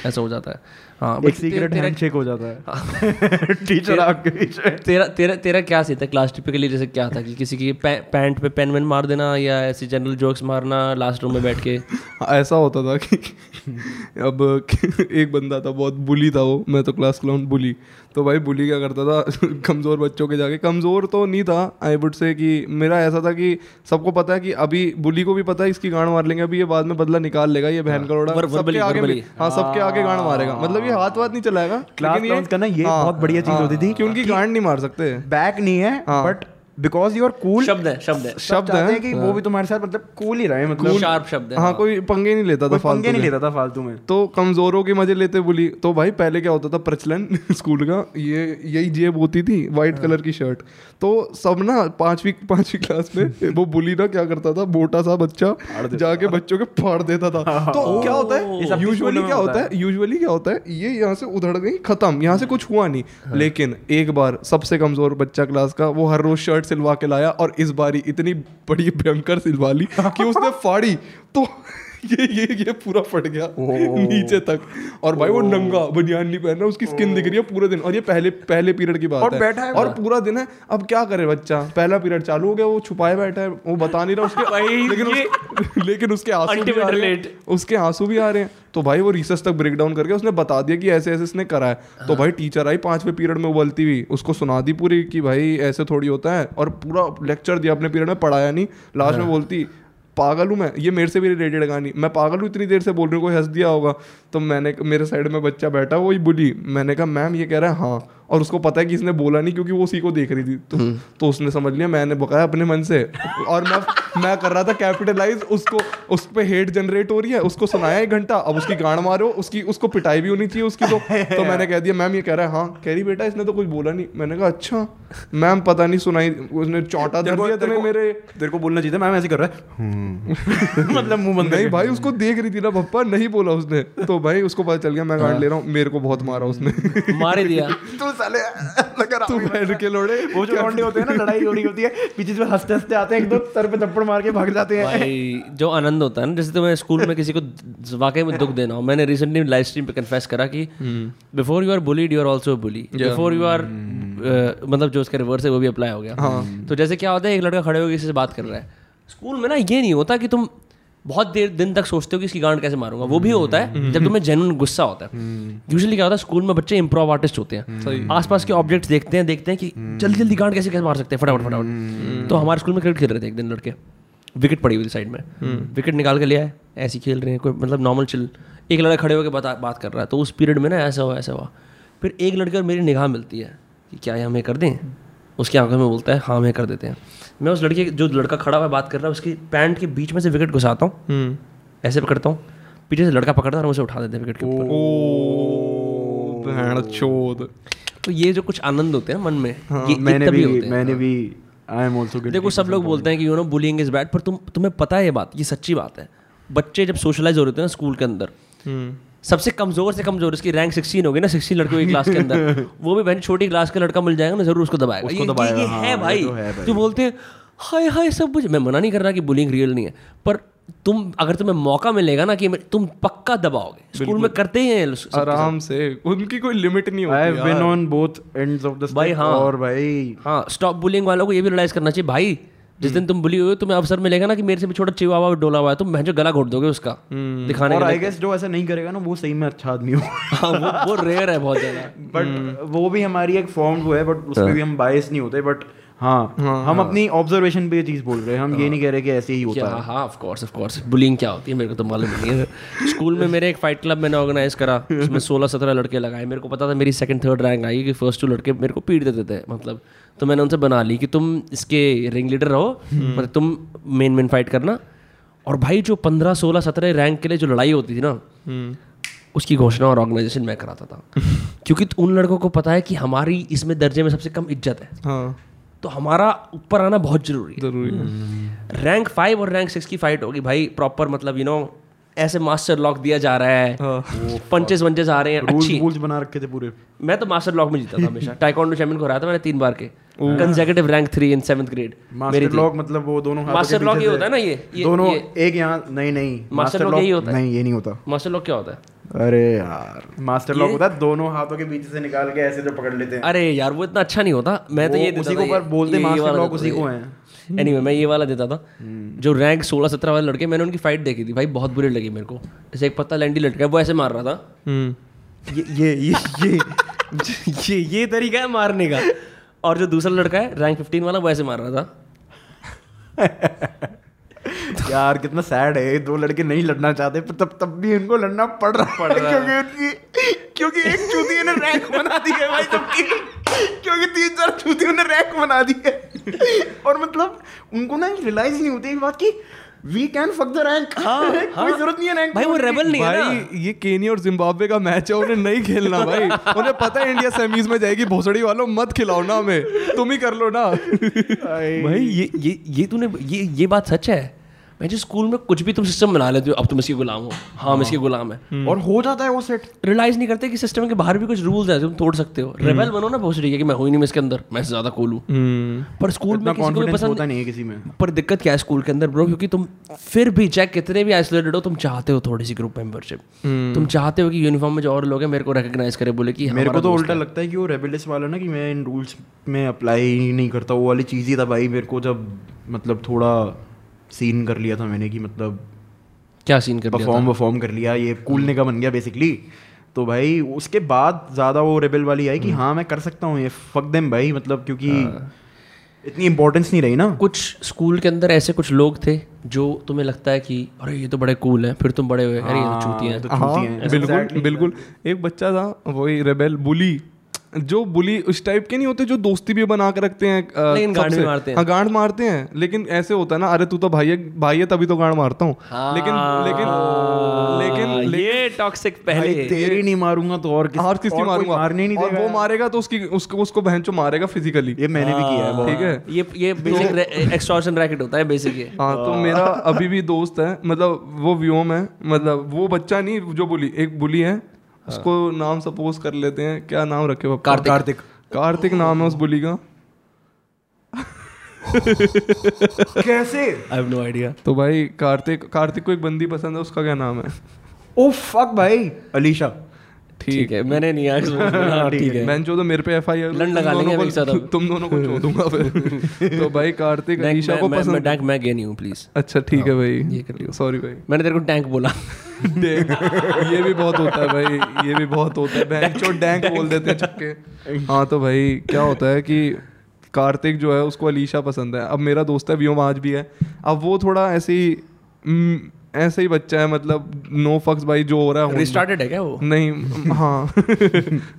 ऐसा हो जाता है। हाँ एक सीक्रेट हैंडशेक हो जाता है। टीचर आपके पीछे। तेरा तेरा तेरा क्या सीन था क्लास टिपिकली जैसे क्या था कि किसी की पैंट पे पेन वेन मार देना या ऐसी जनरल जोक्स मारना लास्ट रूम में बैठ के? हाँ, ऐसा होता था कि अब एक बंदा था बहुत बुली था वो मैं तो क्लास क्लाउन बुली। तो भाई बुली क्या करता था कमज़ोर बच्चों के जाके कमज़ोर तो नहीं था आई वुड से कि मेरा ऐसा था कि सबको पता है कि अभी बुली को भी पता है इसकी गांड मार लेंगे अभी ये बाद में बदला निकाल लेगा ये बहन करोड़ा वर- सबके आगे हाँ सबके आगे गांड मारेगा। मतलब ये हाथ वाथ नहीं चलाएगा क्लास लेकिन का ना ये बहुत बढ़िया चीज़ होती थी कि उनकी गांड नहीं मार सकते। बैक नहीं है हाँ। But because you are cool शब्द है शब्द है। शब्द है कि वो भी तुम्हारे साथ मतलब कूल ही रहे मतलब शार्प शब्द है हाँ कोई पंगे नहीं लेता था पंगे नहीं लेता था फालतू में। तो कमजोरों के मज़े लेते बुली तो भाई पहले क्या होता था प्रचलन स्कूल का ये यही जेब होती थी वाइट कलर की शर्ट तो सब ना पांचवी पांचवी क्लास में वो बुली ना क्या करता था मोटा सा बच्चा जाके बच्चों के फाड़ देता था। तो क्या होता है यूजुअली क्या होता होता है यूजुअली क्या होता है ये यहाँ से उधड़ गई खत्म यहाँ से कुछ हुआ नहीं। लेकिन एक बार सबसे कमज़ोर बच्चा क्लास का वो हर रोज शर्ट सिलवा के लाया और इस बारी इतनी बड़ी भयंकर सिलवा ली कि उसने फाड़ी तो ये ये ये पूरा फट गया नीचे तक। और भाई वो नंगा बनियान नहीं पहन रहा उसकी स्किन दिख रही है पूरे दिन। और ये पहले पहले पीरियड की बात और है। बैठा है और पूरा दिन है। अब क्या करे बच्चा? पहला पीरियड चालू हो गया वो छुपाए बैठा है। वो बता नहीं रहा उसके लेकिन उस, लेकिन उसके आँसू भी आ रहे हैं। उसके आँसू भी आ रहे हैं। तो भाई वो रिसर्च तक ब्रेक डाउन करके उसने बता दिया कि ऐसे ऐसे इसने करा है। तो भाई टीचर आई पाँचवें पीरियड में उबलती हुई। उसको सुना दी पूरी कि भाई ऐसे थोड़ी होता है। और पूरा लेक्चर दिया अपने पीरियड में पढ़ाया नहीं। लास्ट में बोलती पागल हूँ मैं। ये मेरे से भी रिलेटेड कहानी। मैं पागल हूँ, इतनी देर से बोल रही हूँ, कोई हंस दिया होगा। तो मैंने मेरे साइड में बच्चा बैठा वही बुली। मैंने कहा मैम ये कह रहा है हाँ। और उसको पता है कि इसने बोला नहीं क्योंकि वो उसी को देख रही थी। तो तो उसने समझ लिया मैंने बकाया अपने मन से। और मैं मैं कर रहा था कैपिटलाइज उसको उस पे हेट जनरेट हो रही है उसको सुनाया एक घंटा अब उसकी गांड मारो उसकी उसको पिटाई भी होनी चाहिए उसकी तो। तो मैंने कह दिया मैम ये कह रहा है हाँ। कह रही बेटा इसने तो कुछ बोला नहीं। मैंने कहा अच्छा। मैम पता नहीं सुनाई उसने चौंटा धर दिया तुम्हें मेरे तेरे को बोलना चाहिए मैम ऐसे कर रहा है? हम्म। मतलब मुँह बंद नहीं भाई उसको देख रही थी ना पप्पा नहीं बोला उसने। तो भाई उसको पता चल गया मैं गांड ले रहा हूँ मेरे को बहुत मारा उसने। मारे दिया। तू साले तू बहन के लोड़े। वो जो लौंडे होते हैं ना लड़ाई हो रही होती है पीछे से हँसते हँसते आते हैं एक दो सर पे थप्पड़ मार के भाग जाते हैं। भाई जो आनंद होता है ना जैसे तुम्हें स्कूल में किसी को वाकई में दुख देना हो। मैंने रिसेंटली लाइव स्ट्रीम पे कन्फेस करा कि before you are bullied you are also bully before you are मतलब जो उसका रिवर्स है वो भी अप्लाई हो गया। तो जैसे क्या होता है एक लड़का खड़े होकर किसी से बात कर रहा है। स्कूल में ना ये नहीं होता कि तुम बहुत देर दिन तक सोचते हो कि इसकी गांड कैसे मारूँगा। वो भी होता है जब तुम्हें जेन्युइन गुस्सा होता है। यूजुअली क्या होता है स्कूल में बच्चे इम्प्रोव आर्टिस्ट होते हैं। आसपास के ऑब्जेक्ट्स देखते हैं देखते हैं कि जल्दी जल्दी गांड कैसे कैसे मार सकते हैं फटाफट फटाफट। तो हमारे स्कूल में क्रिकेट खेल रहे थे एक दिन लड़के। विकेट पड़ी हुई थी साइड में। विकेट निकाल के लिया है ऐसे खेल रहे हैं कोई मतलब नॉर्मल चिल एक लड़का खड़े होकर बता बात कर रहा है तो उस पीरियड में ना ऐसा हुआ ऐसा हुआ। फिर एक लड़के और मेरी निगाह मिलती है कि क्या ये हमें कर दें? उसकी आँखों में बोलता है हाँ हमें कर देते हैं। मैं उस लड़के जो लड़का खड़ा हुआ बात कर रहा है उसकी पैंट के बीच में से विकेट घुसाता हूँ। ऐसे पकड़ता हूँ। पीछे से लड़का पकड़ता है और उसे उठा देते हैं विकेट के ऊपर। तो ये जो कुछ आनंद होते हैं मन में हाँ, ये मैंने भी होते हैं। मैंने भी आई एम आल्सो देखो सब लोग बोलते हैं कि you know bullying is bad पर तुम तुम्हें पता है ये बात ये सच्ची बात है। बच्चे जब सोशलाइज हो रहे थे ना स्कूल के अंदर हम्म। सबसे कमज़ोर से कमज़ोर इसकी रैंक 16 होगी ना 16 लड़कियों की क्लास के अंदर। वो भी बहन छोटी क्लास का लड़का मिल जाएगा ना ज़रूर उसको दबाएगा। उसको ये, दबाएगा, ये हाँ, है ये भाई। तो है भाई। जो बोलते हैं हाय हाय सब कुछ मैं मना नहीं कर रहा कि बुलिंग रियल नहीं है पर तुम अगर तुम्हें मौका मिलेगा ना कि तुम पक्का दबाओगे। स्कूल में करते ही हैं आराम से। उनकी कोई लिमिट नहीं होती have been on both ends of the भाई, हाँ। और भाई हाँ स्टॉप बुलिंग वालों को ये भी रियलाइज़ करना चाहिए भाई जिस दिन तुम बुली हुए तुम्हें अवसर मिलेगा ना कि मेरे से भी छोटा चिवा हुआ डोला हुआ है तुम जो गला घोट दोगे उसका दिखाने और आई गेस जो ऐसा नहीं करेगा ना वो सही में अच्छा आदमी हो। हाँ वो वो रेयर है बहुत ज़्यादा। बट वो भी हमारी एक फॉर्म वो है बट उसमें भी हम बायस नहीं होते बट हाँ हाँ हम अपनी ऑब्जर्वेशन पे ये चीज़ बोल रहे हैं। हम ये नहीं कह रहे कि ऐसे ही होता है। हाँ of course of course bullying क्या होती है? मेरे को तो मालूम नहीं है। स्कूल में मेरे एक फाइट क्लब मैंने ऑर्गेनाइज करा। उसमें सोलह सत्रह लड़के लगाए। मेरे को पता था मेरी सेकंड थर्ड रैंक आई कि फ़र्स्ट टू लड़के मेरे को पीट देते थे मतलब। तो मैंने उनसे बना ली कि तुम इसके रिंग लीडर रहो मतलब तुम मेन मेन फाइट करना। और भाई जो पंद्रह सोलह सत्रह रैंक के लिए जो लड़ाई होती थी ना उसकी घोषणा और ऑर्गेनाइजेशन मैं कराता था। क्योंकि उन लड़कों को पता है कि हमारी इसमें दर्जे में सबसे कम इज़्ज़त है। हाँ। तो हमारा ऊपर आना बहुत ज़रूरी है। ज़रूरी है। रैंक फाइव और रैंक सिक्स की फाइट होगी भाई प्रॉपर मतलब यू नो ऐसे मास्टर लॉक दिया जा रहा है। हाँ। पंचेस वंचेस आ रहे हैं। अच्छी। रूल्स बना रखे थे पूरे। मैं तो मास्टर लॉक में जीता था हमेशा। टाइकोंडो चैंपियन को हराया था मैंने तीन बार के। Consecutive rank three in seventh grade master lock मतलब वो दोनों मास्टर लॉक ये होता है ना ये दोनों एक यहाँ नहीं नहीं। मास्टर लॉक यही होता है? नहीं ये नहीं होता। मास्टर लॉक क्या होता है? अरे यार। मास्टर लॉक होता है दोनों हाथों के बीच से निकाल के ऐसे जो पकड़ लेते हैं। अरे यार वो इतना अच्छा नहीं होता। मैं तो ये उसी को पर बोलते मास्टर लॉक उसी को। हैं। एनीवे मैं ये वाला देता था। जो रैंक सोलह सत्रह वाले लड़के मैंने उनकी फाइट देखी थी। भाई बहुत बुरी लगी मेरे को। जैसे एक पत्ता लैंडी लड़का है वो ऐसे मार रहा था। हम्म। ये ये ये ये ये ये तरीका है मारने का। और जो दूसरा लड़का है रैंक 15 वाला वो ऐसे मार रहा था। यार कितना सैड है। दो लड़के नहीं लड़ना चाहते पर तब तब भी इनको लड़ना पड़ रहा है। क्योंकि उनकी क्योंकि एक चूतिया ने रैंक बना दी है भाई सबकी क्योंकि तीन चार चूतियों ने रैंक बना दी है। और मतलब उनको ना रियलाइज़ नहीं होती इस बात की we can fuck the rank कोई ज़रूरत नहीं है रैंक भाई वो रेबल नहीं है ना। ये केनिया और जिम्बाब्वे का मैच है उन्हें नहीं खेलना भाई। उन्हें पता है इंडिया सेमीज में जाएगी भोसड़ी वालों मत खिलाओ ना हमें। तुम ही कर लो ना। भाई ये ये ये तूने ये ये बात सच है? मैं जो स्कूल में कुछ भी तुम सिस्टम बना लेते हो अब तुम इसके गुलाम हो। हाँ मैं इसके गुलाम है। और हो जाता है वो सेट रियलाइज़ नहीं करते कि सिस्टम के बाहर भी कुछ रूल्स है तुम तोड़ सकते हो। रेबल बनो ना बहुत कि मैं हूँ ही नहीं मैं इसके अंदर मैं ज़्यादा कूल हूँ। पर स्कूल में किसी को भी पसंद होता नहीं है किसी में। पर दिक्कत क्या है स्कूल के अंदर ब्रो क्योंकि तुम फिर भी चाहे कितने भी आइसोलेटेड हो तुम चाहते हो थोड़ी सी ग्रुप मेंबरशिप तुम चाहते हो कि यूनिफॉर्म में जो और लोग हैं मेरे को रिकग्नाइज करे बोले कि मेरे को तो उल्टा लगता है कि वो रेबेलियस वाला ना कि मैं इन रूल्स में अप्लाई नहीं करता वो वाली चीज़ ही था भाई मेरे को जब मतलब थोड़ा सीन कर लिया था मैंने कि मतलब क्या सीन कर परफॉर्म परफॉर्म कर लिया ये कूलने का बन गया बेसिकली तो भाई उसके बाद ज़्यादा वो रेबल वाली आई कि हाँ मैं कर सकता हूँ ये फक देम भाई मतलब क्योंकि इतनी इंपॉर्टेंस नहीं रही ना। कुछ स्कूल के अंदर ऐसे कुछ लोग थे जो तुम्हें लगता है कि अरे ये तो बड़े कूल हैं फिर तुम बड़े हुए अरे ये तो चूतियाँ हैं। तो हाँ। हैं। बिल्कुल बिल्कुल। एक बच्चा था वही रेबेल बुली जो बुली उस टाइप के नहीं होते जो दोस्ती भी बना के रखते हैं लेकिन गांड भी मारते हैं। हाँ गांड मारते हैं लेकिन ऐसे होता है ना अरे तू तो भाई है भाई है तभी तो गांड मारता हूँ। लेकिन लेकिन लेकिन हाँ, लेकिन ये टॉक्सिक पहले तेरी नहीं मारूँगा तो और किस और किसी मारूँगा। मारने नहीं देगा वो मारेगा तो उसकी उसको उसको बहन मारेगा फिजिकली ये मैंने भी किया है ठीक है? ये ये बेसिक एक्सटॉर्शन रैकेट होता है बेसिक ये। हाँ तो मेरा अभी भी दोस्त है मतलब वो व्योम है मतलब वो बच्चा नहीं जो बुली एक बुली है उसको नाम सपोज़ कर लेते हैं। क्या नाम रखे पापा? कार्तिक। कार्तिक। कार्तिक नाम है उस बुली का। कैसे? आई हैव नो आइडिया तो भाई कार्तिक कार्तिक को एक बंदी पसंद है उसका क्या नाम है? ओ फक भाई। अलीशा। ठीक है मैंने नहीं आज हाँ, ठीक है। मैं जो तो मेरे पे एफ़ आई आर लगा लेंगे अभी साथ तुम दोनों को छोड़ दूँगा फिर। तो भाई कार्तिक मैं- को मैं- मैं पसंद टैंक मैं गया नहीं हूँ प्लीज़ अच्छा ठीक है भाई। ये कर लियो। सॉरी भाई। मैंने तेरे को टैंक बोला। डैंक ये भी बहुत होता है भाई ये भी बहुत होता है। बैंक चो डैंक बोल देते हैं छक्के। हाँ तो भाई क्या होता है कि कार्तिक जो है उसको अलीशा पसंद है। अब मेरा दोस्त है व्योम आज भी है। अब वो थोड़ा ऐसे ही ऐसे ही बच्चा है मतलब नो फक्स भाई जो हो रहा है रिस्टार्टेड है क्या वो? नहीं हाँ।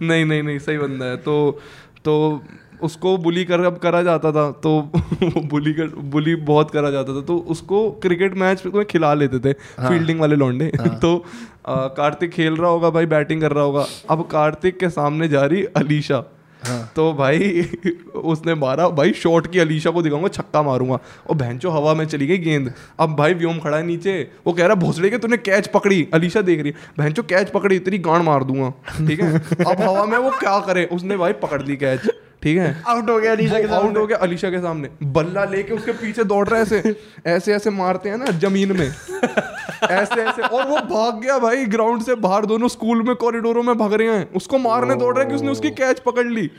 नहीं नहीं नहीं सही बंदा है। तो तो उसको बुली कर अब करा जाता था तो बुली कर बुली बहुत करा जाता था। तो उसको क्रिकेट मैच में खिला लेते थे हाँ, फील्डिंग वाले लौंडे। हाँ, तो कार्तिक खेल रहा होगा भाई बैटिंग कर रहा होगा। अब कार्तिक के सामने जा रही अलीशा। तो भाई, उसने मारा। भाई शॉट की अलीशा को दिखाऊँगा, छक्का मारूँगा। और भैंचो हवा में चली गई गेंद। अब भाई, व्योम खड़ा है नीचे। वो कह रहा, भोसड़े के तूने कैच पकड़ी। अलीशा देख रही है भैंचो कैच पकड़ी, इतनी गांड मार दूँगा। ठीक है? अब हवा में वो क्या करे? उसने भाई पकड़ ली कैच। ठीक है? आउट हो गया अलीशा के आउट हो गया अलीशा के सामने। बल्ला लेके उसके पीछे दौड़ रहे ऐसे ऐसे ऐसे मारते हैं ना ज़मीन में। ऐसे ऐसे। और वो भाग गया भाई ग्राउंड से बाहर दोनों स्कूल में कॉरिडोरों में भाग रहे हैं। उसको मारने दौड़ रहे हैं कि उसने उसकी कैच पकड़ ली।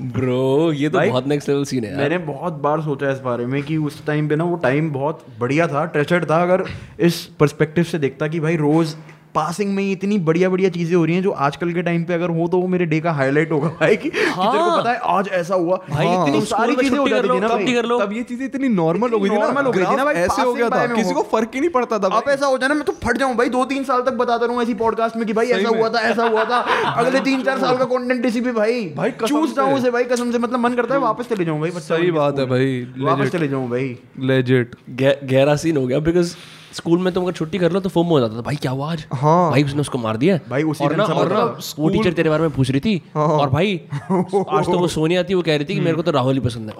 ब्रो ये तो बहुत नेक्स्ट लेवल सीन है मैंने बहुत बार सोचा इस बारे में कि उस टाइम पे ना वो टाइम बहुत बढ़िया था ट्रेचर्ड था अगर इस पर्सपेक्टिव से देखता कि भाई रोज पासिंग में ही इतनी बढ़िया बढ़िया चीज़ें हो रही हैं जो आजकल के टाइम पे अगर हो तो वो मेरे डे का हाईलाइट होगा भाई कि, कि तेरे को हाँ। पता है आज ऐसा हुआ। भाई, हाँ, इतनी तो सारी चीज़ें हो जाती थी ना भाई। कर लो। तब ये चीज़ें इतनी नॉर्मल हो गई थी ना। normal हो गई थी ना भाई, ऐसे हो गया था। किसी को फ़र्क ही नहीं पड़ता था अब ऐसा हो जाए ना मैं तो फट जाऊँ भाई दो तीन साल तक बताता रहूँ ऐसी पॉडकास्ट में कि भाई ऐसा हुआ था ऐसा हुआ था। अगले तीन चार साल का कंटेंट इसी पे भाई। भाई, कसम चूज़ से। जाऊँ उसे भाई कसम से मतलब मन करता है वापस चले जाऊँ भाई सही बात है भाई वापस चले जाऊँ भाई। Legit। गह- गहरा सीन हो गया बिकॉज़ स्कूल में तुम अगर छुट्टी कर लो तो फोम हो जाता था भाई क्या आवाज़ आज? हाँ। भाई उसने उसको मार दिया भाई, उसी और ना और ना वो टीचर तेरे बारे में पूछ रही थी और भाई आज तो वो सोनिया थी वो कह रही थी कि मेरे को तो राहुल ही पसंद है।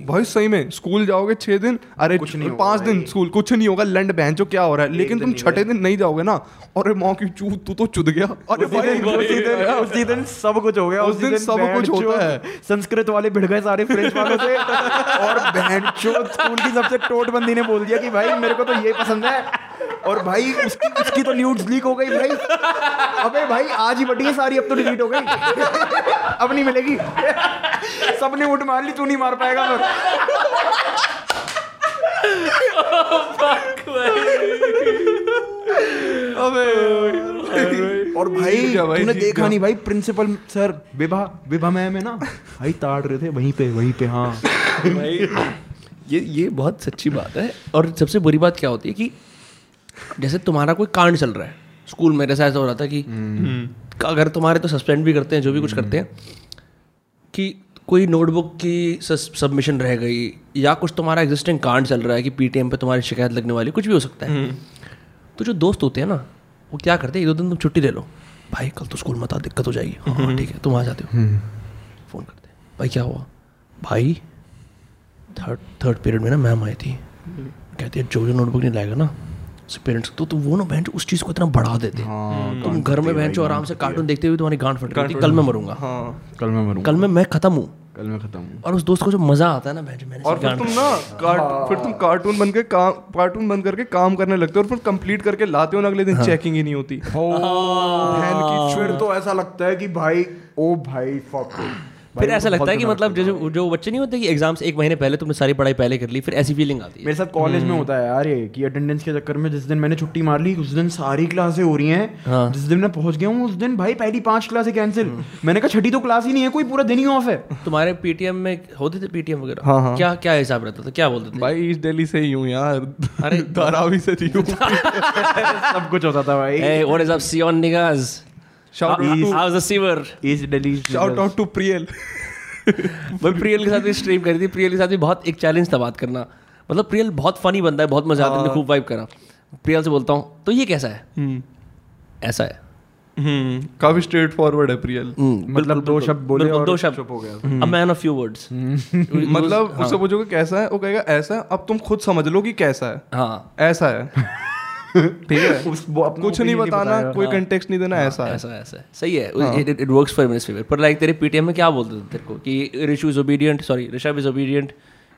भाई। सही में स्कूल जाओगे छह दिन अरे कुछ नहीं पाँच दिन स्कूल कुछ नहीं होगा लंड बहन क्या हो रहा है लेकिन तुम छठे दिन नहीं जाओगे ना अरे माँ की चू तू तो चुद गया अरे उसी भाई दिन उसी दिन उसी दिन सब कुछ हो गया उस दिन सब कुछ होता है। संस्कृत वाले भिड़ गए सारे फ्रेंच वालों से और बहन स्कूल की सबसे टोटबंदी ने बोल दिया कि भाई मेरे को तो ये पसंद है और भाई उसकी उसकी तो न्यूड्स लीक हो गई भाई। अबे भाई आज ही बटी है सारी अब तो डिलीट हो गई। अब नहीं मिलेगी। सबने उठ मार ली तू नहीं मार पाएगा फिर। और भाई, तूने देखा नहीं भाई principal sir Vibha Vibha ma'am है ना? भाई ताड़ रहे थे वहीं पे वहीं पे हाँ। भाई ये ये बहुत सच्ची बात है। और सबसे बुरी बात क्या होती है कि जैसे तुम्हारा कोई कांड चल रहा है स्कूल में जैसा ऐसा हो रहा था कि अगर तुम्हारे तो सस्पेंड भी करते हैं जो भी कुछ करते हैं कि कोई नोटबुक की सबमिशन रह गई या कुछ तुम्हारा एग्जिस्टिंग कांड चल रहा है कि पीटीएम पे तुम्हारी शिकायत लगने वाली कुछ भी हो सकता है। तो जो दोस्त होते हैं ना वो क्या करते हैं एक दो दिन तुम छुट्टी ले लो। भाई कल तो स्कूल मत आ दिक्कत हो जाएगी। हाँ ठीक है तुम आ जाते हो। फ़ोन करते हैं। भाई क्या हुआ? भाई थर्ड थर्ड पीरियड में ना मैम आई थी। कहती है जो जो नोटबुक नहीं लाएगा ना उससे पेरेंट्स तो, तो वो ना बहन उस चीज़ को इतना बढ़ा देते हैं। तुम घर में बहन आराम से कार्टून देखते हुए तुम्हारी गांड फट रही कल मैं मरूँगा। हाँ कल मैं मरूँ कल मैं मैं खत्म हूँ। कल मैं खत्म हूँ। और उस दोस्त को जो मज़ा आता है ना बहन मैंने और फिर तुम ना कार्ट फिर तुम कार्टून बन के काम कार्टून बन करके काम करने लगते हो और फिर कंप्लीट करके लाते हो ना अगले दिन चेकिंग ही नहीं होती। बहन की फिर तो ऐसा लगता है कि भाई ओ भाई फक फिर ऐसा लगता है कि मतलब जो जो बच्चे नहीं होते कि एग्ज़ाम से एक महीने पहले तुमने सारी पढ़ाई पहले कर ली फिर ऐसी फीलिंग आती है। मेरे साथ कॉलेज में होता है यार ये कि अटेंडेंस के चक्कर में जिस दिन मैंने छुट्टी मार ली उस दिन सारी क्लासें हो रही हैं। हाँ। जिस दिन मैं पहुँच गया हूँ उस दिन भाई पहली पाँच क्लासें कैंसिल मैंने कहा छठी तो क्लास ही नहीं है कोई पूरा दिन ही ऑफ़ है। तुम्हारे पीटीएम में होते थे पीटीएम वगैरह? हाँ, हाँ। क्या क्या हिसाब रहता था? क्या बोलते थे? भाई ईस्ट दिल्ली से ही हूँ यार। अरे धारावी से हूँ सब कुछ होता था भाई। Hey, what is up, Sion niggas? Shout How- How's the sewer? East Delhi shout out to Priyal भाई प्रियल के साथ भी स्ट्रीम करी थी। प्रियल के साथ भी बहुत एक चैलेंज था बात करना। मतलब प्रियल बहुत फनी बंदा है बहुत मज़ा आता है खूब वाइब करा। प्रियल से बोलता हूँ तो ये कैसा है? ऐसा है। हम्म। काफ़ी स्ट्रेट फॉरवर्ड है प्रियल मतलब दो शब्द बोले और दो शब्द। चुप हो गया। A man of few words मतलब उससे पूछोगे कैसा है? वो कहेगा ऐसा है। अब तुम खुद समझ लो कि कैसा है। हाँ। ऐसा है। है। कुछ नहीं बताना कोई कंटेक्स्ट नहीं देना ऐसा ऐसा ऐसा सही है इट वर्क्स फॉर फेवर पर लाइक तेरे पीटीएम में क्या बोलते थे तेरे को? कि Rishu is obedient sorry Rishabh is obedient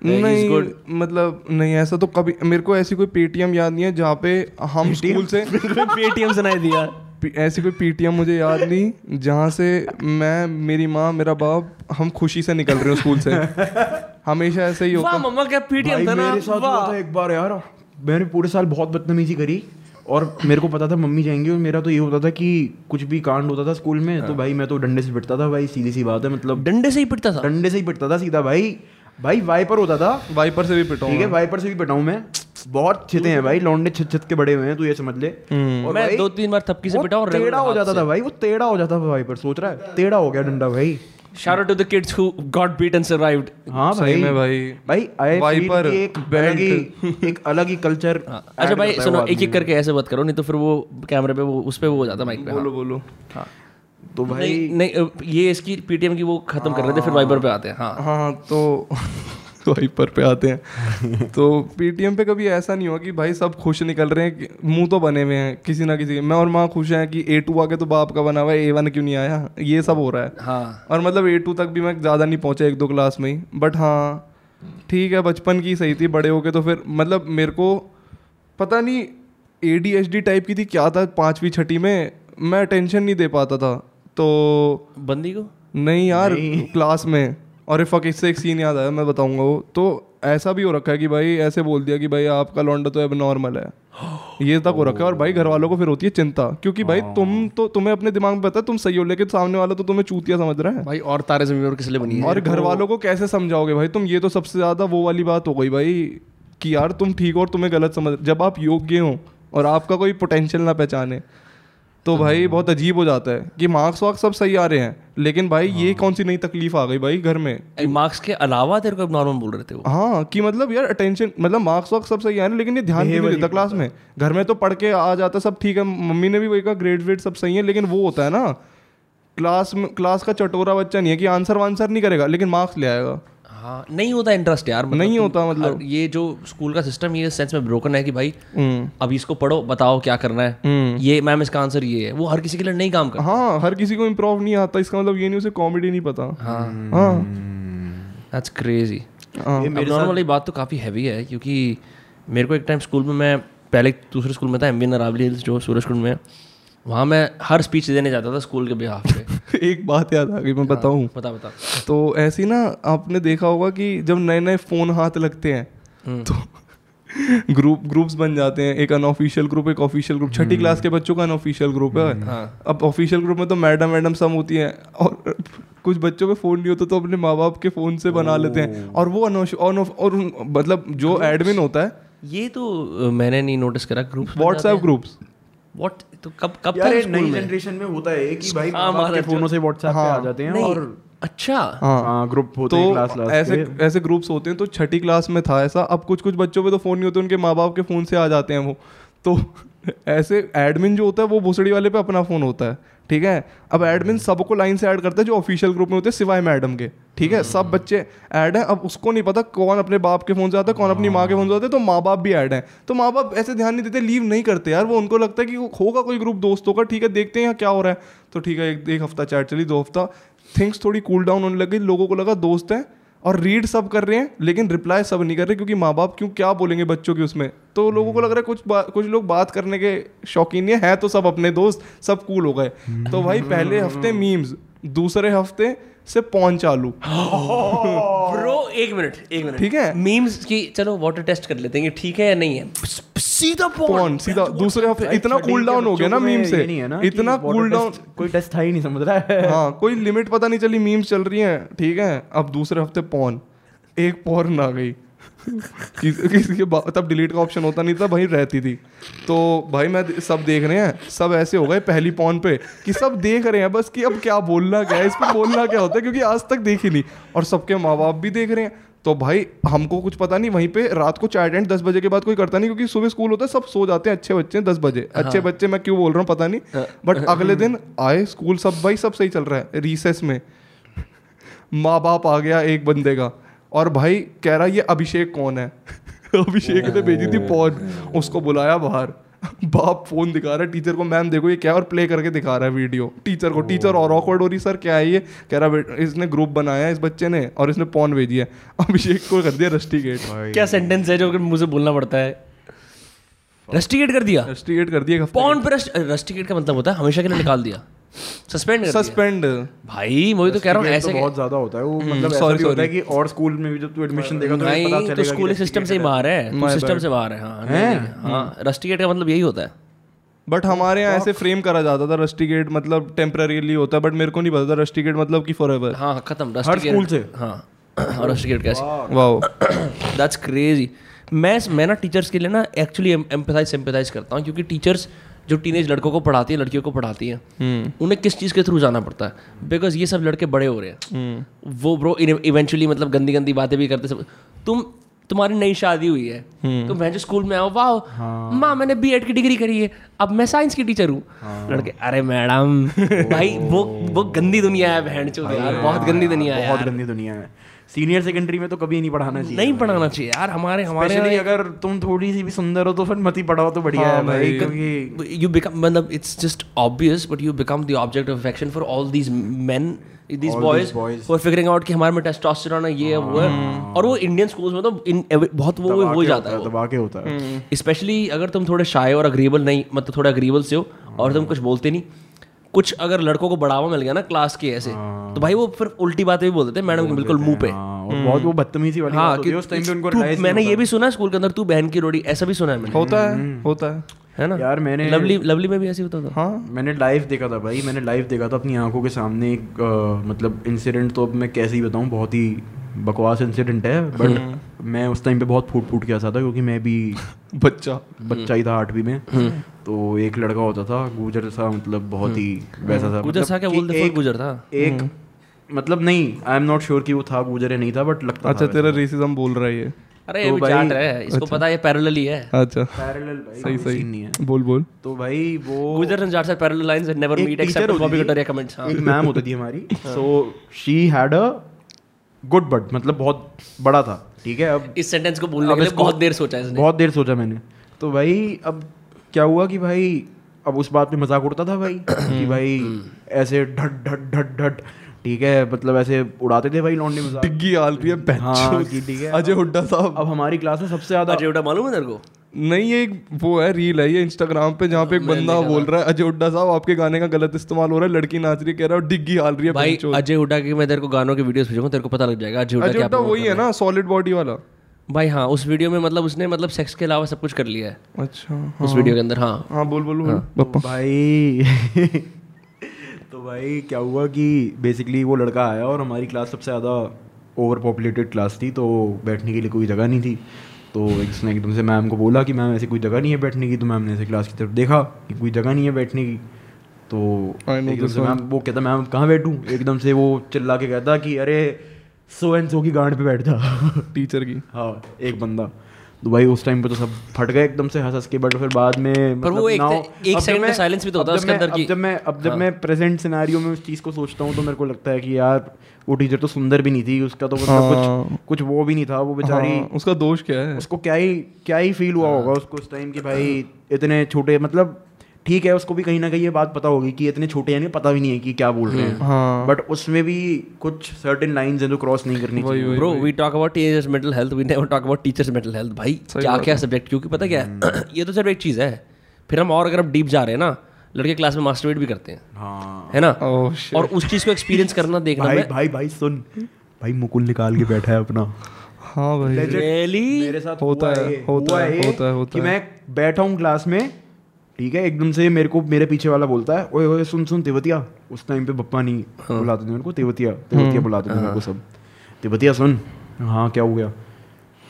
नहीं मतलब नहीं ऐसा तो कभी मेरे को ऐसी कोई पेटीएम याद नहीं है जहाँ पे हम स्कूल से पेटीएम सुनाई दिया। ऐसी कोई पीटीएम मुझे याद नहीं जहाँ से मैं मेरी माँ मेरा बाप हम खुशी से निकल रहे हो स्कूल से। हमेशा ऐसे ही होता मम्मा क्या पीटीएम था ना? मेरे साथ हुआ था एक बार यार। मैंने पूरे साल बहुत बदतमीजी करी और मेरे को पता था मम्मी जाएँगी और मेरा तो ये होता था कि कुछ भी कांड होता था स्कूल में तो भाई मैं तो डंडे से पिटता था भाई सीधी सी बात है मतलब डंडे से ही पिटता था? डंडे से ही पिटता था सीधा भाई। भाई वाइपर होता था। वाइपर से भी पिटा ठीक है वाइपर से भी पिटाऊं मैं। बहुत छिते हैं भाई लौंडे छित छित के बड़े हुए हैं तू ये समझ ले। और मैं दो तीन बार थपकी से वो पिटा और टेढ़ा हो जाता था भाई वो टेढ़ा हो जाता था वाइपर सोच रहा है टेढ़ा हो गया डंडा भाई। Shout out to the kids who got beat and survived. हाँ सही भाई। में भाई। भाई आई वाइपर, एक अलग ही एक अलग ही कल्चर अच्छा भाई सुनो एक एक करके ऐसे बात करो नहीं तो फिर वो कैमरे पे वो उस पे वो हो जाता माइक पे। बोलो बोलो। हाँ। तो भाई नहीं नहीं ये इसकी पीटीएम की वो खत्म कर रहे थे फिर वाइबर पे आते हैं। हाँ हाँ तो वाइपर पे आते हैं। तो पेटीएम पे कभी ऐसा नहीं हुआ कि भाई सब खुश निकल रहे हैं कि- मुँह तो बने हुए हैं किसी ना किसी के। मैं और माँ खुश हैं कि ए टू आके तो बाप का बना हुआ है ए वन क्यों नहीं आया? ये सब हो रहा है। हाँ। और मतलब ए टू तक भी मैं ज़्यादा नहीं पहुँचा एक दो क्लास में ही। बट हाँ ठीक है बचपन की सही थी बड़े होके तो फिर मतलब मेरे को पता नहीं A D H D type की थी क्या था पाँचवीं छठी में? मैं अटेंशन नहीं दे पाता था। तो बंदी को? नहीं यार क्लास में। और ये फक इससे एक सीन याद आया मैं बताऊँगा वो। तो ऐसा भी हो रखा है कि भाई ऐसे बोल दिया कि भाई आपका लौंडा तो अब नॉर्मल है। ये तक हो रखा है और भाई घर वालों को फिर होती है चिंता क्योंकि भाई तुम तो तुम्हें अपने दिमाग में पता है तुम सही हो लेकिन सामने वाला तो तुम्हें चूतिया समझ रहा है। भाई और तारे ज़मीन पर किस लिए बनी है? और घर वालों को कैसे समझाओगे भाई? तुम ये तो सबसे ज़्यादा वो वाली बात हो गई भाई कि यार तुम ठीक हो और तुम्हें गलत समझ जब आप योग्य हो और आपका कोई पोटेंशियल ना पहचाने तो भाई बहुत अजीब हो जाता है कि मार्क्स वार्क्स सब सही आ रहे हैं लेकिन भाई ये कौन सी नई तकलीफ़ आ गई भाई घर में? मार्क्स के अलावा तेरे को नॉर्मल बोल रहे थे वो। हाँ कि मतलब यार अटेंशन मतलब मार्क्स वार्क्स सब सही आ रहे हैं लेकिन ये ध्यान नहीं देता क्लास में। घर में तो पढ़ के आ जाता सब ठीक है मम्मी ने भी वही कहा ग्रेड वेड सब सही है लेकिन वो होता है ना क्लास में क्लास का चटोरा बच्चा नहीं है कि आंसर वांसर नहीं करेगा लेकिन मार्क्स ले आएगा। हाँ नहीं होता इंटरेस्ट यार मतलब नहीं होता मतलब। ये जो स्कूल का सिस्टम ये सेंस में ब्रोकन है कि भाई हम्म। अभी इसको पढ़ो बताओ क्या करना है। हम्म। ये मैम इसका आंसर ये है। वो हर किसी के लिए नहीं काम करता। हाँ हर किसी को इम्प्रूव नहीं आता इसका मतलब ये नहीं उसे कॉमेडी नहीं पता। हाँ। हाँ। दैट्स क्रेजी हाँ। ये मेरे नॉर्मल वाली बात तो काफ़ी हैवी है क्योंकि मेरे को एक टाइम स्कूल में मैं पहले दूसरे स्कूल में था एम वी नरावली हिल्स जो सूरज कुंड में है। वहाँ मैं हर स्पीच देने जाता था स्कूल के बिहाफ पे। एक बात याद आ गई मैं बताऊँ। बता बता। तो ऐसे ही ना आपने देखा होगा कि जब नए नए फ़ोन हाथ लगते हैं तो ग्रुप ग्रुप्स बन जाते हैं। एक अनऑफिशियल ग्रुप एक ऑफिशियल ग्रुप छठी क्लास के बच्चों का अनऑफिशियल ग्रुप है। हाँ। अब ऑफिशियल ग्रुप में तो मैडम मैडम सब होती हैं। और कुछ बच्चों पे फ़ोन नहीं होता तो अपने माँ बाप के फ़ोन से बना लेते हैं। और वो अनऑफ और मतलब जो एडमिन होता है। ये तो मैंने नहीं नोटिस करा ग्रुप व्हाट्सएप ग्रुप्स व्हाट तो कब कब था यार नई जनरेशन में होता है कि भाई हाँ, माँ के फोनों से व्हाट्सएप पे आ जाते हैं और अच्छा। हाँ। हाँ ग्रुप होते हैं तो क्लास क्लास ऐसे के। ऐसे ग्रुप्स होते हैं तो छठी क्लास में था ऐसा। अब कुछ कुछ बच्चों पे तो फ़ोन नहीं होते उनके माँ बाप के फ़ोन से आ जाते हैं वो। तो ऐसे एडमिन जो होता है वो भूसड़ी वाले पे अपना फ़ोन होता है। ठीक है? अब एडमिन सबको लाइन से ऐड करता है जो ऑफिशियल ग्रुप में होते हैं सिवाय मैडम के। ठीक है? सब बच्चे ऐड हैं। अब उसको नहीं पता कौन अपने बाप के फ़ोन से आता है कौन अपनी माँ के फ़ोन से आता है तो माँ बाप भी ऐड हैं। तो माँ बाप ऐसे ध्यान नहीं देते लीव नहीं करते यार। वो उनको लगता है कि होगा कोई ग्रुप दोस्तों का ठीक है देखते हैं यहाँ क्या हो रहा है। तो ठीक है एक एक हफ़्ता चैट चली दो हफ़्ता। थिंग्स थोड़ी कूल डाउन होने लगी लोगों को लगा दोस्त हैं। और रीड सब कर रहे हैं लेकिन रिप्लाई सब नहीं कर रहे क्योंकि माँ बाप क्यों क्या बोलेंगे बच्चों के उसमें? तो लोगों को लग रहा है कुछ कुछ लोग बात करने के शौकीन है तो सब अपने दोस्त सब कूल हो गए। तो भाई पहले हफ़्ते मीम्स दूसरे हफ़्ते से पौन चालू। ब्रो एक मिनट एक मिनट। ठीक है? मीम्स की चलो वाटर टेस्ट कर लेते हैं ठीक है या नहीं है। सीधा पौन। सीधा दूसरे हफ़्ते इतना कूल डाउन हो गया ना मीम से। इतना कूल डाउन कोई टेस्ट था ही नहीं समझ रहा है। हाँ कोई लिमिट पता नहीं चली मीम्स चल रही हैं। ठीक है अब दूसरे हफ़्ते पॉन। एक पॉर्न आ गई। किस, के तब डिलीट का ऑप्शन होता नहीं था भाई रहती थी। तो भाई मैं सब देख रहे हैं सब ऐसे हो गए पहली पॉन पे कि सब देख रहे हैं बस कि अब क्या बोलना क्या है इस पर बोलना क्या होता है क्योंकि आज तक देखी नहीं। और सबके माँ बाप भी देख रहे हैं। तो भाई हमको कुछ पता नहीं वहीं पे रात को चार एंड दस बजे के बाद कोई करता नहीं क्योंकि सुबह स्कूल होता है सब सो जाते हैं अच्छे बच्चे दस बजे। हाँ। अच्छे बच्चे मैं क्यों बोल रहा हूँ पता नहीं। हाँ। बट अगले दिन आए स्कूल सब भाई सब सही चल रहा है रिसेस में। माँ बाप आ गया एक बंदे का। और भाई कह रहा ये अभिषेक कौन है? अभिषेक ने भेजी थी पौन उसको बुलाया बाहर। बाप फ़ोन दिखा रहा है टीचर को मैम देखो ये क्या है? और प्ले करके दिखा रहा है वीडियो। टीचर को टीचर और ऑकवर्ड हो रही सर क्या है ये? कह रहा बेटा इसने ग्रुप बनाया इस बच्चे ने और इसने पौन भेजी है। अभिषेक को कर दिया रस्टिकेट क्या सेंटेंस है जो कि मुझे बोलना पड़ता है? रस्टिकेट कर दिया? रस्टिकेट कर दिया पॉन पे रस्टिकेट का मतलब होता है हमेशा के लिए निकाल दिया। सस्पेंड सस्पेंड भाई वही तो कह रहा हूँ ऐसे तो बहुत ज़्यादा होता है वो मतलब ऐसा भी होता है कि और स्कूल में भी जब तू एडमिशन देगा तो नहीं तो स्कूल सिस्टम से ही बाहर है। सिस्टम से बाहर है हाँ हाँ? रस्टिकेट का मतलब यही होता है। बट हमारे यहाँ ऐसे फ्रेम करा जाता था रस्टिकेट मतलब टेम्पररीली होता है बट मेरे को नहीं पता था रस्टिकेट मतलब कि फॉर एवर हाँ खत्म हर स्कूल से। हाँ और रस्टिकेट कैसे? वाओ दैट्स क्रेजी मैं मैं ना टीचर्स के लिए ना एक्चुअली एम्पथाइज सिंपथाइज करता हूँ क्योंकि टीचर्स जो टीनेज लड़कों को पढ़ाती है लड़कियों को पढ़ाती है उन्हें किस चीज़ के थ्रू जाना पड़ता है? बिकॉज़ ये सब लड़के बड़े हो रहे हैं। वो ब्रो इवेंचुअली मतलब गंदी गंदी बातें भी करते सब। तुम तुम्हारी नई शादी हुई है। तुम जो स्कूल में आओ वाह माँ मैंने बीएड की डिग्री करी है। अब मैं साइंस की टीचर हूँ। लड़के अरे मैडम भाई वो वो गंदी दुनिया है बहन चो यार बहुत गंदी दुनिया है बहुत गंदी दुनिया है। सीनियर सेकेंडरी में तो कभी नहीं पढ़ाना चाहिए नहीं पढ़ाना चाहिए। यार हमारे हमारे स्पेशली अगर तुम थोड़ी सी भी सुंदर हो तो फिर मत ही पढ़ाओ तो बढ़िया है भाई क्योंकि you become मतलब you become the object of affection for all these men these All boys, these boys. who are figuring out कि हमारे में टेस्टोस्टेरोन है ये है वो है। और वो इंडियन स्कूल्स में तो in, बहुत वो हो जाता है दबा के होता है। स्पेशली अगर तुम थोड़े शाय और अग्रीबल नहीं मतलब थोड़े अग्रीबल से हो और तुम कुछ बोलते नहीं कुछ अगर लड़कों को बढ़ावा मिल गया ना क्लास के ऐसे तो भाई वो फिर उल्टी बातें भी बोल देते हैं मैडम के बिल्कुल मुँह पे। हाँ, बहुत वो बदतमीजी वाली हाँ कि उस टाइम पे उनको मैंने ये भी सुना स्कूल के अंदर तू बहन की रोड़ी ऐसा भी सुना है मैंने। होता है होता है। है ना? यार मैंने लवली लवली में भी ऐसे होता था। हाँ। मैंने लाइव देखा था भाई मैंने लाइव देखा था अपनी आँखों के सामने एक मतलब इंसिडेंट तो अब मैं कैसे ही बताऊँ बहुत ही बकवास इंसिडेंट है बट मैं उस टाइम पे बहुत फूट फूट के आता था क्योंकि मैं भी बच्चा। बच्चा ही था आठवीं में। तो एक लड़का होता था गुजर सा मतलब बहुत ही वैसा था। गुजर मतलब सा क्या बोलते फुल एक- गुजर था? एक मतलब नहीं आई एम नॉट श्योर कि वो था गुजर या नहीं था बट लगता अच्छा था तेरा रेसिज्म बोल रहा है ये। अरे तो ये भी भाई- चाट है इसको अच्छा। पता है ये पैरेलल ही है। अच्छा। पैरेलल भाई सही scene नहीं है। बोल बोल। तो भाई वो गुजर एंड जाट से parallel lines and never meet except Bobby थी, कटोरिया कमेंट्स हाँ। एक मैम होती थी हमारी। So she had a good but मतलब बहुत बड़ा था ठीक है? अब इस सेंटेंस को बोलने के लिए बहुत देर सोचा इसने। बहुत देर सोचा मैंने। तो भाई अब क्या हुआ कि भाई अब उस बात पे मज़ाक उड़ता था भाई कि भाई ऐसे ढट ढट ढट ढट ठीक है? मतलब ऐसे उड़ाते थे भाई लौंडे मज़ाक। डिग्गी आल रही है हाँ बेंच कि ठीक है? अजय हुड्डा साहब। अब हमारी क्लास में सबसे ज़्यादा अजय उड़ा मालूम है तेरे को? नहीं ये एक वो है रील है ये इंस्टाग्राम पे जहाँ पे एक बंदा बोल रहा है अजय हुड्डा साहब आपके गाने का गलत इस्तेमाल हो रहा है लड़की नाच रही है, कह रहा है डिग्गी हाल रही है भाई अजय हुड्डा की मैं तेरे को गानों के वीडियोस भेजूँगा तेरे को पता लग जाएगा अजय हुड्डा क्या वही है ना सॉलिड बॉडी वाला। भाई हाँ उस वीडियो में मतलब उसने मतलब सेक्स के अलावा सब कुछ कर लिया है। अच्छा उस वीडियो के अंदर हाँ। हाँ बोल बोल बोल। तो भाई तो भाई क्या हुआ कि बेसिकली वो लड़का आया और हमारी क्लास सबसे ज़्यादा ओवर पॉपुलेटेड क्लास थी तो बैठने के लिए कोई जगह नहीं थी। तो इसने एकदम से मैम को बोला कि मैम ऐसे कोई जगह नहीं है बैठने की। तो मैम ने ऐसे क्लास की तरफ़ देखा कि कोई जगह नहीं है बैठने की। तो एकदम से मैम वो कहता मैम कहाँ बैठूँ? एकदम से वो चिल्ला के कहता कि अरे सो एंड सो की गांड पे बैठ जा। टीचर की। हाँ एक बंदा। भाई उस टाइम पे तो सब फट गए एकदम से हंस हंस के बट फिर बाद में पर वो मतलब एक- now- एक सेकंड जब साइलेंस मैं- भी तो होता है उसके अंदर की- जब मैं अब जब मैं प्रेजेंट सिनेरियो में उस चीज़ को सोचता हूँ तो मेरे को लगता है कि यार वो टीचर तो सुंदर भी नहीं थी उसका तो मतलब हाँ। कुछ कुछ वो भी नहीं था वो बेचारी हाँ, उसका दोष क्या है? उसको क्या ही क्या ही फील हुआ होगा उसको उस टाइम कि भाई इतने छोटे मतलब ठीक है उसको भी कहीं ना कहीं ये बात पता होगी कि इतने छोटे यानी पता भी नहीं है कि क्या बोल रहे हैं। हाँ। बट उसमें भी कुछ सर्टेन लाइंस हैं जो क्रॉस नहीं करनी चाहिए। Bro we talk about teachers mental health we never talk about teachers mental health भाई। क्या क्या सब्जेक्ट क्योंकि पता क्या है ये तो सिर्फ़ एक चीज़ है। फिर हम और अगर हम डीप जा रहे हैं ना लड़के क्लास में मास्टरबेट भी करते हैं। हाँ। है ना? ओह और उस चीज़ को एक्सपीरियंस करना देखना भाई भाई भाई सुन। भाई मुकुल निकाल के बैठा है अपना। हाँ भाई। Really? मेरे साथ होता है, होता है, होता है, होता कि है। मैं बैठा हूँ क्लास में ठीक है एकदम से मेरे को मेरे पीछे वाला बोलता है ओए ओए सुन सुन तिवतिया। उस टाइम पे पप्पा नहीं बुलाते थे मेरे को तिवतिया तिवतिया बुलाते थे मेरे को सब। तिवतिया सुन हाँ क्या हो गया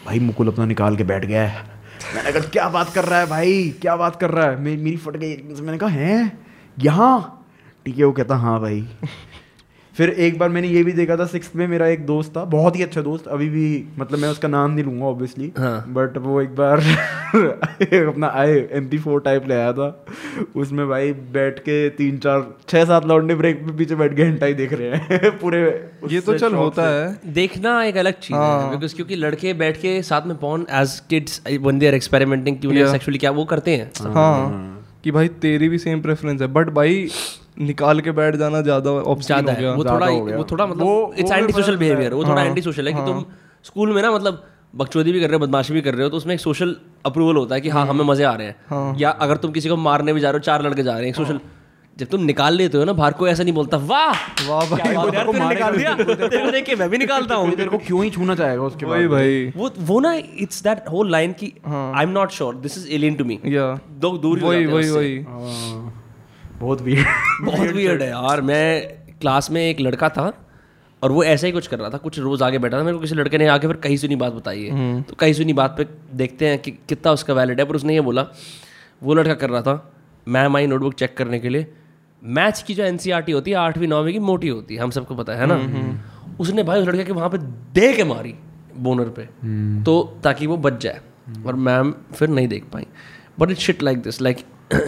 भाई मुकुल अपना निकाल के बैठ गया है। मैंने कहा क्या बात कर रहा है भाई? क्या बात कर रहा है? मे, मेरी फट गई। मैंने कहा है? यहाँ? ठीक है वो कहता हाँ भाई। फिर एक बार मैंने ये भी देखा था सिक्स में मेरा एक दोस्त था बहुत ही अच्छा दोस्त अभी भी मतलब मैं उसका नाम नहीं लूँगा ऑब्वियसली हाँ। बट वो एक बार अपना आए एम पी फोर टाइप ले आया था। उसमें भाई बैठ के तीन चार छह सात लौंडे ब्रेक में पीछे बैठ के घंटा ही देख रहे हैं। पूरे ये तो चल होता है। देखना एक अलग चीज़ है बिकॉज़ क्योंकि लड़के बैठ के साथ में pawn as kids one they are experimenting कि उन्हें Yeah. सेक्सुअली क्या वो करते हैं? हाँ कि भाई तेरी भी सेम प्रेफरेंस है बट भाई निकाल के बैठ जाना ज़्यादा ऑप्शन ज़्यादा है वो थोड़ा वो थोड़ा मतलब इट्स एंटी सोशल बिहेवियर वो थोड़ा हाँ, एंटी सोशल है कि तुम स्कूल में ना मतलब बकचोदी भी कर रहे हो बदमाशी भी कर रहे हो तो उसमें एक सोशल अप्रूवल होता है कि हाँ हमें मज़े आ रहे हैं। या अगर तुम किसी को मारने भी जा रहे हो चार लड़के जा रहे हैं एक सोशल जब तुम निकाल लेते हो ना बाहर कोई ऐसा नहीं बोलता वाह! वाह भाई। है यार, तूने निकाल दिया। तेरे देख के मैं भी निकालता हूँ। तेरे को क्यों ही छूना चाहेगा उसके बाद। भाई। वो वो ना इट्स दैट होल लाइन की I am not sure this is alien to me या दो दूर वही वही वही। हाँ, बहुत weird. बहुत वियर्ड है यार। मैं क्लास में एक लड़का था और वो ऐसा ही कुछ कर रहा था कुछ रोज आगे बैठा था। मेरे को किसी लड़के ने आके फिर कहीं सुनी बात बताई है। तो कहीं सुनी बात पे देखते हैं कि कितना उसका वैलिड है पर उसने ये बोला वो लड़का कर रहा था मैं हमारी नोटबुक चेक करने के लिए। मैथ्स की जो एन होती है आठवीं नौवीं की मोटी होती है हम सबको पता है ना? उसने भाई उस लड़के के वहाँ पे दे के मारी बोनर पे तो ताकि वो बच जाए। और मैम फिर नहीं देख पाई। But it shit like this like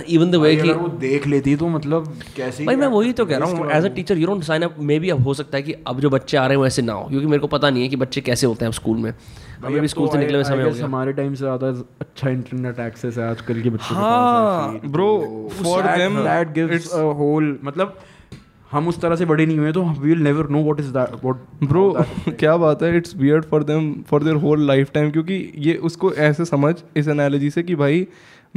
even the way कि वो देख लेती तो मतलब कैसे भाई मैं वही तो कह रहा हूँ as a teacher you don't sign up मे भी अब हो सकता है कि अब जो बच्चे आ रहे हैं वैसे ना हो क्योंकि मेरे को पता नहीं है कि बच्चे कैसे होते हैं अब स्कूल में। हमें भी स्कूल से निकले हुए समय हो गया। हमारे टाइम से ज़्यादा अच्छा इंटरनेट एक्सेस है आजकल के बच्चों हाँ, bro for them that gives a whole मतलब हम उस तरह से बड़े नहीं हुए तो we will never know what is that what bro क्या बात है? It's weird for them for their whole lifetime क्योंकि ये उसको ऐसे समझ इस एनालॉजी से कि भाई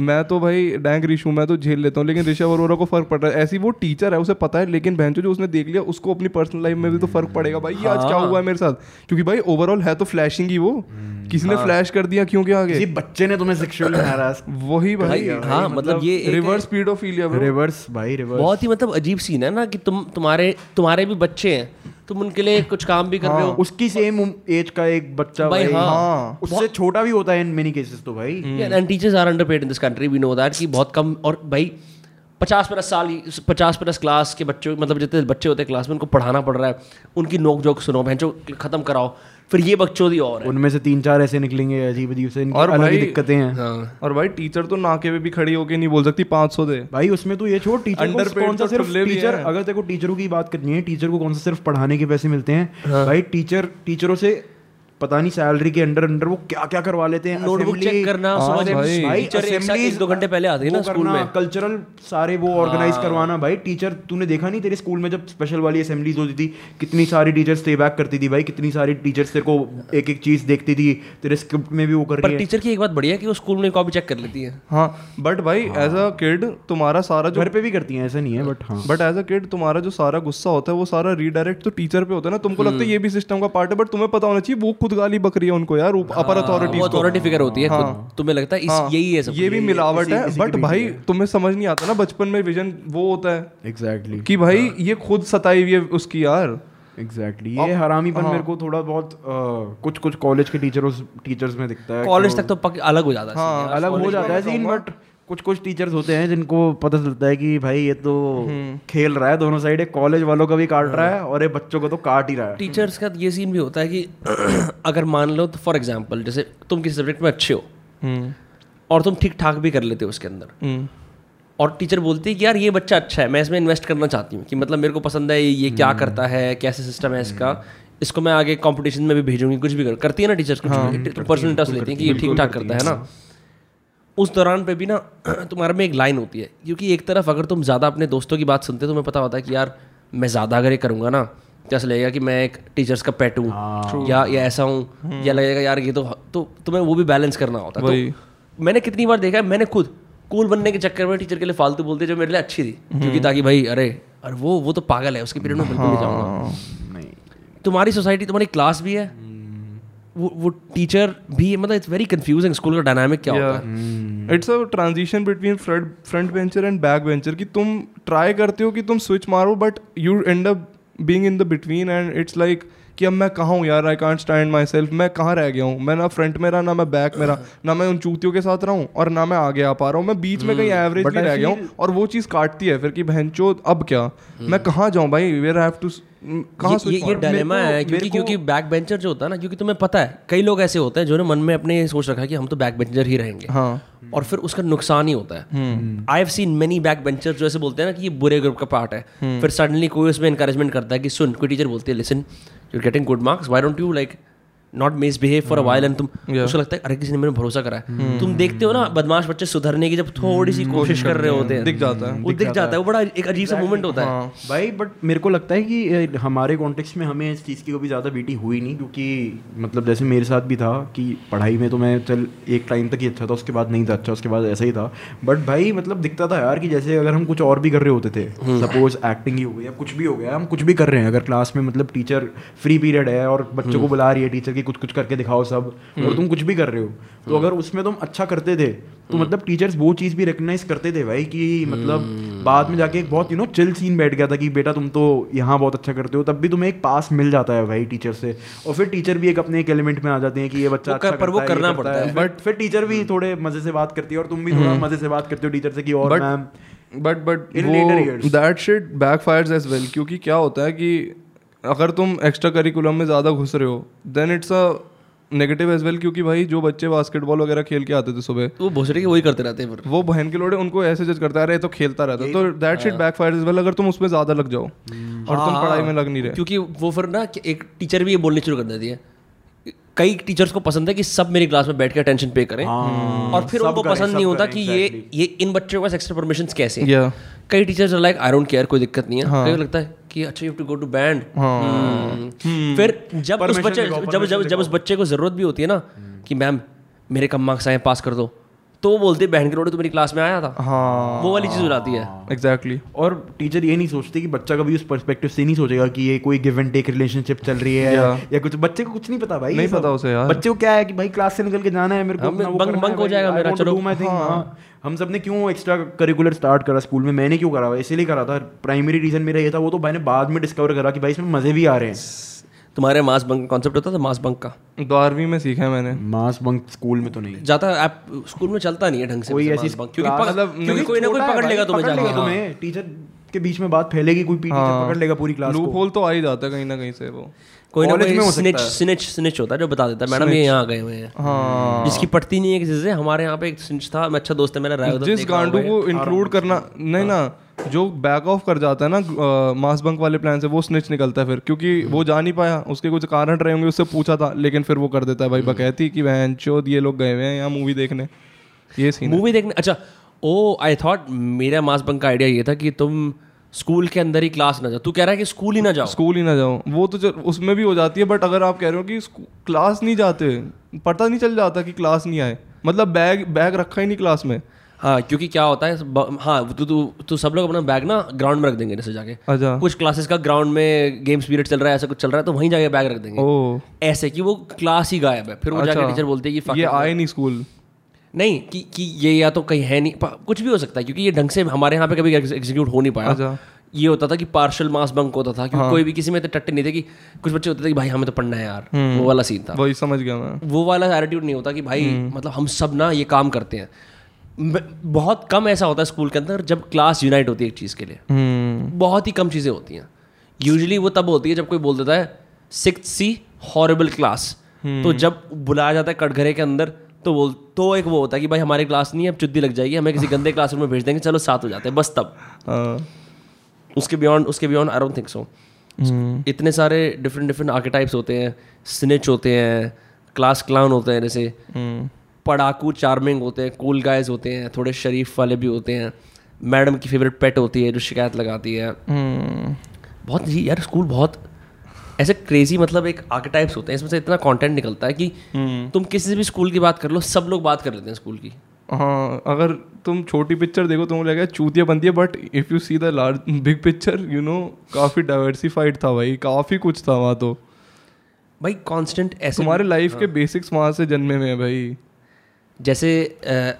मैं तो भाई डैंग रिशू मैं तो झेल लेता हूँ लेकिन ऋषभ अरोरा को फ़र्क पड़ रहा है। ऐसी वो टीचर है उसे पता है लेकिन बहन जो उसने देख लिया उसको अपनी पर्सनल लाइफ में भी तो फ़र्क पड़ेगा भाई। ये आज क्या हुआ है मेरे साथ? क्योंकि भाई ओवरऑल है तो फ्लैशिंग ही वो। किसी ने फ्लैश कर दिया क्यों क्या किसी आगे बच्चे ने तुम्हें सेक्सुअली हरास वही भाई। भाई हाँ मतलब ये एक- रिवर्स स्पीडोफिलिया ब्रो रिवर्स भाई रिवर्स बहुत ही मतलब अजीब सीन है ना कि तुम तुम्हारे तुम्हारे भी बच्चे हैं तुम उनके लिए कुछ काम भी कर रहे हो। उसकी सेम एज का एक बच्चा भाई, भाई हाँ। उससे छोटा भी होता है इन मेनी केसेस तो भाई। And teachers are underpaid in this country we know that कि बहुत कम और भाई पचास प्लस साल पचास प्लस क्लास के बच्चों मतलब जितने बच्चे होते हैं क्लास में उनको पढ़ाना पड़ रहा है। उनकी नोक जोक सुनो भैंचो खत्म कराओ। फिर ये बकचोदी और उनमें से तीन चार ऐसे निकलेंगे अजीब अजीब से इनकी और अलग ही भाई- दिक्कतें हैं। हाँ। और भाई टीचर तो नाके पे भी खड़ी होके नहीं बोल सकती 500 दे। भाई उसमें तो ये छोड़ टीचर को कौन सा तो सिर्फ़ टीचर अगर देखो को टीचरों की बात करनी है टीचर को कौन सा सिर्फ़ पढ़ाने के पैसे मिलते हैं? भाई टीचर टीचरों से पता नहीं सैलरी के अंडर अंडर वो क्या क्या करवा लेते हैं नोटबुक चेक करना हाँ भाई। दो घंटे पहले आते हैं ना स्कूल में। कल्चरल सारे वो ऑर्गेनाइज करवाना भाई। टीचर तूने देखा नहीं तेरे स्कूल में जब स्पेशल वाली असेंबलीज होती थी कितनी सारी टीचर स्टे बैक करती थी भाई कितनी सारी टीचर्स तेरे को एक एक चीज़ देखती थी तेरे स्क्रिप्ट में भी वो कर रही है। टीचर की एक बात बढ़िया है कि वो स्कूल में कॉपी चेक कर लेती है। हाँ बट भाई एज अ किड तुम्हारा सारा घर पे भी करती है ऐसा नहीं है बट हाँ। बट एज अ किड तुम्हारा जो सारा गुस्सा होता है वो सारा रीडायरेक्ट तो टीचर पे होता है ना। तुमको लगता है ये भी सिस्टम का पार्ट है बट तुम्हें पता होना चाहिए वो खुद गाली बक रही है उनको यार अपर अथॉरिटी अथॉरिटी फिगर होती है खुद तुम्हें लगता है इस यही है सब ये भी मिलावट है बट भाई तुम्हें समझ नहीं आता ना बचपन में विजन वो होता है एग्जैक्टली कि भाई ये खुद सताई हुई है उसकी यार। Exactly exactly. ये हरामीपन मेरे को थोड़ा बहुत अ, कुछ कुछ कॉलेज के टीचरों टीचर्स में दिखता है कॉलेज तक तो पक अलग हो जाता है। हाँ, अलग हो जाता है सीन बट कुछ कुछ टीचर्स होते हैं जिनको पता चलता है कि भाई ये तो खेल रहा है दोनों साइड कॉलेज वालों का भी काट रहा है और ये बच्चों को तो काट ही रहा है। टीचर्स का ये सीन भी होता है कि अगर मान लो तो फॉर एग्ज़ाम्पल जैसे तुम किसी सब्जेक्ट में अच्छे हो हम्म। और तुम ठीक ठाक भी कर लेते हो उसके अंदर और टीचर बोलती है कि यार ये बच्चा अच्छा है मैं इसमें इन्वेस्ट करना चाहती हूँ कि मतलब मेरे को पसंद है ये क्या करता है कैसे सिस्टम है इसका इसको मैं आगे कंपटीशन में भी भेजूँगी कुछ भी कर करती है ना टीचर्स कुछ तो पर्सनल इंटरेस्ट लेती है कि ये ठीक ठाक करता है ना? उस दौरान पे भी ना तुम्हारे में एक लाइन होती है क्योंकि एक तरफ़ अगर तुम ज़्यादा अपने दोस्तों की बात सुनते हो तुम्हें पता होता है कि यार मैं ज़्यादा अगर ये करूँगा ना तो ऐसा लगेगा कि मैं एक टीचर्स का पेट हूँ या या ऐसा हूँ या लगेगा यार ये तो तो तुम्हें वो भी बैलेंस करना होता है। तो मैंने कितनी बार देखा है मैंने खुद कूल बनने के चक्कर में टीचर के लिए फालतू बोलते जो मेरे लिए अच्छी थी क्योंकि ताकि भाई अरे अरे वो वो तो पागल है उसके पीरियड में बिल्कुल नहीं जाऊँगा। नहीं। तुम्हारी सोसाइटी तुम्हारी क्लास भी है वो वो टीचर भी मतलब इट्स वेरी कंफ्यूजिंग स्कूल का डायनामिक क्या होता है। It's a transition between front front bencher and back bencher कि तुम ट्राई करते हो कि तुम स्विच मारो but you end up being in the between and it's like कि अब मैं कहाँ हूँ यार? I can't stand myself मैं कहाँ रह गया हूँ? मैं ना फ्रंट में रहा ना मैं बैक में रहा ना मैं उन चूतियों के साथ रहा हूँ और ना मैं आगे आ पा रहा हूँ। मैं बीच में कहीं एवरेज But भी रह गया हूँ और वो चीज़ काटती है फिर कि बहन अब क्या? मैं कहाँ जाऊँ भाई? वेयर हैव टू कहाँ ये ये, डायलेमा है क्योंकि क्योंकि बैक बेंचर जो होता है ना क्योंकि तुम्हें पता है कई लोग ऐसे होते हैं जिन्होंने मन में अपने ये सोच रखा है कि हम तो बैक बेंचर ही रहेंगे। हाँ। और फिर उसका नुकसान ही होता है। I have seen many back bencher जो ऐसे बोलते हैं ना कि ये बुरे ग्रुप का पार्ट है। फिर सडनली कोई उसमें इंकरेजमेंट करता है कि सुन कोई टीचर बोलती है listen you're getting good marks. Why don't you like not misbehave for a while and तुम उसको लगता है अरे किसी ने मेरे भरोसा करा है। तुम देखते हो ना बदमाश बच्चे सुधरने की जब थोड़ी सी कोशिश कर रहे होते हैं। दिख जाता है। वो दिख जाता है। वो बड़ा एक अजीब सा मोमेंट होता है। भाई बट मेरे को लगता है कि हमारे कॉन्टेक्स्ट में हमें इस चीज़ की कभी ज़्यादा बीटी हुई नहीं क्योंकि मतलब जैसे मेरे साथ भी था कि पढ़ाई में तो मैं चल एक टाइम तक ही अच्छा था उसके बाद नहीं था अच्छा उसके बाद ऐसा ही था। बट भाई मतलब दिखता था यार कि जैसे अगर हम कुछ और भी कर रहे होते थे सपोज़ एक्टिंग ही हो गई या कुछ भी हो गया हम कुछ भी कर रहे हैं। अगर क्लास में मतलब टीचर फ्री पीरियड है और बच्चों को बुला रही है टीचर की कुछ कुछ करके दिखाओ सब और तुम कुछ भी कर रहे हो। तो अगर उसमें तुम अच्छा करते थे तो मतलब टीचर्स वो चीज़ भी रिकग्नाइज करते थे भाई कि मतलब बाद में जाके एक बहुत यू नो चिल सीन बैठ गया था कि बेटा तुम तो यहाँ बहुत अच्छा करते हो तब भी तुम्हें एक पास मिल जाता है भाई टीचर से। और फिर टीचर भी एक अपने एक एलिमेंट में आ जाते हैं कि ये बच्चा अच्छा पर वो करना पड़ता है। बट फिर टीचर भी थोड़े मज़े से बात करती है और तुम भी थोड़ा मज़े से बात करते हो टीचर से कि और ma'am but but later years. That shit backfires as well क्योंकि क्या होता है कि अगर तुम एक्स्ट्रा करिकुलम में ज़्यादा घुस रहे हो then it's a negative as well क्योंकि भाई जो बच्चे बास्केटबॉल वगैरह खेल के आते थे सुबह वो भोसड़ी के वही करते रहते हैं वो बहन के लोड़े उनको ऐसे जज करता है तो खेलता रहता है। तो that shit backfire as well अगर तुम उसमें ज़्यादा लग जाओ और तुम पढ़ाई में लग नहीं रहे। क्योंकि वो फिर ना एक टीचर भी ये बोलनी शुरू कर देती है। कई टीचर्स को पसंद है कि सब मेरी क्लास में बैठ के अटेंशन पे करें। और फिर उनको पसंद नहीं होता कि ये ये इन बच्चों के पास एक्स्ट्रा परमिशन कैसे कई teachers like I don't care कोई दिक्कत नहीं है। लगता है कि अच्छा you two go to band फिर जब उस बच्चे जब जब जब उस बच्चे को ज़रूरत भी होती है ना कि मैम मेरे कम मार्क्स आए पास कर दो। तो वो बोलते बहन के रोडे तो मेरी क्लास में आया था हाँ वो वाली चीज़ हो जाती है एग्जैक्टली exactly. और टीचर ये नहीं सोचते कि बच्चा कभी उस पर्सपेक्टिव से नहीं सोचेगा कि ये कोई गिव एंड टेक रिलेशनशिप चल रही है Yeah. या कुछ बच्चे को कुछ नहीं पता भाई नहीं पता उसे यार। बच्चे को क्या है कि भाई क्लास से निकल के जाना है मेरे को हाँ, बंक- बंक हो जाएगा मेरा, चलो। my हाँ। हम सबने क्यों एक्स्ट्रा करिकुलर स्टार्ट करा स्कूल में मैंने क्यों करा हुआ? इसीलिए करा था प्राइमरी रीजन मेरा ये था वो तो मैंने बाद में डिस्कवर करा कि भाई इसमें मज़े भी आ रहे हैं तुम्हारे मास बंक कॉन्सेप्ट होता था मास बंक का। बारहवीं में सीखा है मैंने। मास बंक स्कूल में तो नहीं। जाता आप स्कूल में चलता नहीं है ढंग से कोई ऐसी bunk, क्योंकि मतलब क्योंकि कोई ना कोई पकड़ लेगा तुम्हें पकड़ जाके हाँ। तुम्हें। टीचर के बीच में बात फैलेगी कोई पीटी पकड़ लेगा पूरी क्लास लूप होल तो आ ही जाता है कहीं ना कहीं से वो। कोई ना कोई स्निच स्निच स्निच होता है जो बता देता है मैडम ये यहाँ गए हुए हैं। हाँ। जिसकी पड़ती नहीं है किसी से हमारे यहाँ पे एक स्निच था मैं अच्छा दोस्त है मेरा राय जिस गांडू को इंक्लूड करना नहीं ना जो बैक ऑफ़ कर जाता है ना मास बंक वाले प्लान से वो स्निच निकलता है फिर क्योंकि वो जा नहीं पाया। उसके कुछ कारण रहे होंगे उससे पूछा था लेकिन फिर वो कर देता है भाई बकैती कि बहन चोद ये लोग गए हुए हैं यहाँ मूवी देखने। ये सीन मूवी देखने अच्छा ओ आई थॉट मेरा मास बंक का आइडिया ये था कि तुम स्कूल के अंदर ही क्लास ना जाओ। तू कह रहा है कि स्कूल ही ना जाओ? स्कूल ही ना जाओ वो तो उसमें भी हो जाती है बट अगर आप कह रहे हो कि क्लास नहीं जाते पता नहीं चल जाता कि क्लास नहीं आए। मतलब बैग बैग रखा ही नहीं क्लास में। हाँ क्योंकि क्या होता है हाँ तू तू तू सब लोग अपना बैग ना ग्राउंड में रख देंगे जैसे जाके। अच्छा। कुछ क्लासेस का ग्राउंड में गेम्स पीरियड चल रहा है ऐसा कुछ चल रहा है तो वहीं जाके बैग रख देंगे। ऐसे कि वो क्लास ही गायब है। फिर वो जाके अच्छा। टीचर बोलते हैं कि ये आए नहीं स्कूल नहीं कि कि ये या तो कहीं है नहीं कुछ भी हो सकता है क्योंकि ये ढंग से हमारे यहाँ पे कभी एग्जीक्यूट हो नहीं पाया। अच्छा। ये होता था कि पार्शल मास बंक होता था क्योंकि हाँ। कोई भी किसी में इतने टट्टे नहीं थे कि कुछ बच्चे होते थे कि भाई हमें तो पढ़ना है यार वो वाला सीन था। वही समझ गया मैं। वो वाला एटीट्यूड नहीं होता कि भाई मतलब हम सब ना ये काम करते हैं। बहुत कम ऐसा होता है स्कूल के अंदर जब क्लास यूनाइट होती है एक चीज़ के लिए। हम्म। बहुत ही कम चीज़ें होती हैं। यूजली वो तब होती है जब कोई बोल देता है सिक्स सी हॉरेबल क्लास तो जब बुलाया जाता है कटघरे के अंदर तो बोल तो एक वो होता है कि भाई हमारी क्लास नहीं है अब चुद्दी लग जाएगी हमें किसी गंदे क्लासरूम में भेज देंगे चलो साथ हो जाते हैं बस तब। हाँ। उसके बियॉन्ड उसके beyond I don't think so hmm, इतने सारे डिफरेंट डिफरेंट आर्केटाइप्स होते हैं स्निच होते हैं क्लास क्लाउन होते हैं जैसे हम्म, पढ़ाकू चार्मिंग होते हैं कूल गाइज़ होते हैं थोड़े शरीफ वाले भी होते हैं। मैडम की फेवरेट पेट होती है जो शिकायत लगाती है। हम्म, बहुत जी यार स्कूल बहुत ऐसे क्रेजी मतलब एक आर्केटाइप्स होते हैं इसमें से इतना कंटेंट निकलता है कि तुम किसी से भी स्कूल की बात कर लो सब लोग बात कर लेते हैं स्कूल की। हाँ अगर तुम छोटी पिक्चर देखो तुमको लगेगा चूतिया बनती है but if you see the large big picture you know काफ़ी डाइवर्सिफाइड था भाई काफ़ी कुछ था वहाँ तो। भाई कांस्टेंट ऐसे तुम्हारे लाइफ हाँ. के बेसिक्स वहाँ से जन्मे हुए हैं भाई। जैसे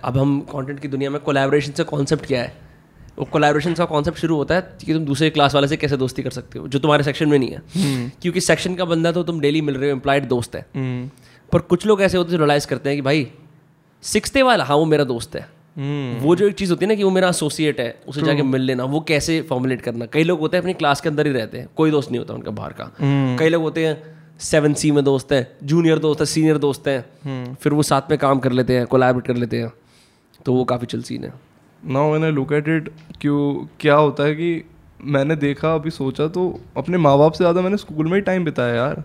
अब हम कंटेंट की दुनिया में कोलैबोरेशन से कॉन्सेप्ट क्या है? वो कोलैबोरेशन का कॉन्सेप्ट शुरू होता है कि तुम दूसरे क्लास वाले से कैसे दोस्ती कर सकते हो जो तुम्हारे सेक्शन में नहीं है। क्योंकि सेक्शन का बंदा तो तुम डेली मिल रहे हो एम्प्लॉयड दोस्त है। हम्म, पर कुछ लोग ऐसे होते हैं जो रियलाइज़ करते हैं कि भाई सिक्सते वाला हाँ वो मेरा दोस्त है। हम्म, वो जो एक चीज़ होती है ना कि वो मेरा एसोसिएट है उसे जाके मिल लेना वो कैसे फॉर्मुलेट करना। कई लोग होते हैं अपनी क्लास के अंदर ही रहते हैं कोई दोस्त नहीं होता उनका बाहर का। कई लोग होते हैं सेवन सी में दोस्त हैं जूनियर दोस्त हैं सीनियर दोस्त हैं। फिर वो साथ में काम कर लेते हैं कोलैबोरेट कर लेते हैं। तो वो काफ़ी चल सीन है। नाउ लुक एट इट क्यों क्या होता है कि मैंने देखा अभी सोचा तो अपने माँ बाप से ज़्यादा मैंने स्कूल में ही टाइम बिताया यार।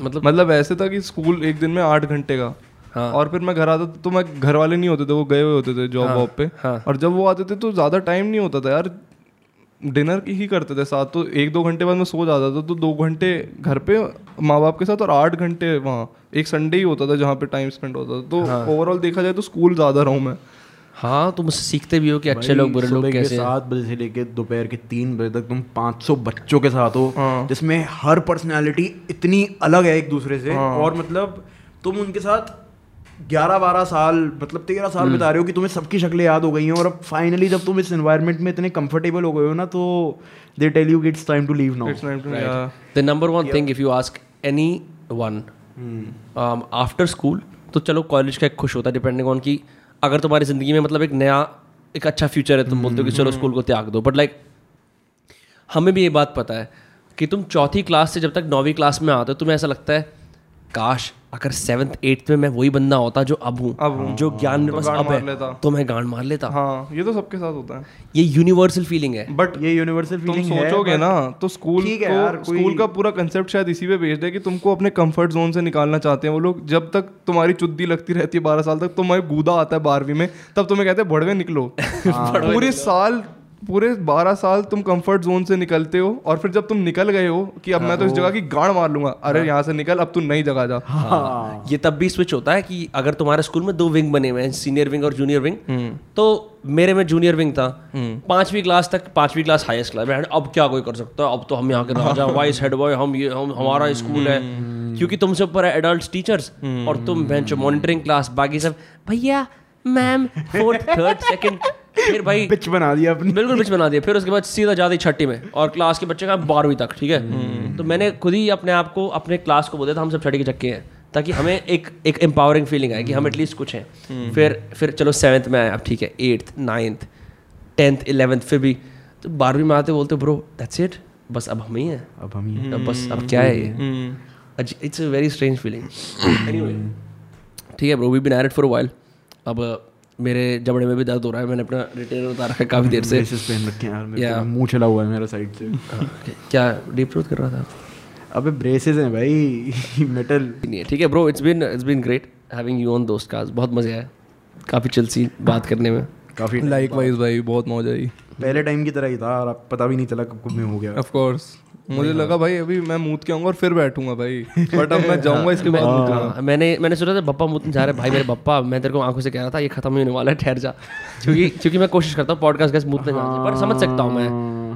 मतलब मतलब ऐसे था कि स्कूल एक दिन में आठ घंटे का। हाँ। और फिर मैं घर आता था तो मैं घर वाले नहीं होते थे वो गए हुए होते थे जॉब वॉब पे। हाँ। और जब वो आते थे तो ज़्यादा टाइम नहीं होता था यार। डिनर की ही करते थे साथ तो एक दो घंटे बाद मैं सो जाता था तो दो घंटे घर पे माँ बाप के साथ और आठ घंटे वहाँ एक संडे ही होता था जहाँ पे टाइम स्पेंड होता था तो ओवरऑल हाँ। देखा जाए तो स्कूल ज़्यादा रहा हूँ मैं हाँ तुम उससे सीखते भी हो कि अच्छे लोग बुरे लोग कैसे सात बजे से लेके दोपहर के तीन बजे तक तुम 500 बच्चों के साथ हो हाँ। जिसमें हर पर्सनालिटी इतनी अलग है एक दूसरे से हाँ। और मतलब तुम उनके साथ 11 12 साल मतलब 13 साल हम्म। बिता रहे हो कि तुम्हें सबकी शक्लें याद हो गई हैं और अब फाइनली जब तुम इस एनवायरनमेंट में इतने कंफर्टेबल हो गए हो ना तो they tell you it's time to leave now the number one thing if you ask anyone after school तो चलो कॉलेज का एक खुश होता है डिपेंडिंग ऑन कि अगर तुम्हारी ज़िंदगी में मतलब एक नया एक अच्छा फ्यूचर है तुम बोलते हो कि चलो स्कूल को त्याग दो। बट लाइक हमें भी ये बात पता है कि तुम चौथी क्लास से जब तक नौवीं क्लास में आते हो तुम्हें ऐसा लगता है काश अगर सेवन्थ एट्थ में मैं वही बंदा होता जो अब हूँ अब जो ज्ञान मेरे पास अब है तो मैं गांड मार लेता। हाँ ये तो सबके साथ होता है। ये यूनिवर्सल फीलिंग है। बट ये यूनिवर्सल फीलिंग है सोचोगे ना तो स्कूल को स्कूल का पूरा कंसेप्ट शायद इसी पे बेस्ड है कि तुमको अपने कंफर्ट जोन से निकालना चाहते हैं वो लोग। जब तक तुम्हारी चुद्दी लगती रहती है बारह साल तक तुम्हें गूदा आता है बारहवीं में तब तुम्हें कहते हैं बड़वे निकलो। पूरे साल पूरे बारह साल तुम कंफर्ट जोन से निकलते हो और फिर जब तुम निकल गए हो कि अब मैं तो इस जगह की गाड़ मार लूँगा अरे यहाँ से निकल अब तू नई जगह जा। हाँ। ये तब भी स्विच होता है कि अगर तुम्हारे स्कूल में दो विंग बने हुए हैं सीनियर विंग और जूनियर विंग तो मेरे में जूनियर विंग था। पांचवी क्लास तक पांचवी क्लास हाईएस्ट क्लास मैं अब क्या कोई कर सकता है? अब तो हम यहाँ के राजा वाइस हेड बॉय हम ये हम हमारा स्कूल है। क्योंकि तुमसे ऊपर है एडल्ट टीचर्स और तुम बेंच मॉनिटरिंग क्लास बाकी सब। भैया मैम फोर्थ थर्ड सेकंड फिर भाई पिच बना दिया अपनी। बिल्कुल बिच बना दिया। फिर उसके बाद सीधा जाती छठी में और क्लास के बच्चे का बारहवीं तक ठीक है? तो मैंने खुद ही अपने आप को अपने क्लास को बोला था हम सब छठी के चक्के हैं ताकि हमें एक एक एम्पावरिंग फीलिंग आए कि हम एटलीस्ट कुछ हैं। फिर फिर चलो सेवन्थ में आए अब ठीक है एट्थ नाइन्थ टेंथ इलेवेंथ फिर भी तो बारहवीं में आते बोलते ब्रो दैट्स इट बस अब हम ही हैं। अब हम ही अब बस अब क्या है ये? It's a very strange feeling anyway ठीक है bro we been at for while अब मेरे जबड़े में भी दर्द हो रहा है मैंने अपना रिटेनर उतार रखा है काफ़ी देर से। ब्रेसेस पहन रखे हैं यार मुँह चला हुआ है मेरा साइड से। हाँ, क्या डीप थ्रोट कर रहा था? अबे ब्रेसेस हैं भाई मेटल नहीं है ठीक है bro it's been it's been great having you on दोस्त काज बहुत मज़े आया काफ़ी चिल सी बात करने में। काफ़ी लाइक वाइज भाई बहुत मौज आई। पहले टाइम की तरह ही था और अब पता भी नहीं चला कब कब में हो गया। ऑफ़ कोर्स मुझे लगा भाई अभी मैं मूत के आऊँगा और फिर बैठूँगा भाई। बट अब मैं जाऊँगा इसके बाद हाँ, मैंने मैंने सोचा था पप्पा मुझ जा रहे भाई मेरे पप्पा मैं तेरे को आँखों से कह रहा था ये खत्म ही होने वाला है ठहर जा। क्योंकि क्योंकि मैं कोशिश करता हूँ पॉडकास्ट गैस मुँह में जाने पर समझ सकता हूँ मैं।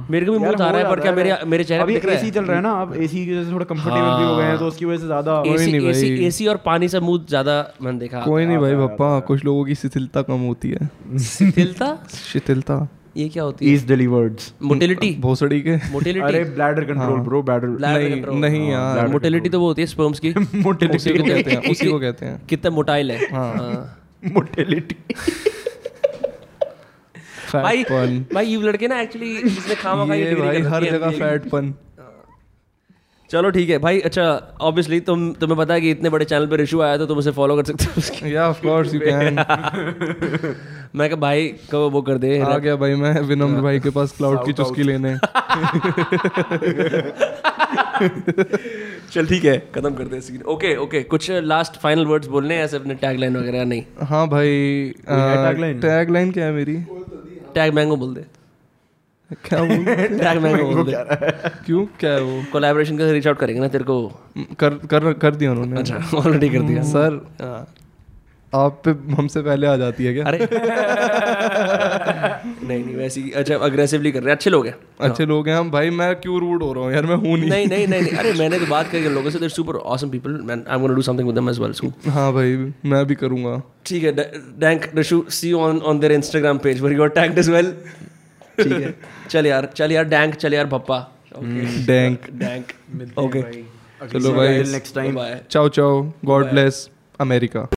मेरे को भी मुँह आ रहा है पर क्या मेरे मेरे चेहरे पे दिख रहा एसी है चल रहा है ना अब एसी की वजह से थोड़ा कंफर्टेबल भी हो गए हैं तो उसकी वजह से ज़्यादा एसी नहीं एसी भाई। एसी और पानी से मुँह ज़्यादा मैंने देखा। कोई नहीं भाई पापा कुछ लोगों की शिथिलता कम होती है। शिथिलता? शिथिलता। ये क्या होती है? इज़ डिलीवर्ड्स मोटिलिटी भोसड़ी के। अरे motility bladder control bro bladder नहीं नहीं यार मोटिलिटी तो वो होती है स्पर्म्स की। उसी को कहते हैं उसी को कहते हैं। कितना मोटाइल है। हाँ। मोटिलिटी भाई भाई ये लड़के ना एक्चुअली इसने खामा खाई भाई हर जगह फैटपन चलो ठीक है भाई अच्छा ऑब्वियसली तुम तुम्हें पता है कि इतने बड़े चैनल पे रिशू आया तो तुम उसे फॉलो कर सकते हो या ऑफ़ कोर्स यू कैन मैं कहा भाई को वो कर दे? आ गया भाई मैं विनम्र भाई के पास क्लाउड की चुस्की लेने। चल ठीक है खत्म कर दे सीन ओके ओके कुछ लास्ट फाइनल वर्ड्स बोलने हैं ऐसे अपने टैग लाइन वगैरह? नहीं। हाँ भाई है tagline? टैग लाइन क्या है मेरी? टैग मैंगो बोल दे। क्या बोल टैग मैंगो बोल दे क्यों क्या है? वो कोलैबोरेशन का रीच आउट करेंगे ना तेरे को। कर कर कर दिया उन्होंने। अच्छा ऑलरेडी कर दिया। सर हाँ। आप पे हमसे पहले आ जाती है क्या? अरे। नहीं नहीं वैसी अच्छा अग्रेसिवली कर रहे हैं। अच्छे लोग हैं। अच्छे लोग हैं। हम भाई मैं क्यों रूड हो रहा हूँ यार? मैं हूँ नहीं। नहीं नहीं नहीं अरे मैंने तो बात करी उन लोगों से super awesome people man I am gonna do something with them as well so हाँ भाई मैं भी करूँगा। ठीक है dank Rishu see on on their Instagram page where you are tagged as well ठीक है। चल यार चल यार डैंक चल यार पप्पा डैंक। डैंक। ओके चलो भाई। Next time ciao ciao. God bless America